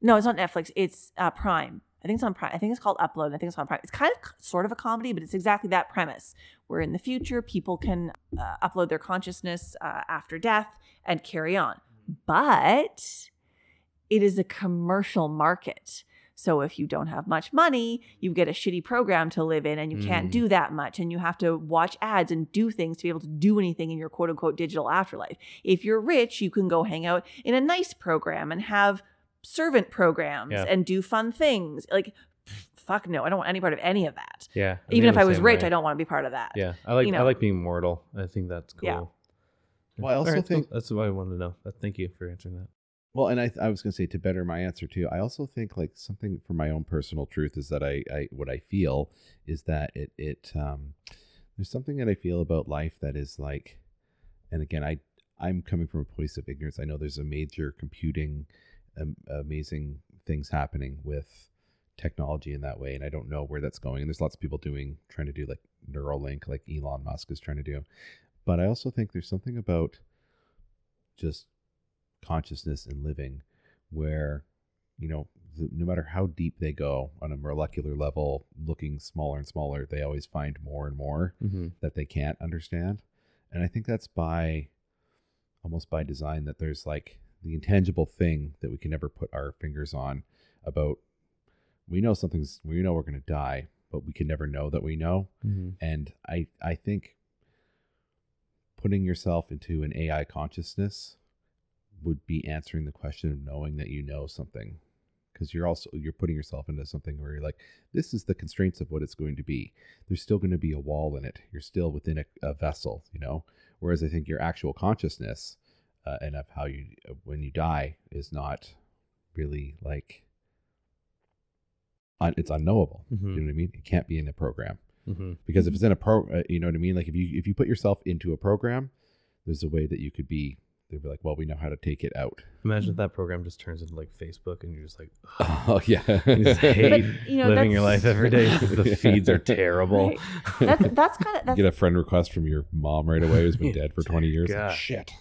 no it's not netflix it's uh, prime i think it's on prime i think it's called upload i think it's on prime it's kind of sort of a comedy but it's exactly that premise where in the future people can uh, upload their consciousness uh, after death and carry on but it is a commercial market so if you don't have much money, you get a shitty program to live in and you can't Mm. do that much and you have to watch ads and do things to be able to do anything in your quote unquote digital afterlife. If you're rich, you can go hang out in a nice program and have servant programs Yeah. and do fun things. Like fuck no, I don't want any part of any of that. Yeah. I Even if I was rich, way. I don't want to be part of that. Yeah, I like you I like being mortal. I think that's cool. Yeah. Well, I also Alright, so think- that's what I wanted to know. Thank you for answering that. Well, and I, I was going to say to better my answer too. I also think like something for my own personal truth is that I, I what I feel is that it it um there's something that I feel about life that is like, and again I I'm coming from a place of ignorance. I know there's a major computing, um, amazing things happening with technology in that way, and I don't know where that's going. And there's lots of people doing trying to do like Neuralink, like Elon Musk is trying to do, but I also think there's something about just consciousness and living where you know the, no matter how deep they go on a molecular level looking smaller and smaller they always find more and more Mm-hmm. that they can't understand and i think that's by almost by design that there's like the intangible thing that we can never put our fingers on about we know something's we know we're going to die but we can never know that we know. Mm-hmm. and i i think putting yourself into an ai consciousness would be answering the question of knowing that you know something. Because you're also you're putting yourself into something where you're like this is the constraints of what it's going to be. There's still going to be a wall in it. You're still within a, a vessel you know? Whereas i think your actual consciousness uh, and of how you uh, when you die is not really like un, it's unknowable Mhm. you know what i mean it can't be in a program Mm-hmm. because if it's in a pro uh, you know what i mean like if you if you put yourself into a program there's a way that you could be they'd be like well we know how to take it out Imagine if that program just turns into like Facebook, and you're just like oh yeah you just hate But, you know, living your that's- life every day. 'cause the feeds are terrible. Right. That's that's kind of that's get a friend request from your mom right away who's been dead for 20 years Like, God. shit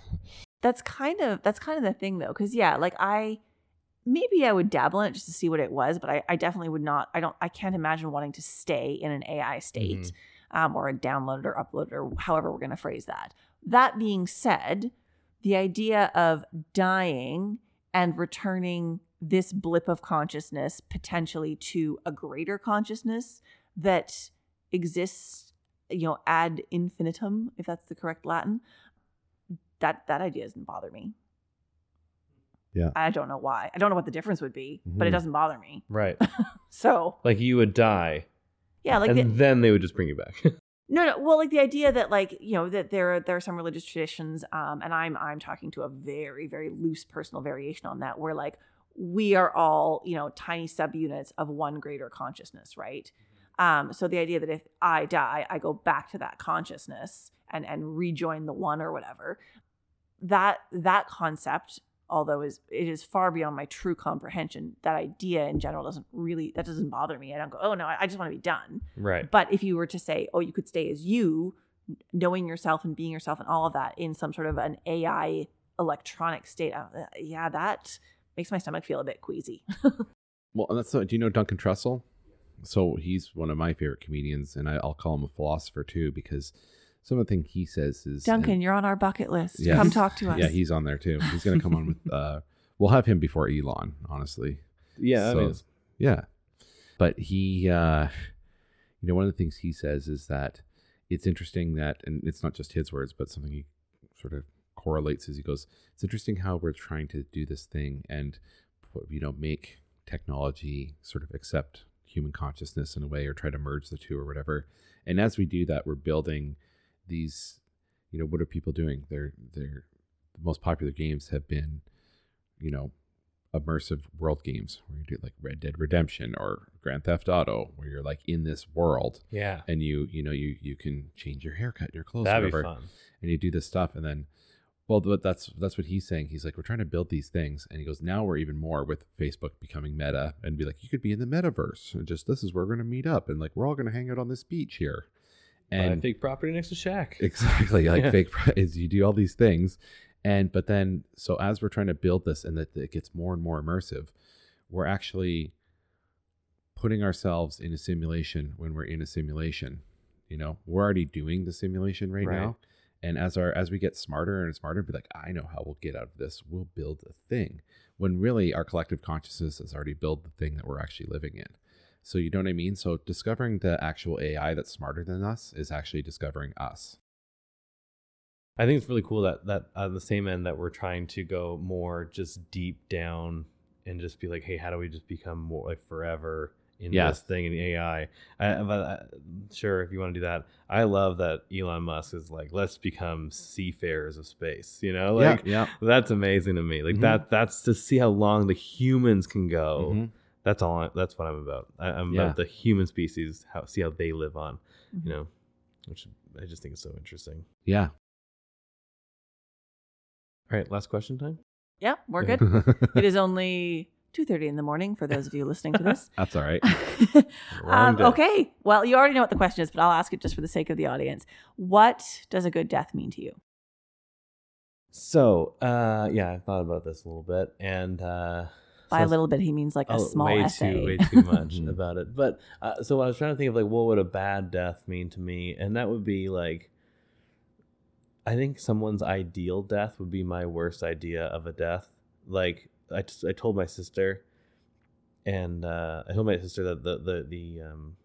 that's kind of that's kind of the thing though because yeah like i maybe i would dabble in it just to see what it was but i, I definitely would not i don't i can't imagine wanting to stay in an ai state um, or a downloaded or uploaded or however we're going to phrase that. That being said the idea of dying and returning this blip of consciousness potentially to a greater consciousness that exists you know ad infinitum if that's the correct latin that that idea doesn't bother me Yeah. i don't know why i don't know what the difference would be but it Mhm. doesn't bother me Right. so Like you would die, yeah like and the, then they would just bring you back. No, no. Well, like the idea that, like, you know, that there are, there are some religious traditions, um, and I'm I'm talking to a very very loose personal variation on that, where like we are all you know tiny subunits of one greater consciousness, right? Um, so the idea that if I die, I go back to that consciousness and and rejoin the one or whatever. That that concept, although is it is far beyond my true comprehension. That idea in general doesn't really that doesn't bother me. I don't go, oh no, I, I just want to be done. right. But if you were to say, oh, you could stay as you, knowing yourself and being yourself and all of that in some sort of an AI electronic state, uh, yeah, that makes my stomach feel a bit queasy. well and that's do you know duncan trussell so he's one of my favorite comedians and I, i'll call him a philosopher too because some of the thing he says is Duncan, you're on our bucket list. Yes. Come talk to us. yeah he's on there too he's gonna come on with uh we'll have him before elon honestly Yeah. I So- mean, Yeah. But he, uh, you know, one of the things he says is that it's interesting that, and it's not just his words, but something he sort of correlates as he goes, it's interesting how we're trying to do this thing and, you know, make technology sort of accept human consciousness in a way or try to merge the two or whatever. And as we do that, we're building these, you know, what are people doing? They're, they're, the most popular games have been, you know, immersive world games where you do like Red Dead Redemption or Grand Theft Auto, where you're like in this world yeah. and you you know you you can change your haircut, your clothes, That'd be whatever, fun. and you do this stuff, and then. Well, that's that's what he's saying. He's like, we're trying to build these things, and he goes, now we're even more with Facebook becoming Meta, and be like, you could be in the metaverse, and just this is where we're going to meet up, and like we're all going to hang out on this beach here, And fake property next to Shack. exactly like Yeah. fake is you do all these things and but then so as we're trying to build this and that it gets more and more immersive we're actually putting ourselves in a simulation when we're in a simulation you know we're already doing the simulation right, Right. now and as our as we get smarter and smarter be like i know how we'll get out of this we'll build a thing when really our collective consciousness has already built the thing that we're actually living in so you know what i mean so discovering the actual ai that's smarter than us is actually discovering us I think it's really cool that that on the same end that we're trying to go more just deep down and just be like, hey, how do we just become more like forever in Yeah. this thing in AI. I, but uh, sure, if you want to do that, I love that Elon Musk is like, let's become seafarers of space. You know, like yeah. that's amazing to me. Like Mhm. that. That's to see how long the humans can go. Mhm. That's all. I, that's what I'm about. I, I'm Yeah. about the human species. How see how they live on. Mhm. You know, which I just think is so interesting. Yeah. All right, last question time. Yeah, we're good. it is only 2.30 in the morning for those of you listening to this. That's all right. Um, okay. Well, you already know what the question is, but I'll ask it just for the sake of the audience. What does a good death mean to you? So, uh, yeah, I thought about this a little bit, and uh, By so a little bit, he means like a oh, small way essay. too way too much about it. But uh, so I was trying to think of like what would a bad death mean to me, and that would be like, I think someone's ideal death would be my worst idea of a death. Like I, I told my sister, and uh, I told my sister that the the the um,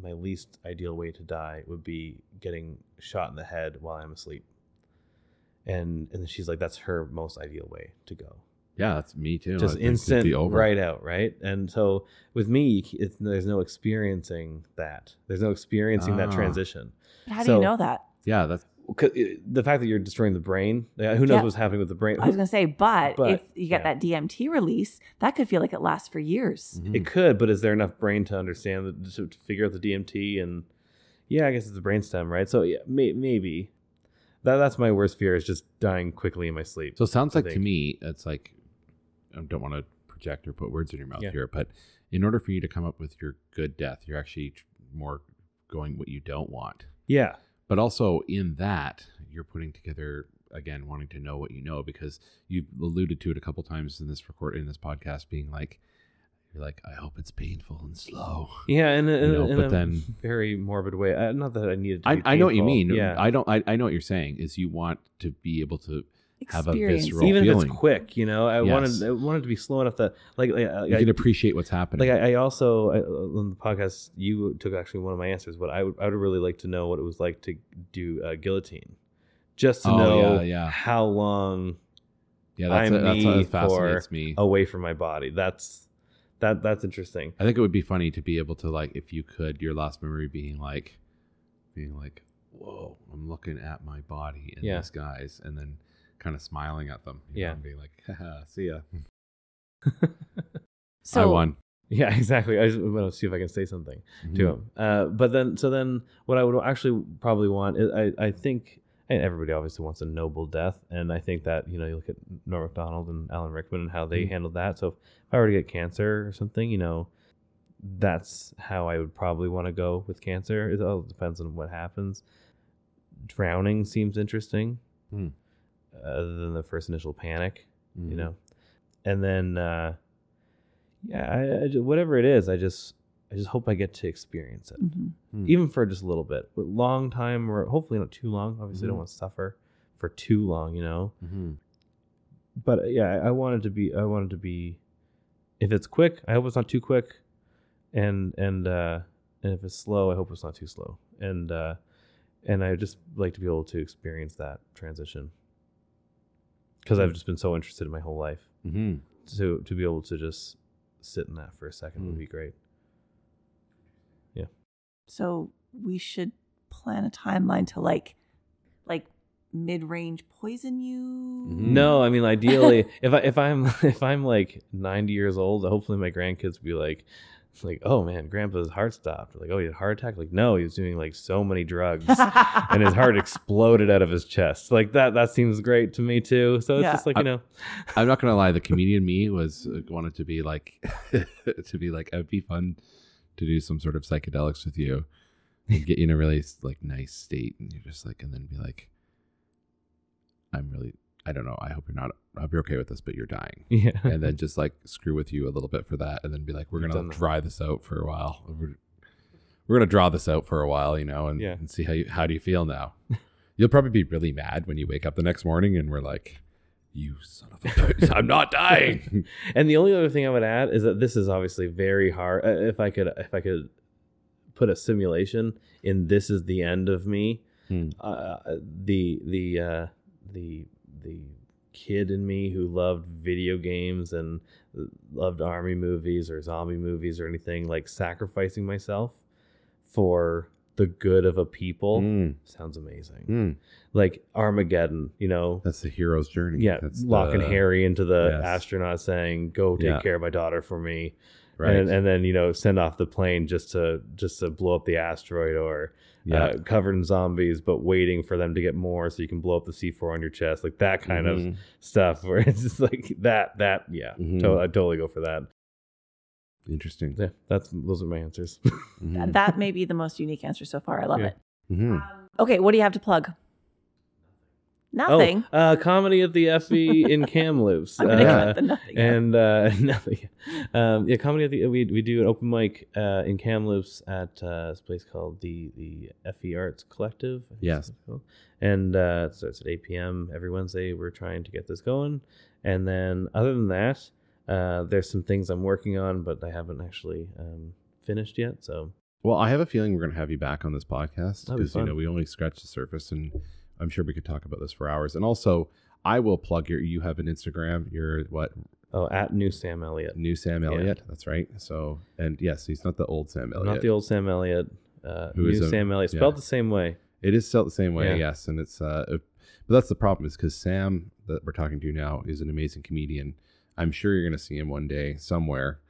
my least ideal way to die would be getting shot in the head while I'm asleep. And and she's like, that's her most ideal way to go yeah, that's me too. Just think instant be over. right out right and so with me it's, there's no experiencing that there's no experiencing that Ah. transition But How do you know that? Yeah, that's 'Cause it- the fact that you're destroying the brain who knows Yeah. what's happening with the brain I was going to say, but, But, if you get yeah. that DMT release, that could feel like it lasts for years. mhm. it could but is there enough brain to understand the, to, to figure out the dmt and yeah i guess it's the brainstem right so yeah may, maybe that, that's my worst fear is just dying quickly in my sleep So it sounds I like to me, it's like I don't want to project or put words in your mouth Yeah. here, but in order for you to come up with your good death, you're actually more going what you don't want. yeah But also in that, you're putting together again wanting to know what you know because you've alluded to it a couple times in this record in this podcast being like you're like I hope it's painful and slow. yeah and a- know, in but a then- very morbid way uh, not that i needed to I, I know what you mean. yeah I don't I, I know what you're saying is you want to be able to have a Experience. visceral even if it's quick, you know, I Yes. wanted I wanted to be slow enough that like like, you I, can appreciate what's happening. like I, I also I, on the podcast you took actually one of my answers, but I would I would really like to know what it was like to do uh, guillotine, just to Oh, know yeah, yeah. how long yeah, that's, I'm that's me what fascinates me. away from my body. That's that that's interesting. I think it would be funny to be able to like if you could your last memory being like being like whoa I'm looking at my body and Yeah. these guys and then kind of smiling at them you know, Yeah. and being like Haha, see ya So I won Yeah, exactly. I just want to see if I can say something. to Mhm. him. Uh, but then, so then, what I would actually probably want, is, I, I think, and everybody obviously wants a noble death, and I think that you know you look at Norm Macdonald and Alan Rickman and how they Mhm. handled that. So if I were to get cancer or something, you know, that's how I would probably want to go with cancer. It all depends on what happens. Drowning seems interesting, Hmm. Other than the first initial panic Mhm. you know and then uh yeah I, I ju- whatever it is i just i just hope i get to experience it Mhm. Hmm. even for just a little bit but long time or hopefully not too long obviously i don't Mhm. want to suffer for too long you know Mhm. but yeah I, I wanted to be i wanted to be if it's quick i hope it's not too quick and and uh and if it's slow i hope it's not too slow and uh and i just like to be able to experience that transition because i've just been so interested in my whole life Mhm. to to be able to just sit in that for a second would Mm. be great. Yeah. So we should plan a timeline to like, like mid-range poison you. Mhm. No, I mean ideally, if I if I'm if I'm like 90 years old, hopefully my grandkids will be like, like oh man, Grandpa's heart stopped. Like oh he had a heart attack. Like no, he was doing like so many drugs. and his heart exploded out of his chest. Like that that seems great to me too. So it's Yeah. just like, you know, I'm not gonna lie the comedian me was uh, wanted to be like to be like it'd be fun to do some sort of psychedelics with you and get you in a really like nice state and you're just like and then be like I'm really I don't know I hope you're not I hope you're okay with this but you're dying yeah. and then just like screw with you a little bit for that and then be like we're gonna that. dry this out for a while we're, we're gonna draw this out for a while you know and, Yeah. and see how you how do you feel now you'll probably be really mad when you wake up the next morning and we're like you son of a bitch i'm not dying And the only other thing I would add is that this is obviously very hard. uh, If I could, if I could put a simulation in "This is the end of me," Hmm. uh, the the uh, the the kid in me who loved video games and loved army movies or zombie movies or anything like sacrificing myself for the good of a people Mm, sounds amazing. mm. Like Armageddon, you know. That's the hero's journey. Yeah, That's locking the- Harry into the yes. astronaut saying, "Go take Yeah. care of my daughter for me," Right. and, and then you know send off the plane just to just to blow up the asteroid or yeah. uh, covered in zombies, but waiting for them to get more so you can blow up the C four on your chest, like that kind of Mhm. stuff. Where it's just like that, that, yeah, Mhm. to- I totally go for that. Interesting. Yeah, that's those are my answers. Mhm. That may be the most unique answer so far. I love Yeah. it. Mhm. Okay, what do you have to plug? Nothing. Oh, uh, comedy of the FE in Kamloops. I'm gonna yeah. cut the nothing. and uh nothing. Um, yeah, comedy of the we we do an open mic uh, in Kamloops at uh, this place called the the FE Arts Collective. I think Yes. it's and uh, it starts at eight p.m. every Wednesday. We're trying to get this going, and then other than that, uh, there's some things I'm working on, but I haven't actually um, finished yet. So Well, I have a feeling we're going to have you back on this podcast That'd be because you know we only scratched the surface, and I'm sure we could talk about this for hours. And also, I will plug your. You have an Instagram. You're what oh, at new Sam Elliott. new Sam Yeah. Elliott. That's right. So, and yes, he's not the old Sam Elliott. Not the old Sam Elliott. Uh, Who new is a- Sam Elliott, yeah. spelled the same way. It is spelled the same way, Yeah. yes, and it's uh, but that's the problem is because Sam that we're talking to now is an amazing comedian. I'm sure you're going to see him one day somewhere.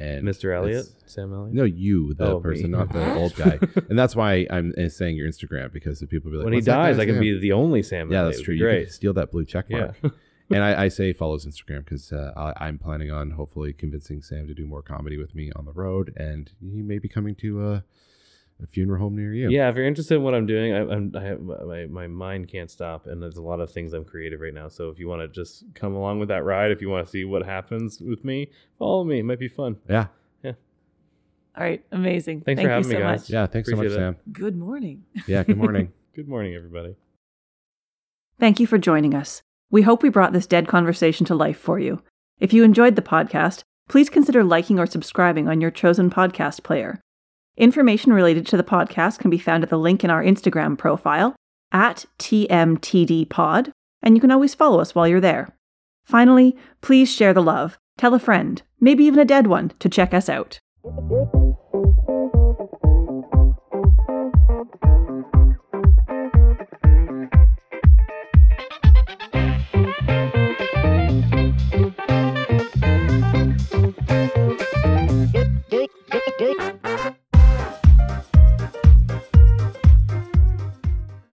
And Mr. Elliott, it's- Sam Elliott. No, you, the Oh, person, me. not the old guy. And that's why I'm uh, saying your Instagram because the people be like, when he "What's that dies, guy's I can name?" be the only Sam. Yeah, Elliott. that's It'd true. be You Great. can steal that blue check Yeah. and I, I say follows Instagram because uh, I, I'm planning on hopefully convincing Sam to do more comedy with me on the road, and he may be coming to a, a funeral home near you. Yeah, if you're interested in what I'm doing, I, I'm, I have, my my mind can't stop, and there's a lot of things I'm creative right now. So if you want to just come along with that ride, if you want to see what happens with me, follow me. It might be fun. yeah, All right, amazing. Thanks Thank for having you me, so guys. much. yeah. Thanks so much, it. Sam. Good morning. Yeah. Good morning. Good morning, everybody. Thank you for joining us. We hope we brought this dead conversation to life for you. If you enjoyed the podcast, please consider liking or subscribing on your chosen podcast player. Information related to the podcast can be found at the link in our Instagram profile at TMTDPod, and you can always follow us while you're there. Finally, please share the love. Tell a friend, maybe even a dead one, to check us out.